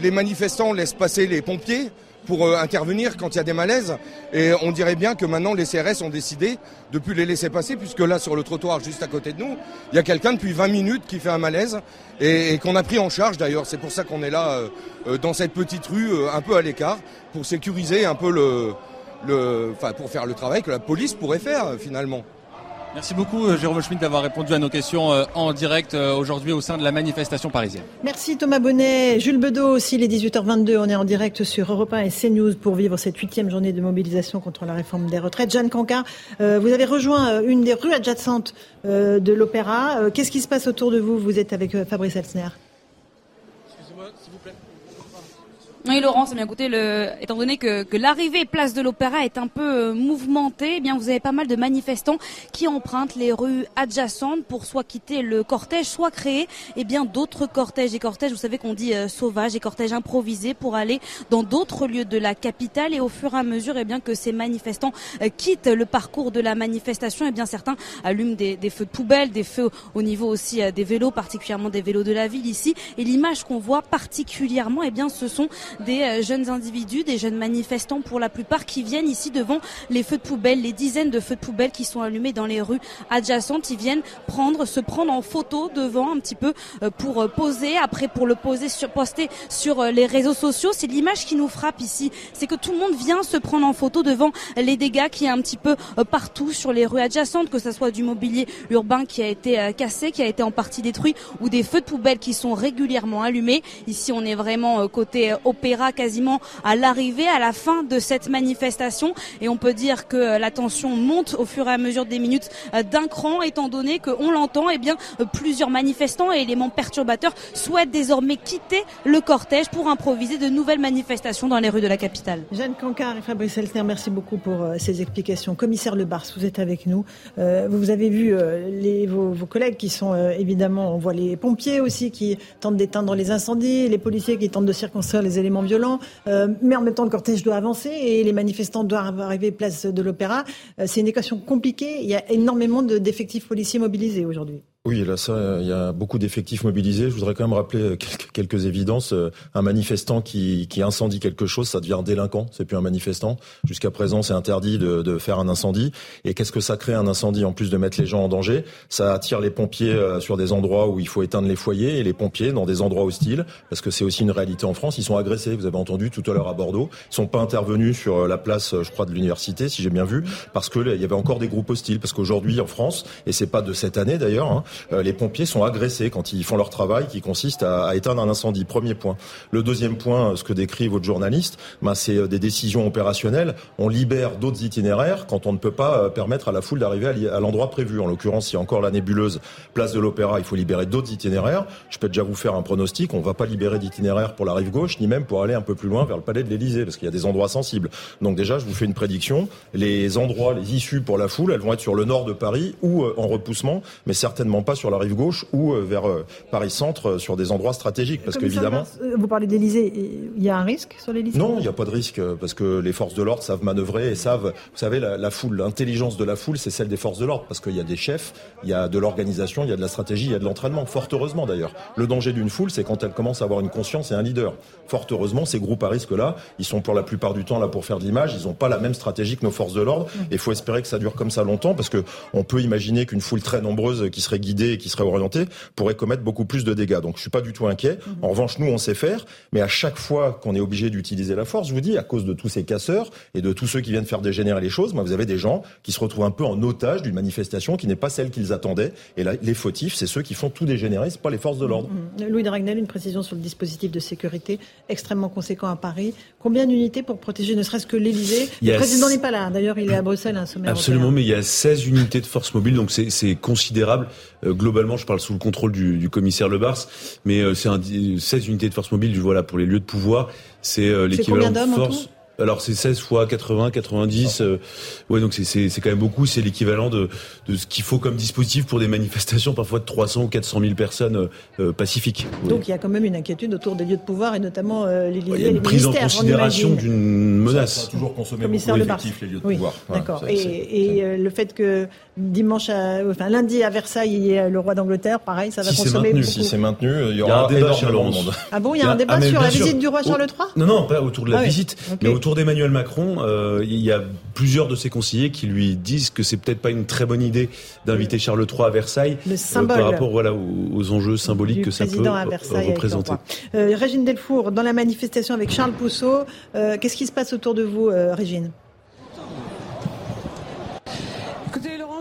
les manifestants laissent passer les pompiers pour euh, intervenir quand il y a des malaises. Et on dirait bien que maintenant les CRS ont décidé de plus les laisser passer, puisque là sur le trottoir juste à côté de nous, il y a quelqu'un depuis 20 minutes qui fait un malaise et, qu'on a pris en charge d'ailleurs. C'est pour ça qu'on est là euh, dans cette petite rue, euh, un peu à l'écart, pour sécuriser un peu le, enfin pour faire le travail que la police pourrait faire finalement. Merci beaucoup euh, Jérôme Schmitt d'avoir répondu à nos questions euh, en direct euh, aujourd'hui au sein de la manifestation parisienne. Merci Thomas Bonnet, Jules Bedeau aussi, les 18h22, on est en direct sur Europe 1 et CNews pour vivre cette huitième journée de mobilisation contre la réforme des retraites. Jeanne Cancard, vous avez rejoint une des rues adjacentes de l'Opéra. Qu'est-ce qui se passe autour de vous? Vous êtes avec Fabrice Elsner. Oui, Laurence, bien écoutez, le, étant donné que, que l'arrivée place de l'Opéra est un peu euh, mouvementée, eh bien vous avez pas mal de manifestants qui empruntent les rues adjacentes pour soit quitter le cortège, soit créer eh bien d'autres cortèges. Et cortèges, vous savez qu'on dit euh, sauvages et cortèges improvisés pour aller dans d'autres lieux de la capitale. Et au fur et à mesure, eh bien que ces manifestants euh, quittent le parcours de la manifestation, eh bien certains allument des, des, feux de poubelle, des feux au niveau aussi des vélos, particulièrement des vélos de la ville ici. Et l'image qu'on voit particulièrement, eh bien ce sont des euh, jeunes individus, des jeunes manifestants pour la plupart qui viennent ici devant les feux de poubelle, les dizaines de feux de poubelle qui sont allumés dans les rues adjacentes. Ils viennent prendre, se prendre en photo devant un petit peu euh, pour euh, poser, après pour le poser sur, poster sur les réseaux sociaux. C'est l'image qui nous frappe ici. C'est que tout le monde vient se prendre en photo devant les dégâts qui est un petit peu partout sur les rues adjacentes, que ce soit du mobilier urbain qui a été cassé, qui a été en partie détruit, ou des feux de poubelle qui sont régulièrement allumés. Ici, on est vraiment côté quasiment à l'arrivée, à la fin de cette manifestation. Et on peut dire que euh, la tension monte au fur et à mesure des minutes euh, d'un cran, étant donné qu'on l'entend, eh bien, euh, plusieurs manifestants et éléments perturbateurs souhaitent désormais quitter le cortège pour improviser de nouvelles manifestations dans les rues de la capitale. Jeanne Cancard et Fabrice Elsner, merci beaucoup pour ces explications. Commissaire Le Bars, vous êtes avec nous. vous avez vu vos, collègues qui sont évidemment, on voit les pompiers aussi qui tentent d'éteindre les incendies, les policiers qui tentent de circonstruire les éléments violent, euh, mais en même temps le cortège doit avancer et les manifestants doivent arriver place de l'Opéra. Euh, c'est une équation compliquée. Il y a énormément d'effectifs policiers mobilisés aujourd'hui. Oui, là, ça, il y a beaucoup d'effectifs mobilisés. Je voudrais quand même rappeler euh, quelques, quelques évidences. Euh, un manifestant qui, qui, incendie quelque chose, ça devient un délinquant. C'est plus un manifestant. Jusqu'à présent, c'est interdit de, de, faire un incendie. Et qu'est-ce que ça crée un incendie en plus de mettre les gens en danger? Ça attire les pompiers euh, sur des endroits où il faut éteindre les foyers et les pompiers dans des endroits hostiles, parce que c'est aussi une réalité en France. Ils sont agressés. Vous avez entendu tout à l'heure à Bordeaux. Ils sont pas intervenus sur la place, je crois, de l'université, si j'ai bien vu, parce que il y avait encore des groupes hostiles. Parce qu'aujourd'hui, en France, et c'est pas de cette année d'ailleurs. Hein, les pompiers sont agressés quand ils font leur travail qui consiste à, à, éteindre un incendie. Premier point. Le deuxième point, ce que décrit votre journaliste, ben, c'est euh, des décisions opérationnelles. On libère d'autres itinéraires quand on ne peut pas euh, permettre à la foule d'arriver à l'endroit prévu. En l'occurrence, il y a encore la nébuleuse place de l'Opéra, il faut libérer d'autres itinéraires. Je peux déjà vous faire un pronostic. On ne va pas libérer d'itinéraire pour la rive gauche, ni même pour aller un peu plus loin vers le palais de l'Élysée, parce qu'il y a des endroits sensibles. Donc déjà, je vous fais une prédiction. Les endroits, les issues pour la foule, elles vont être sur le nord de Paris ou en repoussement, mais certainement pas sur la rive gauche ou euh, vers euh, Paris Centre euh, sur des endroits stratégiques. Parce qu'évidemment. Vous parlez d'Elysée, il y a un risque sur l'Elysée Non, il n'y a pas de risque parce que les forces de l'ordre savent manœuvrer et savent. Vous savez, la, la foule, l'intelligence de la foule, c'est celle des forces de l'ordre parce qu'il y a des chefs, il y a de l'organisation, il y a de la stratégie, il y a de l'entraînement. Fort heureusement d'ailleurs. Le danger d'une foule, c'est quand elle commence à avoir une conscience et un leader. Fort heureusement, ces groupes à risque-là, ils sont pour la plupart du temps là pour faire de l'image. Ils n'ont pas la même stratégie que nos forces de l'ordre. Et il faut espérer que ça dure comme ça longtemps parce que on peut imaginer qu'une foule très nombreuse qui serait guidée et qui serait orientée pourrait commettre beaucoup plus de dégâts. Donc je suis pas du tout inquiet. Mhm. En revanche, nous, on sait faire, mais à chaque fois qu'on est obligé d'utiliser la force, je vous dis, à cause de tous ces casseurs et de tous ceux qui viennent faire dégénérer les choses, moi, vous avez des gens qui se retrouvent un peu en otage d'une manifestation qui n'est pas celle qu'ils attendaient. Et là, les fautifs, c'est ceux qui font tout dégénérer, c'est pas les forces de l'ordre. Mhm. Louis de Ragnel, une précision sur le dispositif de sécurité extrêmement conséquent à Paris. Combien d'unités pour protéger ne serait-ce que l'Élysée? Le président n'est pas là. D'ailleurs, il est à Bruxelles, un sommet Absolument, mais il y a 16 unités de force mobile, donc c'est considérable. Euh, globalement, je parle sous le contrôle du, du commissaire Le Bars, mais euh, c'est 16 unités de force mobile, voilà, pour les lieux de pouvoir. C'est euh, l'équivalent de force. Alors c'est 16 fois 80, 90. Euh, ouais, donc c'est c'est quand même beaucoup. C'est l'équivalent de de ce qu'il faut comme dispositif pour des manifestations parfois de 300 ou 400 000 personnes euh, euh, pacifiques. Donc il y a quand même une inquiétude autour des lieux de pouvoir et notamment euh, les, il y a une prise en considération d'une menace. Ça, a toujours consommé beaucoup d'effectifs les lieux de oui, pouvoir. D'accord. Et, et le fait que dimanche, à, enfin lundi à Versailles, il y a le roi d'Angleterre, pareil, ça va si consommer maintenu, beaucoup. Si c'est maintenu, il y aura il y a un débat sur le monde. Ah bon, il y a, un débat ah, sur la sûr. visite du roi Charles III Non, non, pas autour de la ah, visite, mais autour d'Emmanuel Macron. Euh, il y a plusieurs de ses conseillers qui lui disent que c'est peut-être pas une très bonne idée d'inviter Charles III à Versailles le symbole euh, par rapport voilà aux, aux enjeux symboliques que ça peut à Versailles représenter. Euh, Régine Delfour, dans la manifestation avec Charles Pousseau, qu'est-ce qui se passe autour de vous, euh,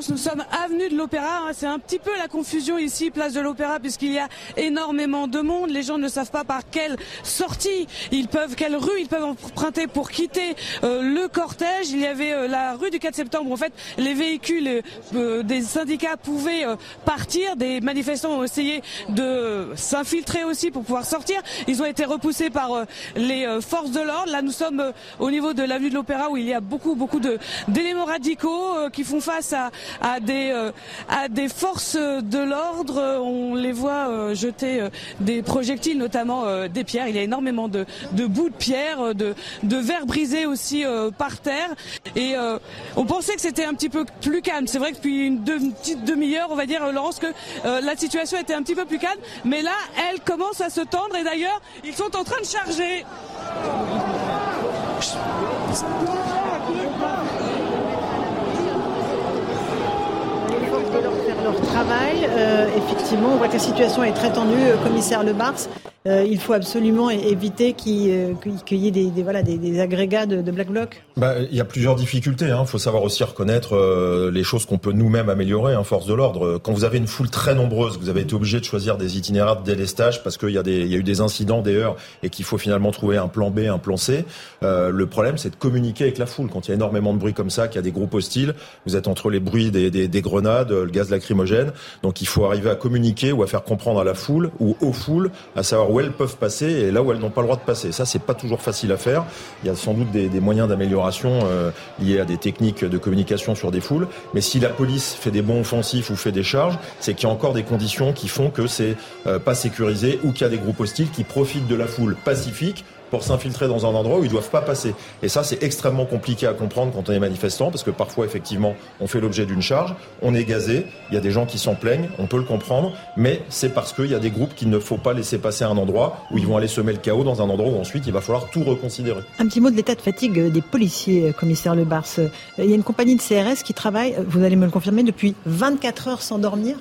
Nous sommes avenue de l'Opéra. C'est un petit peu la confusion ici, place de l'Opéra, puisqu'il y a énormément de monde. Les gens ne savent pas par quelle sortie ils peuvent, quelle rue ils peuvent emprunter pour quitter euh, le cortège. Il y avait euh, la rue du 4 septembre. En fait, les véhicules euh, des syndicats pouvaient partir. Des manifestants ont essayé de s'infiltrer aussi pour pouvoir sortir. Ils ont été repoussés par les forces de l'ordre. Là, nous sommes au niveau de l'avenue de l'Opéra où il y a beaucoup, beaucoup d'éléments radicaux qui font face à à des, euh, à des forces de l'ordre. On les voit euh, jeter euh, des projectiles, notamment des pierres. Il y a énormément de, de bouts de pierre, de, de verres brisés aussi par terre. Et on pensait que c'était un petit peu plus calme. C'est vrai que depuis une, une petite demi-heure, on va dire, Laurence, que la situation était un petit peu plus calme. Mais là, elle commence à se tendre. Et d'ailleurs, ils sont en train de charger. Faire leur travail. Euh, effectivement, on voit que la situation est très tendue. Euh, commissaire Le Bars, euh, il faut absolument éviter qu'il euh, qu y ait des, agrégats de, Black Bloc bah, Il y a plusieurs difficultés. Il hein. faut savoir aussi reconnaître euh, les choses qu'on peut nous-mêmes améliorer en hein, force de l'ordre. Quand vous avez une foule très nombreuse, vous avez été obligé de choisir des itinéraires de délestage parce qu'il y, a eu des incidents, des heures, et qu'il faut finalement trouver un plan B, un plan C. Le problème, c'est de communiquer avec la foule. Quand il y a énormément de bruit comme ça, qu'il y a des groupes hostiles, vous êtes entre les bruits des, des, des grenades, le gaz lacrymogène. Donc il faut arriver à communiquer ou à faire comprendre à la foule ou aux foules à savoir où elles peuvent passer et là où elles n'ont pas le droit de passer. Ça, c'est pas toujours facile à faire. Il y a sans doute des, des moyens d'amélioration euh, liés à des techniques de communication sur des foules. Mais si la police fait des bons offensifs ou fait des charges, c'est qu'il y a encore des conditions qui font que c'est euh, pas sécurisé ou qu'il y a des groupes hostiles qui profitent de la foule pacifique pour s'infiltrer dans un endroit où ils doivent pas passer. Et ça, c'est extrêmement compliqué à comprendre quand on est manifestant, parce que parfois, effectivement, on fait l'objet d'une charge, on est gazé, il y a des gens qui s'en plaignent, on peut le comprendre, mais c'est parce qu'il y a des groupes qu'il ne faut pas laisser passer à un endroit où ils vont aller semer le chaos dans un endroit où ensuite il va falloir tout reconsidérer. Un petit mot de l'état de fatigue des policiers, commissaire Le Bars. Il y a une compagnie de CRS qui travaille, vous allez me le confirmer, depuis 24 heures sans dormir?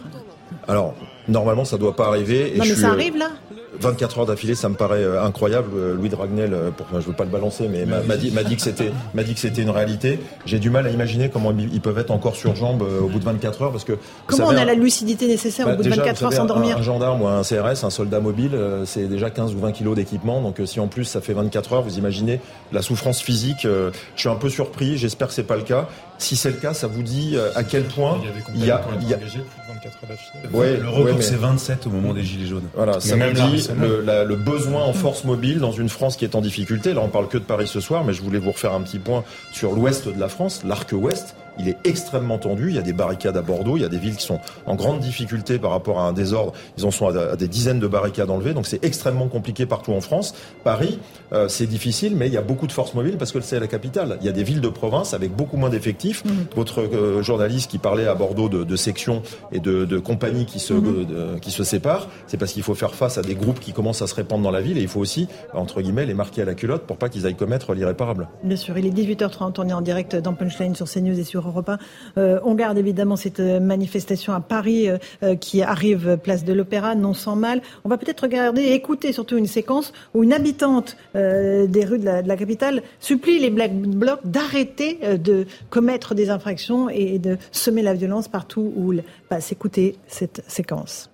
Alors, normalement, ça doit pas arriver. Et non, mais je ça arrive là? 24 heures d'affilée, ça me paraît euh, incroyable. Louis Dragnel, euh, pour, je veux pas le balancer, mais m'a dit, m'a dit que c'était, m'a dit que c'était une réalité. J'ai du mal à imaginer comment ils peuvent être encore sur jambes euh, au bout de 24 heures, parce que comment savez, on a la lucidité nécessaire bah, au bout de déjà, 24 heures sans dormir un, un, gendarme ou un CRS, un soldat mobile, c'est déjà 15 ou 20 kilos d'équipement. Donc si en plus ça fait 24 heures, vous imaginez la souffrance physique. je suis un peu surpris. J'espère que c'est pas le cas. Si c'est le cas, ça vous dit à quel point il y a il y a, il y a... plus de 24 heures d'affilée. Ouais, le record ouais, mais... c'est 27 au moment des gilets jaunes. Voilà, ça me dit le, le besoin en force mobile dans une France qui est en difficulté. Là, on parle que de Paris ce soir, mais je voulais vous refaire un petit point sur l'ouest de la France, l'arc ouest. Il est extrêmement tendu. Il y a des barricades à Bordeaux. Il y a des villes qui sont en grande difficulté par rapport à un désordre. Ils en sont à, des dizaines de barricades enlevées. Donc c'est extrêmement compliqué partout en France. Paris, euh, c'est difficile, mais il y a beaucoup de forces mobiles parce que c'est la capitale. Il y a des villes de province avec beaucoup moins d'effectifs. Mmh. Votre euh, journaliste qui parlait à Bordeaux de, de sections et de, de compagnies qui se, mmh. de, qui se séparent, c'est parce qu'il faut faire face à des groupes qui commencent à se répandre dans la ville et il faut aussi, entre guillemets, les marquer à la culotte pour pas qu'ils aillent commettre l'irréparable. Bien sûr, il est 18h30, on est en direct dans Punchline sur CNews et sur Europe 1. Euh, on garde évidemment cette manifestation à Paris euh, qui arrive place de l'Opéra, non sans mal. On va peut-être regarder et écouter surtout une séquence où une habitante euh, des rues de la, capitale supplie les Black Blocs d'arrêter euh, de commettre des infractions et de semer la violence partout où ils passent. Écoutez cette séquence.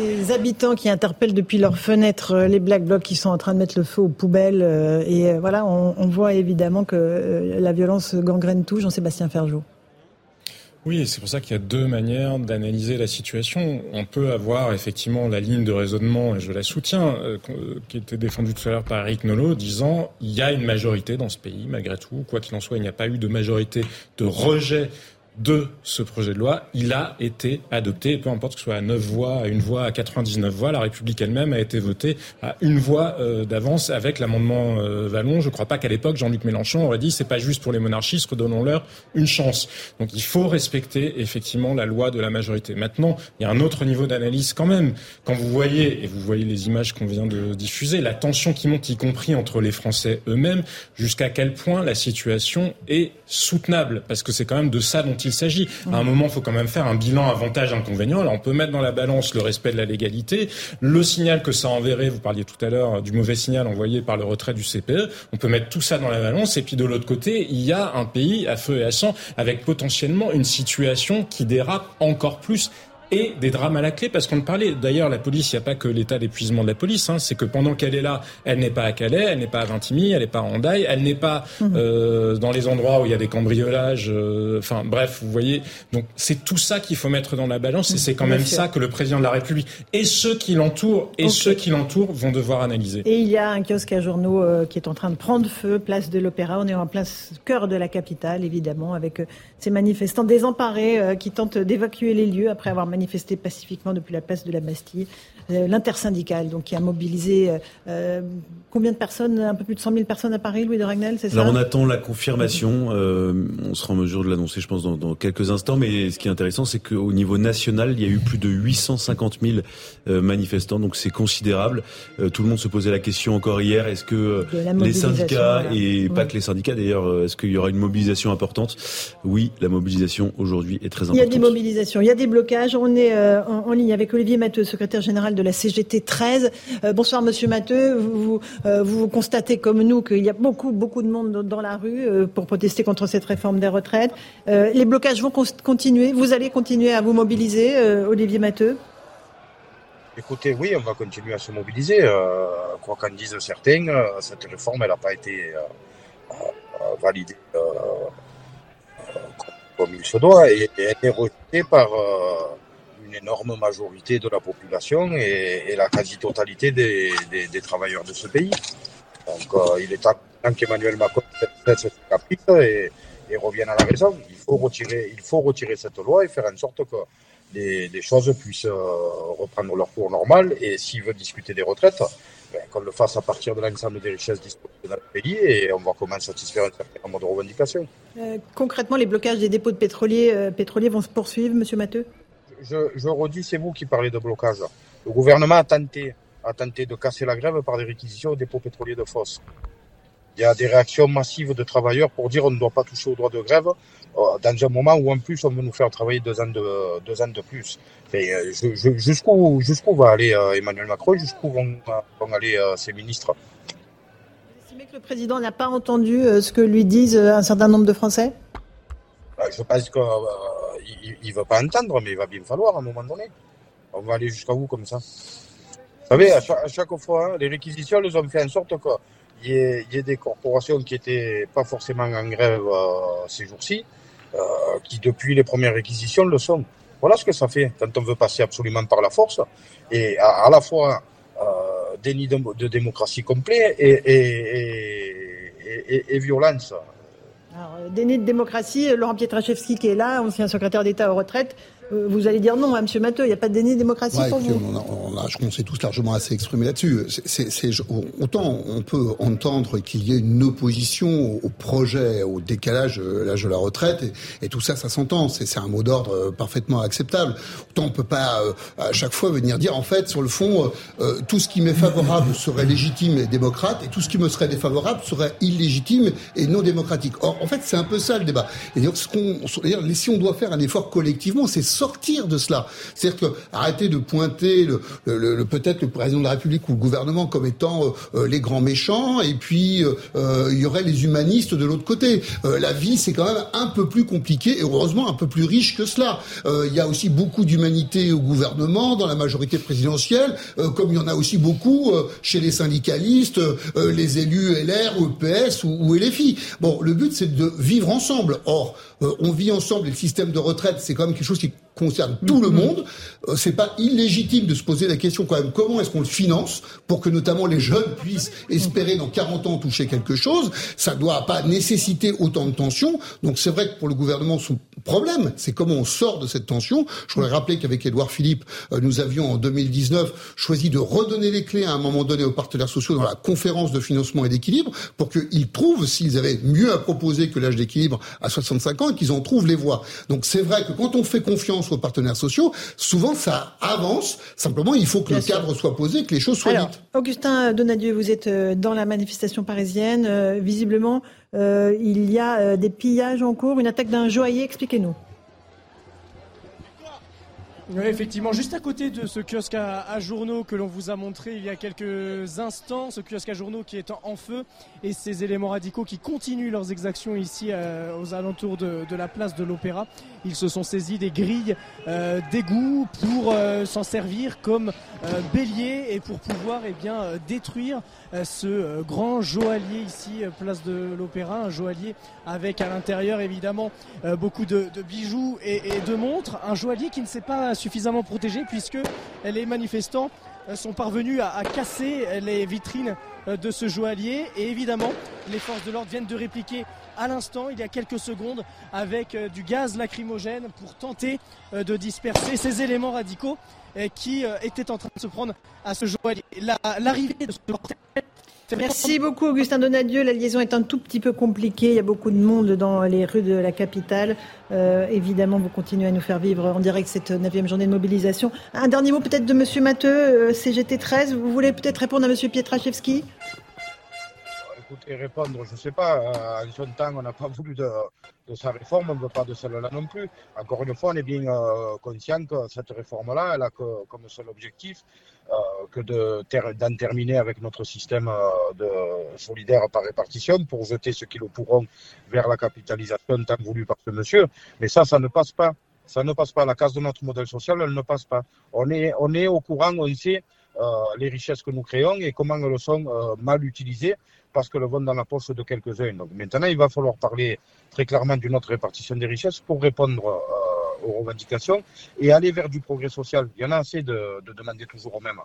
Les habitants qui interpellent depuis leurs fenêtres euh, les Black Blocs qui sont en train de mettre le feu aux poubelles. euh, Et euh, voilà, on, voit évidemment que la violence gangrène tout. Jean-Sébastien Ferjot. Oui, c'est pour ça qu'il y a deux manières d'analyser la situation. On peut avoir effectivement la ligne de raisonnement, et je la soutiens, euh, qu'on- qui était défendue tout à l'heure par Eric Nolot, disant il y a une majorité dans ce pays, malgré tout. Quoi qu'il en soit, il n'y a pas eu de majorité de rejet de ce projet de loi, il a été adopté, peu importe que ce soit à 9 voix, à une voix, à 99 voix, la République elle-même a été votée à une voix euh, d'avance avec l'amendement euh, Vallon. Je ne crois pas qu'à l'époque, Jean-Luc Mélenchon aurait dit c'est pas juste pour les monarchistes, redonnons-leur une chance. Donc il faut respecter effectivement la loi de la majorité. Maintenant, il y a un autre niveau d'analyse quand même. Quand vous voyez, et vous voyez les images qu'on vient de diffuser, la tension qui monte, y compris entre les Français eux-mêmes, jusqu'à quel point la situation est soutenable, parce que c'est quand même de ça dont il s'agit. À un moment, il faut quand même faire un bilan avantage-inconvénient. On peut mettre dans la balance le respect de la légalité, le signal que ça enverrait, vous parliez tout à l'heure du mauvais signal envoyé par le retrait du CPE, on peut mettre tout ça dans la balance, et puis de l'autre côté, il y a un pays à feu et à sang, avec potentiellement une situation qui dérape encore plus et des drames à la clé, parce qu'on le parlait. D'ailleurs, la police, il n'y a pas que l'état d'épuisement de la police, hein, c'est que pendant qu'elle est là, elle n'est pas à Calais, elle n'est pas à Vintimille, elle n'est pas à Hendaye, elle n'est pas euh, dans les endroits où il y a des cambriolages, euh, enfin bref, vous voyez. Donc c'est tout ça qu'il faut mettre dans la balance, et c'est quand même ça que le président de la République et ceux qui l'entourent et Ok. ceux qui l'entourent vont devoir analyser. Et il y a un kiosque à journaux euh, qui est en train de prendre feu, place de l'Opéra. On est en place cœur de la capitale, évidemment, avec euh, ces manifestants désemparés euh, qui tentent d'évacuer les lieux après avoir manifesté pacifiquement depuis la place de la Bastille. Euh, L'intersyndicale, donc, qui a mobilisé euh, euh, combien de personnes Un peu plus de 100 000 personnes à Paris, Louis de Ragnel, c'est ça Alors on attend la confirmation. euh, on sera en mesure de l'annoncer, je pense, dans, dans quelques instants. Mais ce qui est intéressant, c'est qu'au niveau national, il y a eu plus de 850 000 euh, manifestants, donc c'est considérable. Euh, tout le monde se posait la question encore hier est-ce que les syndicats voilà. et pas que les syndicats d'ailleurs, est-ce qu'il y aura une mobilisation importante? Oui, la mobilisation aujourd'hui est très Il y a importante. des mobilisations, il y a des blocages. On est euh, en, en ligne avec Olivier Matteux, secrétaire général de la CGT 13. Euh, bonsoir Monsieur Matteux. Euh, vous constatez comme nous qu'il y a beaucoup, beaucoup de monde dans- la rue euh, pour protester contre cette réforme des retraites. Les blocages vont continuer. Vous allez continuer à vous mobiliser, Olivier Matteux Écoutez, oui, on va continuer à se mobiliser. Quoi qu'en disent certains, cette réforme, elle n'a pas été validée comme il se doit et, et elle est rejetée par énorme majorité de la population et, la quasi-totalité des, des- travailleurs de ce pays. Donc, euh, il est temps qu'Emmanuel Macron cesse ce caprice et, revienne à la raison. Il faut retirer, il faut retirer cette loi et faire en sorte que les, choses puissent euh, reprendre leur cours normal. Et s'il veut discuter des retraites, ben, qu'on le fasse à partir de l'ensemble des richesses disponibles dans le pays et on va comment satisfaire un certain nombre de revendications. Euh, Concrètement, les blocages des dépôts de pétroliers, pétroliers vont se poursuivre, Monsieur Matteux Je, je redis, c'est vous qui parlez de blocage. Le gouvernement a tenté, a tenté de casser la grève par des réquisitions au dépôt pétrolier de Fosse. Il y a des réactions massives de travailleurs pour dire on ne doit pas toucher au droit de grève euh, dans un moment où en plus on veut nous faire travailler deux ans de, deux ans de plus. Euh, je- je- jusqu'où, jusqu'où va aller euh, Emmanuel Macron, jusqu'où vont, vont aller ses ministres? Estimez que le président n'a pas entendu ce que lui disent un certain nombre de Français? Euh, Je pense qu'il ne veut pas entendre, mais il va bien falloir à un moment donné. On va aller jusqu'à où comme ça Vous savez, à chaque, fois, hein, les réquisitions, elles ont fait en sorte qu'il y, ait- il y ait des corporations qui n'étaient pas forcément en grève euh, ces jours-ci, euh, qui depuis les premières réquisitions le sont. Voilà ce que ça fait quand on veut passer absolument par la force, et à, la fois euh, déni de, démocratie complet et, et, et, et- et violence. Euh, déni de démocratie, euh, Laurent Pietraszewski qui est là, ancien secrétaire d'État aux retraites, vous allez dire non à M. Matteux, il n'y a pas de déni de démocratie Ouais, pour vous on, a, on, pense qu'on s'est tous largement assez exprimé là-dessus. Autant on peut entendre qu'il y ait une opposition au, projet, au décalage de l'âge de la retraite, et, et tout ça, ça s'entend. C'est un mot d'ordre euh, parfaitement acceptable. Autant on peut pas euh, à chaque fois venir dire, en fait, sur le fond, euh, euh, tout ce qui m'est favorable serait légitime et démocrate, et tout ce qui me serait défavorable serait illégitime et non démocratique. Or, en fait, c'est un peu ça le débat. Et d'ailleurs, ce qu'on, d'ailleurs, si on doit faire un effort collectivement, c'est sortir de cela. C'est-à-dire que arrêter de pointer le, le, le peut-être le président de la République ou le gouvernement comme étant euh, euh, les grands méchants, et puis euh, il y aurait les humanistes de l'autre côté. la vie, c'est quand même un peu plus compliqué et heureusement un peu plus riche que cela. Il y a aussi beaucoup d'humanité au gouvernement, dans la majorité présidentielle, comme il y en a aussi beaucoup chez les syndicalistes, les élus LR, EPS ou, ou LFI. Bon, le but, c'est de vivre ensemble. Or, on vit ensemble et le système de retraite, c'est quand même quelque chose qui concerne tout le monde. Euh, c'est pas illégitime de se poser la question quand même comment est-ce qu'on le finance pour que notamment les jeunes puissent espérer dans 40 ans toucher quelque chose? Ça doit pas nécessiter autant de tension. Donc c'est vrai que pour le gouvernement son problème, c'est comment on sort de cette tension. Je voudrais rappeler qu'avec Édouard Philippe, euh, nous avions en 2019 choisi de redonner les clés à un moment donné aux partenaires sociaux dans la conférence de financement et d'équilibre pour qu'ils trouvent s'ils avaient mieux à proposer que l'âge d'équilibre à 65 ans et qu'ils en trouvent les voies. Donc c'est vrai que quand on fait confiance aux partenaires sociaux, souvent ça avance. Simplement, il faut que le cadre soit posé, que les choses soient dites. Augustin Donadieu, vous êtes euh, dans la manifestation parisienne. Euh, visiblement, euh, il y a des pillages en cours, une attaque d'un joaillier. Expliquez-nous. Oui, effectivement, juste à côté de ce kiosque à, journaux que l'on vous a montré il y a quelques instants, ce kiosque à journaux qui est en, feu et ces éléments radicaux qui continuent leurs exactions ici euh, aux alentours de, la place de l'Opéra. Ils se sont saisis des grilles euh, d'égout pour euh, s'en servir comme bélier et pour pouvoir eh bien, détruire ce grand joaillier ici, place de l'Opéra, un joaillier avec à l'intérieur évidemment beaucoup de, bijoux et, et de montres, un joaillier qui ne s'est pas suffisamment protégée puisque les manifestants euh, sont parvenus à, casser les vitrines euh, de ce joaillier et évidemment les forces de l'ordre viennent de répliquer à l'instant il y a quelques secondes avec euh, du gaz lacrymogène pour tenter de disperser ces éléments radicaux qui étaient en train de se prendre à ce joaillier. L'arrivée de ce Merci beaucoup Augustin Donadieu. La liaison est un tout petit peu compliquée. Il y a beaucoup de monde dans les rues de la capitale. Euh, évidemment, vous continuez à nous faire vivre en direct cette neuvième journée de mobilisation. Un dernier mot peut-être de Monsieur Matteux, euh, CGT 13. Vous voulez peut-être répondre à Monsieur Pietraszewski? Écoutez, répondre, je ne sais pas. En son temps, on n'a pas voulu de, sa réforme, on ne veut pas de celle-là non plus. Encore une fois, on est bien euh, conscient que cette réforme-là, elle a comme seul objectif euh, que d'en terminer avec notre système euh, de solidaire par répartition pour jeter ceux qui le pourront vers la capitalisation tant voulu par ce monsieur. Mais ça, ça ne passe pas. Ça ne passe pas. La case de notre modèle social, elle ne passe pas. On est, on est au courant, on sait euh, les richesses que nous créons et comment elles sont mal utilisées parce qu'elles vont dans la poche de quelques-uns. Donc maintenant, il va falloir parler très clairement d'une autre répartition des richesses pour répondre aux revendications et aller vers du progrès social. Il y en a assez de, demander toujours aux mêmes.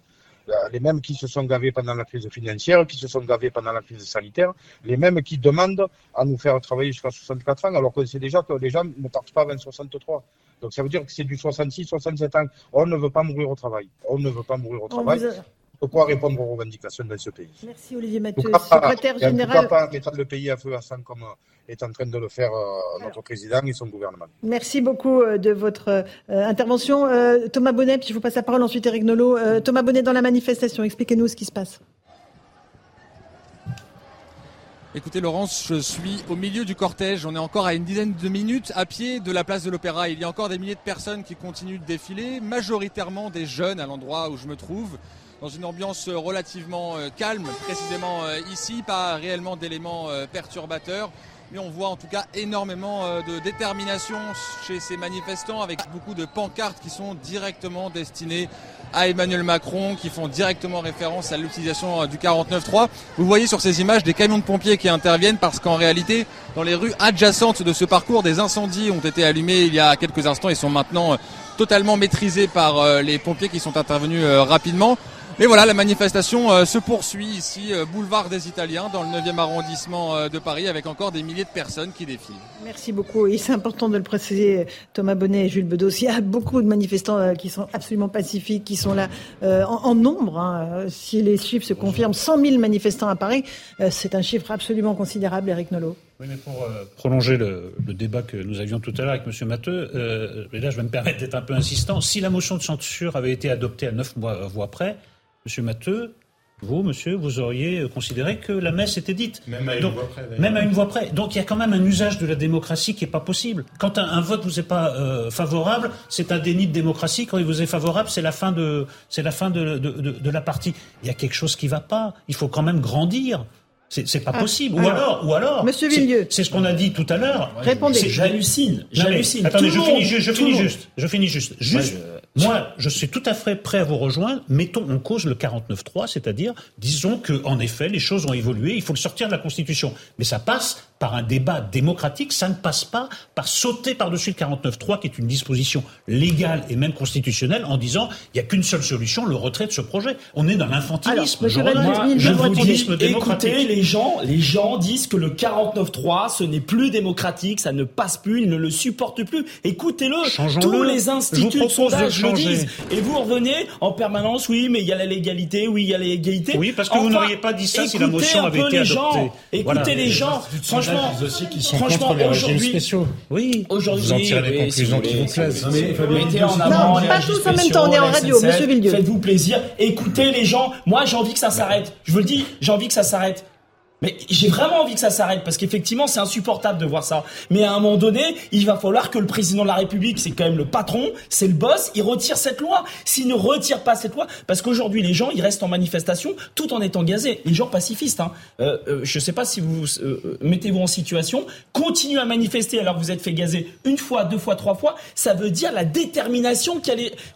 Les mêmes qui se sont gavés pendant la crise financière, qui se sont gavés pendant la crise sanitaire, les mêmes qui demandent à nous faire travailler jusqu'à 64 ans, alors qu'on sait déjà que les gens ne partent pas avant 63. Donc ça veut dire que c'est du 66, 67 ans. On ne veut pas mourir au travail. On ne veut pas mourir au travail pourquoi répondre aux revendications dans ce pays. Merci Olivier Mathieu, secrétaire général. Pourquoi pas mettre le pays à feu à sang comme euh, est en train de le faire euh, notre président et son gouvernement. Merci beaucoup euh, de votre intervention. Thomas Bonnet, puis je vous passe la parole ensuite Eric Nolot. Thomas Bonnet dans la manifestation, expliquez-nous ce qui se passe. Écoutez Laurence, je suis au milieu du cortège. On est encore à une dizaine de minutes à pied de la place de l'Opéra. Il y a encore des milliers de personnes qui continuent de défiler, majoritairement des jeunes à l'endroit où je me trouve dans une ambiance relativement euh, calme, précisément euh, ici, pas réellement d'éléments euh, perturbateurs. Mais on voit en tout cas énormément de détermination chez ces manifestants avec beaucoup de pancartes qui sont directement destinées à Emmanuel Macron, qui font directement référence à l'utilisation du 49.3. Vous voyez sur ces images des camions de pompiers qui interviennent parce qu'en réalité, dans les rues adjacentes de ce parcours, des incendies ont été allumés il y a quelques instants et sont maintenant totalement maîtrisés par les pompiers qui sont intervenus rapidement. Et voilà, la manifestation euh, se poursuit ici, euh, boulevard des Italiens, dans le 9e arrondissement euh, de Paris, avec encore des milliers de personnes qui défilent. Merci beaucoup. Et c'est important de le préciser, Thomas Bonnet et Jules Bedos. Il y a beaucoup de manifestants qui sont absolument pacifiques, qui sont là en, nombre. Hein. Si les chiffres se confirment, 100 000 manifestants à Paris, c'est un chiffre absolument considérable, Eric Nolot. Oui, mais pour prolonger le, débat que nous avions tout à l'heure avec M. Matteux, et là je vais me permettre d'être un peu insistant, si la motion de censure avait été adoptée à neuf mois, voix près, Monsieur Matteux, vous, monsieur, vous auriez considéré que la messe était dite. Même à une Donc, voix près, d'ailleurs. Même à une voix près. Donc il y a quand même un usage de la démocratie qui est pas possible. Quand un, un vote vous est pas euh, favorable, c'est un déni de démocratie. Quand il vous est favorable, c'est la fin de, c'est la fin de, de, de- de la partie. Il y a quelque chose qui va pas. Il faut quand même grandir. C'est c'est pas Ah, possible. Ou alors, ou alors. Monsieur c'est- Villieu. C'est ce qu'on a dit tout à l'heure. Répondez. C'est- J'hallucine, Non, mais j'hallucine. Attendez, Tout je finis, monde, je, je tout finis le monde. juste. Je finis juste. Juste. Moi, je suis tout à fait prêt à vous rejoindre. Mettons en cause le 49.3, c'est-à-dire, disons que, en effet, les choses ont évolué. Il faut le sortir de la Constitution. Mais ça passe par un débat démocratique. Ça ne passe pas par sauter par-dessus le 49.3, qui est une disposition légale et même constitutionnelle, en disant il n'y a qu'une seule solution, le retrait de ce projet. On est dans l'infantilisme. Je Moi, je vous dis, L'infantilisme démocratique. écoutez, les gens, les gens disent que le 49.3, ce n'est plus démocratique, ça ne passe plus, ils ne le supportent plus. Écoutez-le, tous les Je vous instituts de propose le disent. Et vous revenez en permanence, oui, mais il y a la légalité, oui, il y a l'égalité. Oui, parce que vous n'auriez pas dit ça si la écoutez motion un avait peu été les gens, adoptée. Écoutez Voilà. les Les gens, franchement, aussi qu'ils sont franchement, contre les régimes aujourd'hui- spéciaux. Oui. Aujourd'hui, Vous en tirez oui, conclusions si qui vous plaisent. mettez en avant les régimes en même temps, on est en radio, monsieur Villieu. Faites-vous plaisir, écoutez les gens. Moi, j'ai envie que ça s'arrête. Je vous le dis, j'ai envie que ça s'arrête. Mais j'ai vraiment envie que ça s'arrête parce qu'effectivement c'est insupportable de voir ça. Mais à un moment donné, il va falloir que le président de la République, c'est quand même le patron, c'est le boss, il retire cette loi. S'il ne retire pas cette loi, parce qu'aujourd'hui les gens ils restent en manifestation tout en étant gazés. Les gens pacifistes. Hein. Euh, euh, je sais pas si vous euh, mettez-vous en situation, continuez à manifester alors que vous êtes fait gazer une fois, deux fois, trois fois. Ça veut dire la détermination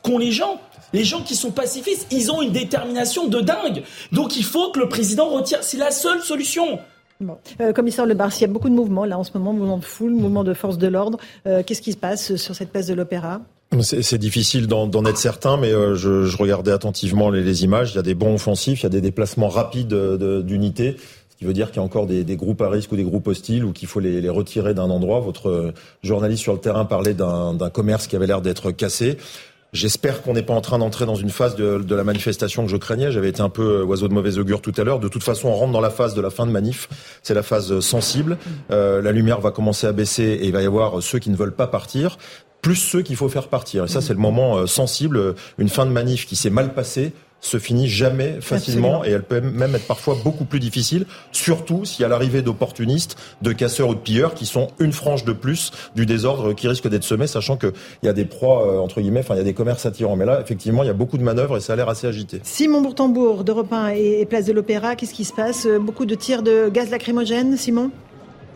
qu'ont les gens. Les gens qui sont pacifistes, ils ont une détermination de dingue. Donc il faut que le président retire. C'est la seule solution. Bon. Euh, commissaire Le il y a beaucoup de mouvements là en ce moment, mouvement de foule, mouvement de force de l'ordre. Euh, Qu'est-ce qui se passe sur cette place de l'Opéra? C'est difficile d'en être certain, mais euh, je, je regardais attentivement les, les images. Il y a des bons offensifs, il y a des déplacements rapides euh, d'unités, ce qui veut dire qu'il y a encore des, des groupes à risque ou des groupes hostiles ou qu'il faut les, les retirer d'un endroit. Votre journaliste sur le terrain parlait d'un d'un commerce qui avait l'air d'être cassé. J'espère qu'on n'est pas en train d'entrer dans une phase de, de la manifestation que je craignais. J'avais été un peu euh, oiseau de mauvais augure tout à l'heure. De toute façon, on rentre dans la phase de la fin de manif. C'est la phase euh, sensible. Euh, la lumière va commencer à baisser et il va y avoir ceux qui ne veulent pas partir plus ceux qu'il faut faire partir. Et ça, c'est le moment sensible. Une fin de manif qui s'est mal passée se finit jamais facilement Absolument. et elle peut même être parfois beaucoup plus difficile, surtout s'il y a l'arrivée d'opportunistes, de casseurs ou de pilleurs qui sont une frange de plus du désordre qui risque d'être semé, sachant qu'il y a des proies, euh, entre guillemets, enfin il y a des commerces attirants. Mais là, effectivement, il y a beaucoup de manœuvres et ça a l'air assez agité. Simon Bourtambourg d'Europe 1 et et Place de l'Opéra, qu'est-ce qui se passe? Euh, Beaucoup de tirs de gaz lacrymogène, Simon?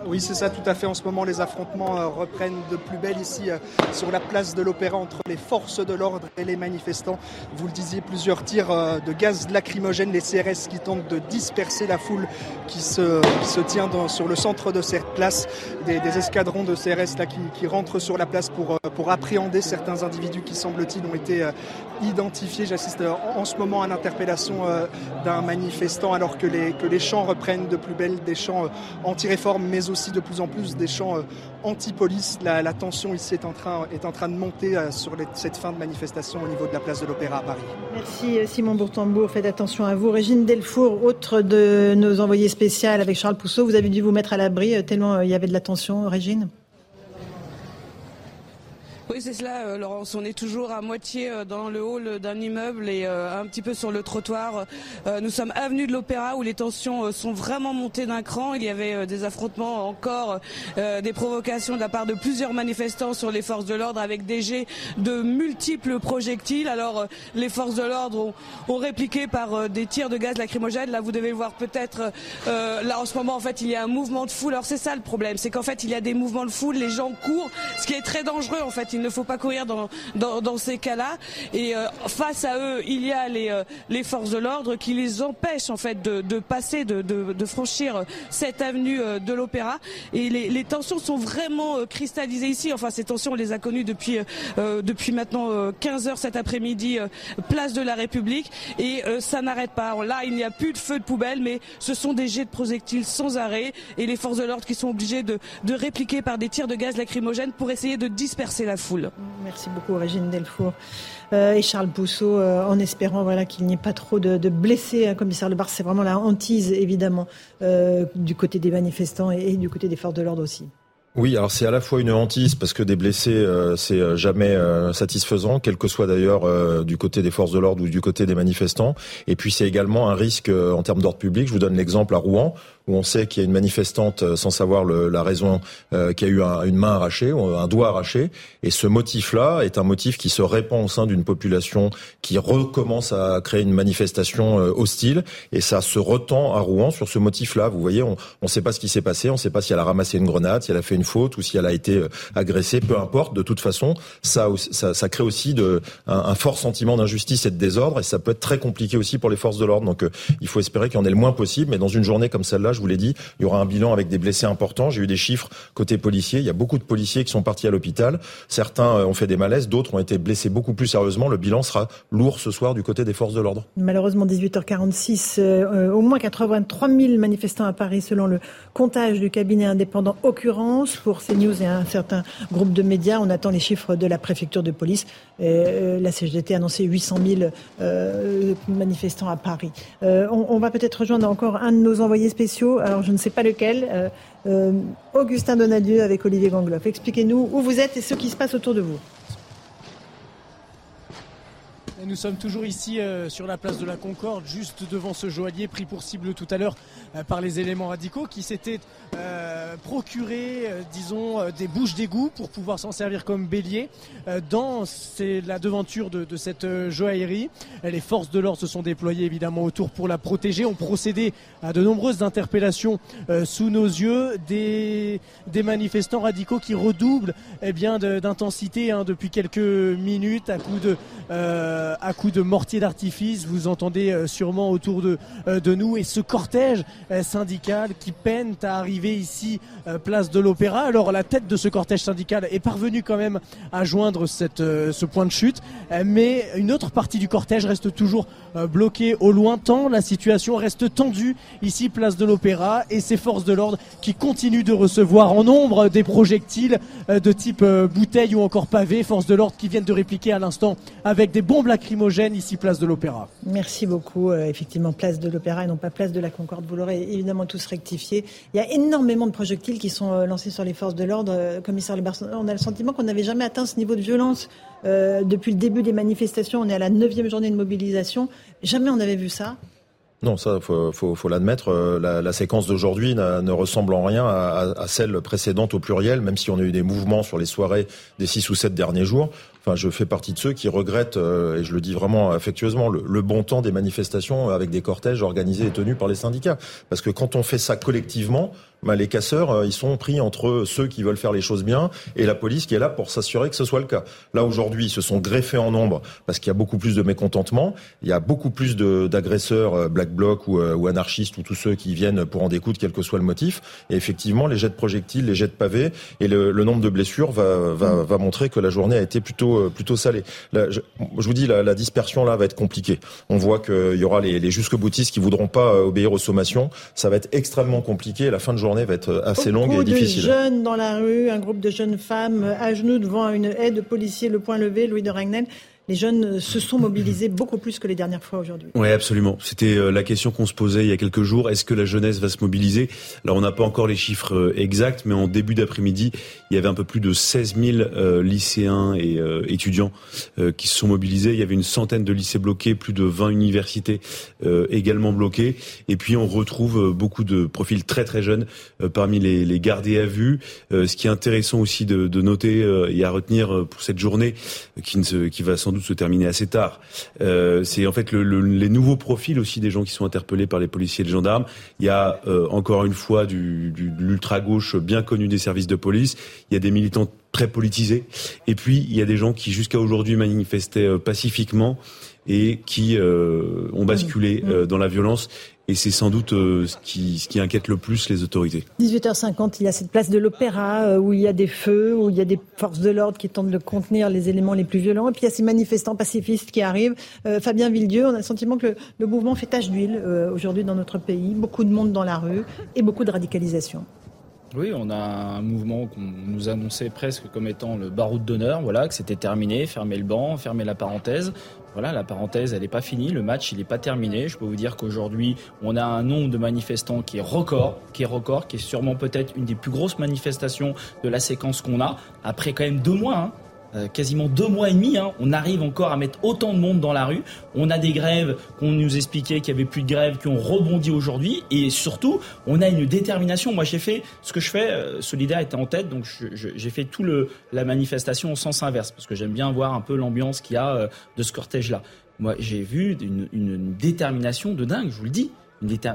Oui, c'est ça, tout à fait. En ce moment, les affrontements euh, reprennent de plus belle ici euh, sur la place de l'Opéra entre les forces de l'ordre et les manifestants. Vous le disiez, plusieurs tirs euh, de gaz lacrymogène, les CRS qui tentent de disperser la foule qui se, tient sur le centre de cette place. Des, escadrons de CRS qui, rentrent sur la place pour, pour appréhender certains individus qui, semble-t-il, ont été identifiés. J'assiste euh, en, ce moment à l'interpellation euh, d'un manifestant alors que les, que les chants reprennent de plus belle, des chants euh, anti-réforme, mais aussi de plus en plus des chants anti-police. La, tension ici est en train, est en train de monter sur cette fin de manifestation au niveau de la place de l'Opéra à Paris. Merci Simon Bourtambourg, faites attention à vous. Régine Delfour, autre de nos envoyés spéciaux avec Charles Pousseau, vous avez dû vous mettre à l'abri tellement il y avait de la tension, Régine? Oui, c'est cela, euh, Laurence. On est toujours à moitié euh, dans le hall d'un immeuble et euh, un petit peu sur le trottoir. Nous sommes avenue de l'Opéra où les tensions sont vraiment montées d'un cran. Il y avait des affrontements encore, des provocations de la part de plusieurs manifestants sur les forces de l'ordre avec des jets de multiples projectiles. Alors, les forces de l'ordre ont, ont répliqué par des tirs de gaz lacrymogène. Là, vous devez le voir peut-être. là, en ce moment, en fait, il y a un mouvement de foule. Alors, c'est ça le problème, c'est qu'en fait, il y a des mouvements de foule. Les gens courent, ce qui est très dangereux. En fait, il ne faut pas courir dans ces cas-là. Et euh, face à eux, il y a les euh, les forces de l'ordre qui les empêchent en fait de, passer, de, franchir cette avenue euh, de l'Opéra. Et les, tensions sont vraiment euh, cristallisées ici. Enfin, ces tensions, on les a connues depuis euh, maintenant euh, 15 heures cet après-midi, euh, place de la République. Et euh, ça n'arrête pas. Là, il n'y a plus de feu de poubelle, mais ce sont des jets de projectiles sans arrêt. Et les forces de l'ordre qui sont obligées de, de répliquer par des tirs de gaz lacrymogène pour essayer de disperser la foule. Merci beaucoup Régine Delfour Euh, et Charles Pousseau, euh, en espérant voilà, qu'il n'y ait pas trop de, de blessés. hein, commissaire Le Bar, c'est vraiment la hantise, évidemment, euh, du côté des manifestants et, et du côté des forces de l'ordre aussi. Oui, alors c'est à la fois une hantise parce que des blessés, euh, c'est jamais euh, satisfaisant, quel que soit d'ailleurs du côté des forces de l'ordre ou du côté des manifestants. Et puis c'est également un risque en termes d'ordre public. Je vous donne l'exemple à Rouen où on sait qu'il y a une manifestante euh, sans savoir le, la raison euh, qui a eu un, une main arrachée un doigt arraché. Et ce motif-là est un motif qui se répand au sein d'une population qui recommence à créer une manifestation euh, hostile. Et ça se retend à Rouen sur ce motif-là. Vous voyez, on ne sait pas ce qui s'est passé, on ne sait pas si elle a ramassé une grenade, si elle a fait une faute ou si elle a été euh, agressée. Peu importe. De toute façon, ça, ça, ça crée aussi de, un, un fort sentiment d'injustice et de désordre. Et ça peut être très compliqué aussi pour les forces de l'ordre. Donc, il faut espérer qu'il y en ait le moins possible. Mais dans une journée comme celle-là, je vous l'ai dit, il y aura un bilan avec des blessés importants. J'ai eu des chiffres côté policiers. Il y a beaucoup de policiers qui sont partis à l'hôpital. Certains euh, ont fait des malaises, d'autres ont été blessés beaucoup plus sérieusement. Le bilan sera lourd ce soir du côté des forces de l'ordre. Malheureusement, 18h46, euh, au moins 83 000 manifestants à Paris selon le comptage du cabinet indépendant Occurrence pour CNews et un certain groupe de médias. On attend les chiffres de la préfecture de police. Euh, la CGT a annoncé 800 000 euh, manifestants à Paris. Euh, on, va peut-être rejoindre encore un de nos envoyés spéciaux. Alors, je ne sais pas lequel. Euh, euh, Augustin Donadieu avec Olivier Gangloff. Expliquez-nous où vous êtes et ce qui se passe autour de vous. Nous sommes toujours ici euh, sur la place de la Concorde, juste devant ce joaillier pris pour cible tout à l'heure euh, par les éléments radicaux qui s'étaient euh, procuré, euh, disons, euh, des bouches d'égout pour pouvoir s'en servir comme bélier dans la devanture de, de, cette joaillerie. Les forces de l'ordre se sont déployées évidemment autour pour la protéger, ont procédé à de nombreuses interpellations sous nos yeux, des, des manifestants radicaux qui redoublent eh bien d'intensité hein, depuis quelques minutes à coups de euh, à coups de mortier d'artifice. Vous entendez euh, sûrement autour de, euh, de nous et ce cortège syndical qui peine à arriver ici, place de l'Opéra. Alors la tête de ce cortège syndical est parvenue quand même à joindre cette, ce point de chute, mais une autre partie du cortège reste toujours bloquée au lointain. La situation reste tendue ici, place de l'Opéra, et ces forces de l'ordre qui continuent de recevoir en nombre des projectiles de type bouteille ou encore pavé. Forces de l'ordre qui viennent de répliquer à l'instant avec des bombes lacrymogènes ici place de l'Opéra. Merci beaucoup. Euh, effectivement, place de l'Opéra et non pas place de la Concorde. Vous l'aurez évidemment tous rectifié. Il y a énormément de projectiles qui sont euh, lancés sur les forces de l'ordre. Euh, commissaire Leberson, on a le sentiment qu'on n'avait jamais atteint ce niveau de violence euh, depuis le début des manifestations. On est à la neuvième journée de mobilisation. Jamais on n'avait vu ça. Non, ça, faut, faut, faut l'admettre. La, la, séquence d'aujourd'hui ne ressemble en rien à, à, celle précédente au pluriel, même si on a eu des mouvements sur les soirées des six ou sept derniers jours. Enfin, je fais partie de ceux qui regrettent, euh, et je le dis vraiment affectueusement, le, le, bon temps des manifestations avec des cortèges organisés et tenus par les syndicats. Parce que quand on fait ça collectivement, bah, les casseurs, euh, ils sont pris entre ceux qui veulent faire les choses bien et la police qui est là pour s'assurer que ce soit le cas. Là, aujourd'hui, ils se sont greffés en nombre parce qu'il y a beaucoup plus de mécontentement, il y a beaucoup plus d'agresseurs euh, black bloc ou, ou, anarchistes ou tous ceux qui viennent pour en découdre, quel que soit le motif. Et effectivement, les jets de projectiles, les jets de pavés et le, nombre de blessures va, montrer que la journée a été plutôt, salée. Je, vous dis, la, la, dispersion là va être compliquée. On voit qu'il y aura les, les jusque-boutistes qui voudront pas obéir aux sommations. Ça va être extrêmement compliqué. La fin de journée va être assez Beaucoup longue et difficile. De jeunes dans la rue, un groupe de jeunes femmes à genoux devant une haie de policiers, le point levé, Louis de Ragnel les jeunes se sont mobilisés beaucoup plus que les dernières fois aujourd'hui. Oui, absolument. C'était euh, la question qu'on se posait il y a quelques jours. Est-ce que la jeunesse va se mobiliser? Alors, on n'a pas encore les chiffres euh, exacts, mais en début d'après-midi, il y avait un peu plus de 16 000 euh, lycéens et étudiants qui se sont mobilisés. Il y avait une centaine de lycées bloqués, plus de 20 universités également bloquées. Et puis, on retrouve beaucoup de profils très très jeunes parmi les, gardés à vue. ce qui est intéressant aussi de, noter et à retenir pour cette journée qui va sans doute se terminer assez tard. Euh, c'est en fait le, le, les nouveaux profils aussi des gens qui sont interpellés par les policiers et les gendarmes. Il y a euh, encore une fois du, du, de l'ultra-gauche bien connu des services de police. Il y a des militants très politisés. Et puis, il y a des gens qui jusqu'à aujourd'hui manifestaient euh, pacifiquement et qui euh, ont basculé euh, dans la violence. Et c'est sans doute euh, ce, qui, ce qui inquiète le plus les autorités. 18h50, il y a cette place de l'Opéra euh, où il y a des feux, où il y a des forces de l'ordre qui tentent de contenir les éléments les plus violents. Et puis il y a ces manifestants pacifistes qui arrivent. Euh, Fabien Villedieu, on a le sentiment que le, le mouvement fait tache d'huile aujourd'hui dans notre pays. Beaucoup de monde dans la rue et beaucoup de radicalisation. Oui, on a un mouvement qu'on nous annonçait presque comme étant le baroud d'honneur, voilà, que c'était terminé, fermer le banc, fermer la parenthèse. Voilà, la parenthèse, elle n'est pas finie, le match, n'est pas terminé. Je peux vous dire qu'aujourd'hui, on a un nombre de manifestants qui est record, qui est record, qui est sûrement peut-être une des plus grosses manifestations de la séquence qu'on a, après quand même deux mois. Hein. Euh, quasiment deux mois et demi, hein, on arrive encore à mettre autant de monde dans la rue. On a des grèves qu'on nous expliquait qu'il y avait plus de grèves, qui ont rebondi aujourd'hui, et surtout, on a une détermination. Moi, j'ai fait ce que je fais. Euh, Solidaire était en tête, donc j'ai fait tout le la manifestation au sens inverse, parce que j'aime bien voir un peu l'ambiance qu'il y a euh, de ce cortège-là. Moi, j'ai vu une, une, détermination de dingue, je vous le dis.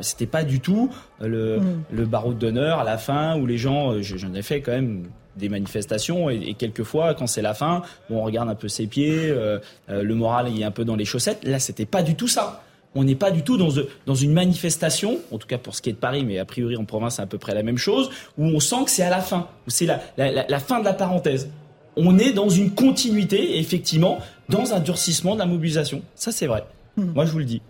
C'était pas du tout le, mm. le barreau d'honneur à la fin où les gens, j'en ai fait quand même des manifestations et, quelquefois quand c'est la fin on regarde un peu ses pieds euh, euh, le moral est un peu dans les chaussettes là c'était pas du tout ça on n'est pas du tout dans, dans une manifestation, en tout cas pour ce qui est de Paris, mais a priori en province c'est à peu près la même chose, où on sent que c'est à la fin, où c'est la, la, la, fin de la parenthèse. On est dans une continuité, effectivement, dans un durcissement de la mobilisation. Ça c'est vrai. Mmh. Moi je vous le dis.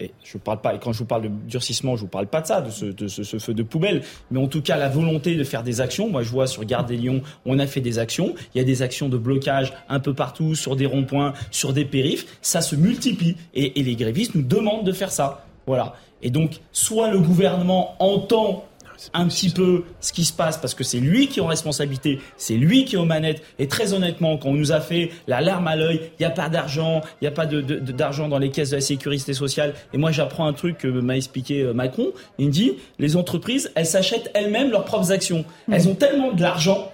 Et je parle quand je vous parle de durcissement, je vous parle pas de ça, de ce, feu de poubelle, mais en tout cas la volonté de faire des actions. Moi, je vois sur Gare des Lyons, on a fait des actions. Il y a des actions de blocage un peu partout, sur des ronds-points, sur des périphes. Ça se multiplie, et les grévistes nous demandent de faire ça. Voilà. Et donc, soit le gouvernement entend un petit peu ce qui se passe parce que c'est lui qui est en responsabilité, c'est lui qui est aux manettes. Et très honnêtement, quand on nous a fait la larme à l'œil, il n'y a pas d'argent, il n'y a pas d'argent dans les caisses de la sécurité sociale. Et moi, j'apprends un truc que m'a expliqué euh, Macron. Il me dit, les entreprises, elles s'achètent elles-mêmes leurs propres actions. Mm. Elles ont tellement de l'argent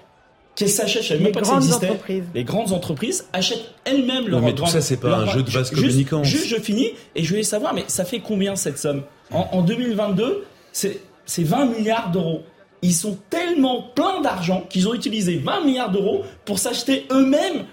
qu'elles s'achètent, je savais même pas que ça existait. Entreprises. Les grandes entreprises achètent elles-mêmes leurs. Mais tout ça, c'est pas un jeu de base communicant. Juste, je finis et je voulais savoir, mais ça fait combien cette somme? En, en 2022 C'est c'est 20 milliards d'euros. Ils sont tellement pleins d'argent qu'ils ont utilisé 20 milliards d'euros pour s'acheter eux-mêmes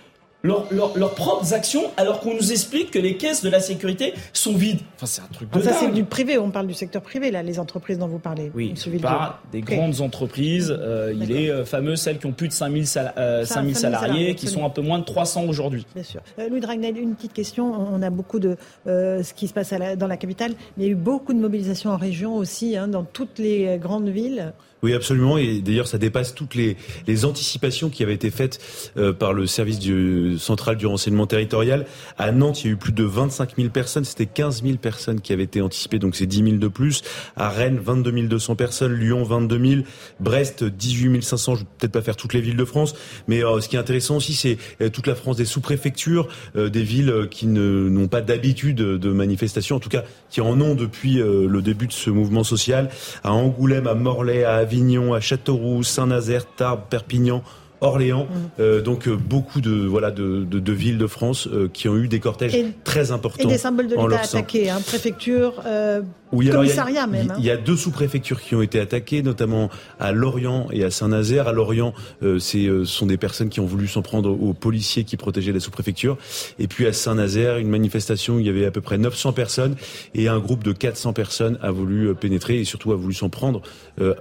leurs propres actions alors qu'on nous explique que les caisses de la sécurité sont vides. Enfin, c'est un truc de Ça, c'est du privé. On parle du secteur privé, là, les entreprises dont vous parlez. Oui, on parle des grandes entreprises. Euh, il est euh, fameux celles qui ont plus de 5000 euh, salariés, qui sont un peu moins de 300 aujourd'hui. Bien sûr. Louis Dragnel, une petite question. On a beaucoup de ce qui se passe dans la capitale, mais il y a eu beaucoup de mobilisation en région aussi, hein, dans toutes les grandes villes. Oui, absolument. Et d'ailleurs, ça dépasse toutes les, les anticipations qui avaient été faites euh, par le service du, central du renseignement territorial. À Nantes, il y a eu plus de 25 000 personnes. C'était 15 000 personnes qui avaient été anticipées, donc c'est 10 000 de plus. À Rennes, 22 200 personnes. Lyon, 22 000. Brest, 18 500. Je vais peut-être pas faire toutes les villes de France, mais euh, ce qui est intéressant aussi, c'est euh, toute la France des sous-préfectures, des villes qui n'ont pas d'habitude de manifestation, en tout cas qui en ont depuis le début de ce mouvement social. À Angoulême, à Morlaix, à Avignon, à Châteauroux, Saint-Nazaire, Tarbes, Perpignan, Orléans, mm. euh, donc euh, beaucoup de voilà de, de, de, villes de France euh, qui ont eu des cortèges très importants. Et des symboles de l'État attaqués, hein, préfecture, euh, oui, commissariat même. Hein. Il y a deux sous-préfectures qui ont été attaquées, notamment à Lorient et à Saint-Nazaire. À Lorient, euh, c'est sont des personnes qui ont voulu s'en prendre aux policiers qui protégeaient la sous-préfecture. Et puis à Saint-Nazaire, une manifestation où il y avait à peu près 900 personnes et un groupe de 400 personnes a voulu pénétrer et surtout a voulu s'en prendre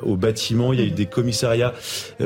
au bâtiment. Il y a eu des commissariats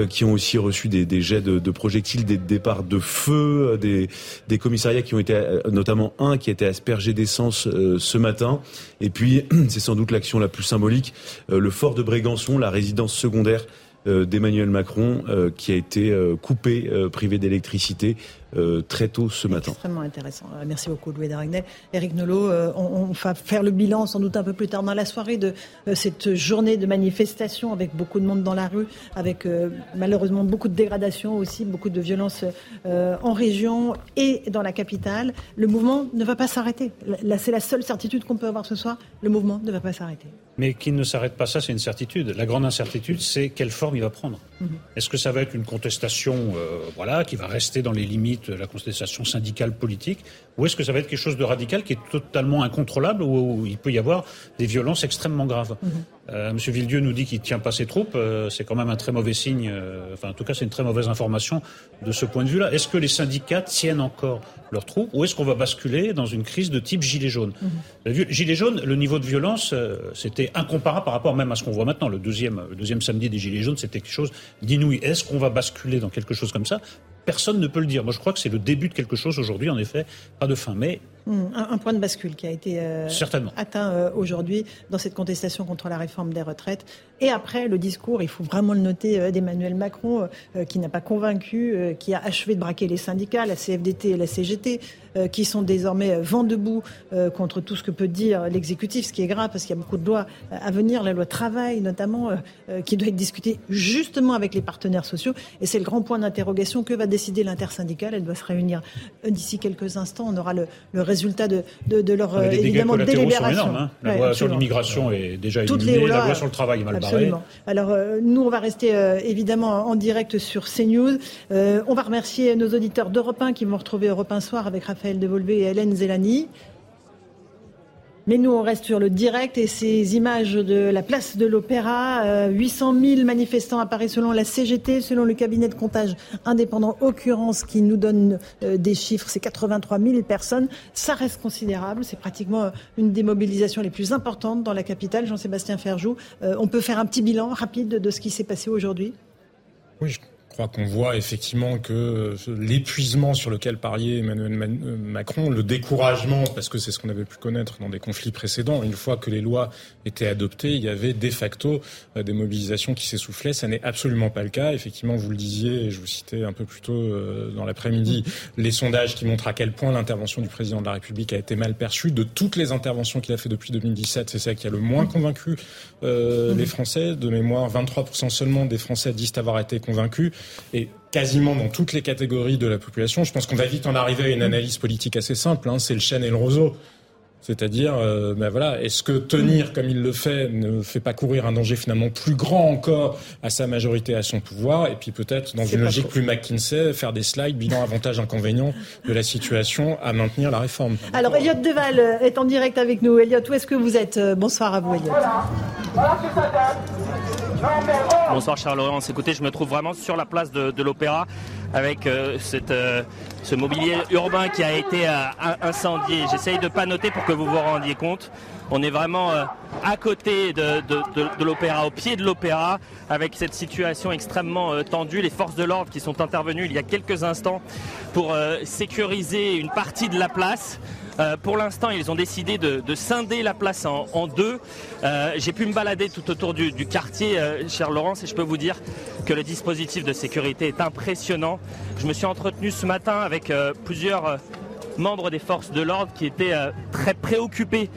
qui ont aussi reçu des, des jets de, projectiles, des départs de feu, euh, des, commissariats qui ont été, euh, notamment un qui a été aspergé d'essence euh, ce matin. Et puis, c'est sans doute l'action la plus symbolique, le fort de Brégançon, la résidence secondaire d'Emmanuel Macron, qui a été coupé, privé d'électricité euh, très tôt ce matin. Extrêmement intéressant. Euh, merci beaucoup, Louis Daragnel. Eric Nolot, euh, on, va faire le bilan sans doute un peu plus tard dans la soirée de cette journée de manifestation avec beaucoup de monde dans la rue, avec malheureusement beaucoup de dégradation aussi, beaucoup de violence en région et dans la capitale. Le mouvement ne va pas s'arrêter. Là, c'est la seule certitude qu'on peut avoir ce soir. Le mouvement ne va pas s'arrêter. Mais qu'il ne s'arrête pas, ça, c'est une certitude. La grande incertitude, c'est quelle forme il va prendre. Mhm. Est-ce que ça va être une contestation, voilà, qui va rester dans les limites de la contestation syndicale politique Ou est-ce que ça va être quelque chose de radical qui est totalement incontrôlable où il peut y avoir des violences extrêmement graves? Mhm. Euh, Monsieur Villedieu nous dit qu'il ne tient pas ses troupes. Euh, c'est quand même un très mauvais signe. Euh, enfin, en tout cas, c'est une très mauvaise information de ce point de vue-là. Est-ce que les syndicats tiennent encore leurs troupes ou est-ce qu'on va basculer dans une crise de type gilet jaune mhm. Gilet jaune, le niveau de violence, c'était incomparable par rapport même à ce qu'on voit maintenant. Le deuxième, le deuxième samedi des gilets jaunes, c'était quelque chose d'inouï. Est-ce qu'on va basculer dans quelque chose comme ça? Personne ne peut le dire. Moi, je crois que c'est le début de quelque chose aujourd'hui, en effet, pas de fin. Mais Hum, un, point de bascule qui a été euh, atteint euh, aujourd'hui dans cette contestation contre la réforme des retraites. Et après, le discours, il faut vraiment le noter, euh, d'Emmanuel Macron, qui n'a pas convaincu, qui a achevé de braquer les syndicats, la CFDT et la CGT, qui sont désormais vent debout contre tout ce que peut dire l'exécutif, ce qui est grave parce qu'il y a beaucoup de lois à venir, la loi travail notamment, qui doit être discutée justement avec les partenaires sociaux. Et c'est le grand point d'interrogation. Que va décider l'intersyndicale Elle doit se réunir d'ici quelques instants. On aura le, le résultat de, de, leur les évidemment délibération. Hein. La loi sur l'immigration est déjà éliminée, la loi sur le travail est mal absolument. Alors euh, nous, on va rester euh, évidemment en direct sur CNews. Euh, on va remercier nos auditeurs d'Europe 1 qui vont retrouver Europe 1 soir avec Raphaël Devolvé et Hélène Zélani. Mais nous, on reste sur le direct et ces images de la place de l'Opéra, 800 euh, 000 manifestants à Paris selon la CGT, selon le cabinet de comptage indépendant Occurrence qui nous donne euh, des chiffres, c'est 83 000 personnes. Ça reste considérable, c'est pratiquement euh, une des mobilisations les plus importantes dans la capitale. Jean-Sébastien Ferjou, on peut faire un petit bilan rapide de ce qui s'est passé aujourd'hui? Oui, crois qu'on voit effectivement que l'épuisement sur lequel pariait Emmanuel euh, Macron, le découragement, parce que c'est ce qu'on avait pu connaître dans des conflits précédents, une fois que les lois étaient adoptées, il y avait de facto euh, des mobilisations qui s'essoufflaient. Ça n'est absolument pas le cas. Effectivement, vous le disiez, et je vous citais un peu plus tôt euh, dans l'après-midi, les sondages qui montrent à quel point l'intervention du président de la République a été mal perçue. De toutes les interventions qu'il a fait depuis 2017, c'est ça qui a le moins convaincu les Français. De mémoire, 23% seulement des Français disent avoir été convaincus et quasiment dans toutes les catégories de la population. Je pense qu'on va vite en arriver à une analyse politique assez simple. Hein. c'est le chêne et le roseau. C'est-à-dire, euh, ben voilà, est-ce que tenir comme il le fait ne fait pas courir un danger finalement plus grand encore à sa majorité, à son pouvoir, et puis peut-être dans une logique plus McKinsey, faire des slides, bilan avantages inconvénients de la situation à maintenir la réforme. Alors Elliot Deval est en direct avec nous. Elliot, où est-ce que vous êtes Bonsoir à vous, Elliot. Bonsoir Charles Laurence. Écoutez, je me trouve vraiment sur la place de, l'Opéra avec euh, euh, ce mobilier urbain qui a été euh, incendié. J'essaye de pas noter pour que vous vous rendiez compte. On est vraiment à côté de, de l'opéra, au pied de l'opéra, avec cette situation extrêmement tendue. Les forces de l'ordre qui sont intervenues il y a quelques instants pour sécuriser une partie de la place. Euh, pour l'instant, ils ont décidé de, scinder la place en, deux. Euh, j'ai pu me balader tout autour du, quartier, euh, cher Laurence, et je peux vous dire que le dispositif de sécurité est impressionnant. Je me suis entretenu ce matin avec plusieurs membres des forces de l'ordre qui étaient très préoccupés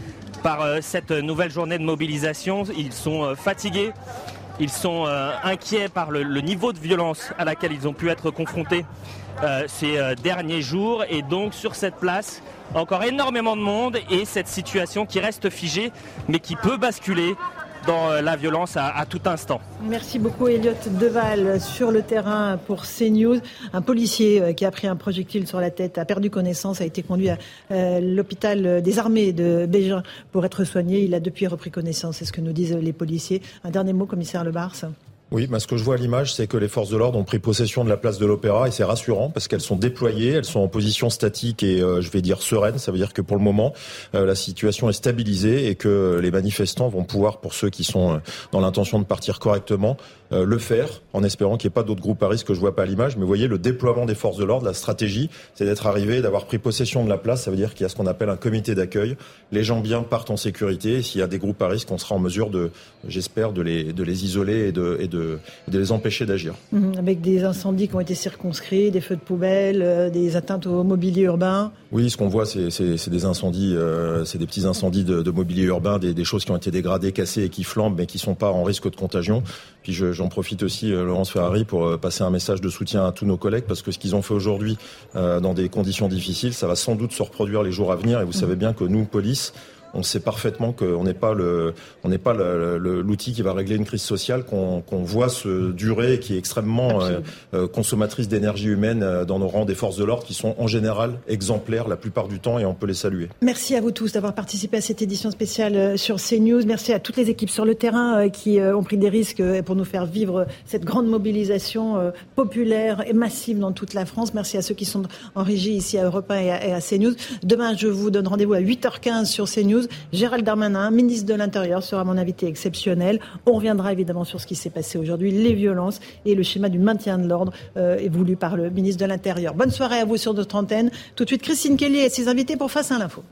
par cette nouvelle journée de mobilisation. Ils sont fatigués. Ils sont inquiets par le, niveau de violence à laquelle ils ont pu être confrontés ces derniers jours. Et donc sur cette place, encore énormément de monde et cette situation qui reste figée mais qui peut basculer dans euh, la violence à, tout instant. Merci beaucoup Elliot Deval sur le terrain pour CNews. Un policier euh, qui a pris un projectile sur la tête a perdu connaissance, a été conduit à euh, l'hôpital des armées de Bégin pour être soigné. Il a depuis repris connaissance, c'est ce que nous disent les policiers. Un dernier mot, commissaire Le Bars oui, mais ce que je vois à l'image, c'est que les forces de l'ordre ont pris possession de la place de l'Opéra et c'est rassurant parce qu'elles sont déployées, elles sont en position statique et euh, je vais dire sereine. Ça veut dire que pour le moment, euh, la situation est stabilisée et que les manifestants vont pouvoir, pour ceux qui sont euh, dans l'intention de partir correctement, le faire en espérant qu'il n'y ait pas d'autres groupes à risque que je vois pas à l'image. Mais vous voyez, le déploiement des forces de l'ordre, la stratégie, c'est d'être arrivé, d'avoir pris possession de la place. Ça veut dire qu'il y a ce qu'on appelle un comité d'accueil. Les gens bien partent en sécurité. S'il y a des groupes à risque, on sera en mesure de, j'espère, de les, de les isoler et de, et de de, les empêcher d'agir. Mhm, avec des incendies qui ont été circonscrits, des feux de poubelle, euh, des atteintes au mobilier urbain. Oui, ce qu'on voit, c'est des incendies, euh, c'est des petits incendies de, mobilier urbain, des, choses qui ont été dégradées, cassées et qui flambent, mais qui sont pas en risque de contagion. Puis j'en profite aussi, euh, Laurence Ferrari, pour passer un message de soutien à tous nos collègues, parce que ce qu'ils ont fait aujourd'hui dans des conditions difficiles, ça va sans doute se reproduire les jours à venir. Et vous mhm. savez bien que nous, police, on sait parfaitement qu'on n'est pas le, on n'est pas l'outil qui va régler une crise sociale qu'on voit se durer et qui est extrêmement euh, euh, consommatrice d'énergie humaine euh, dans nos rangs des forces de l'ordre qui sont en général exemplaires la plupart du temps et on peut les saluer. Merci à vous tous d'avoir participé à cette édition spéciale sur CNews. Merci à toutes les équipes sur le terrain qui ont pris des risques pour nous faire vivre cette grande mobilisation populaire et massive dans toute la France. Merci à ceux qui sont en régie ici à Europe 1 et à, et à CNews. Demain, je vous donne rendez-vous à 8h15 sur CNews Gérald Darmanin, ministre de l'Intérieur, sera mon invité exceptionnel. On reviendra évidemment sur ce qui s'est passé aujourd'hui, les violences et le schéma du maintien de l'ordre euh, voulu par le ministre de l'Intérieur. Bonne soirée à vous sur notre antenne. Tout de suite, Christine Kelly et ses invités pour Face à l'info.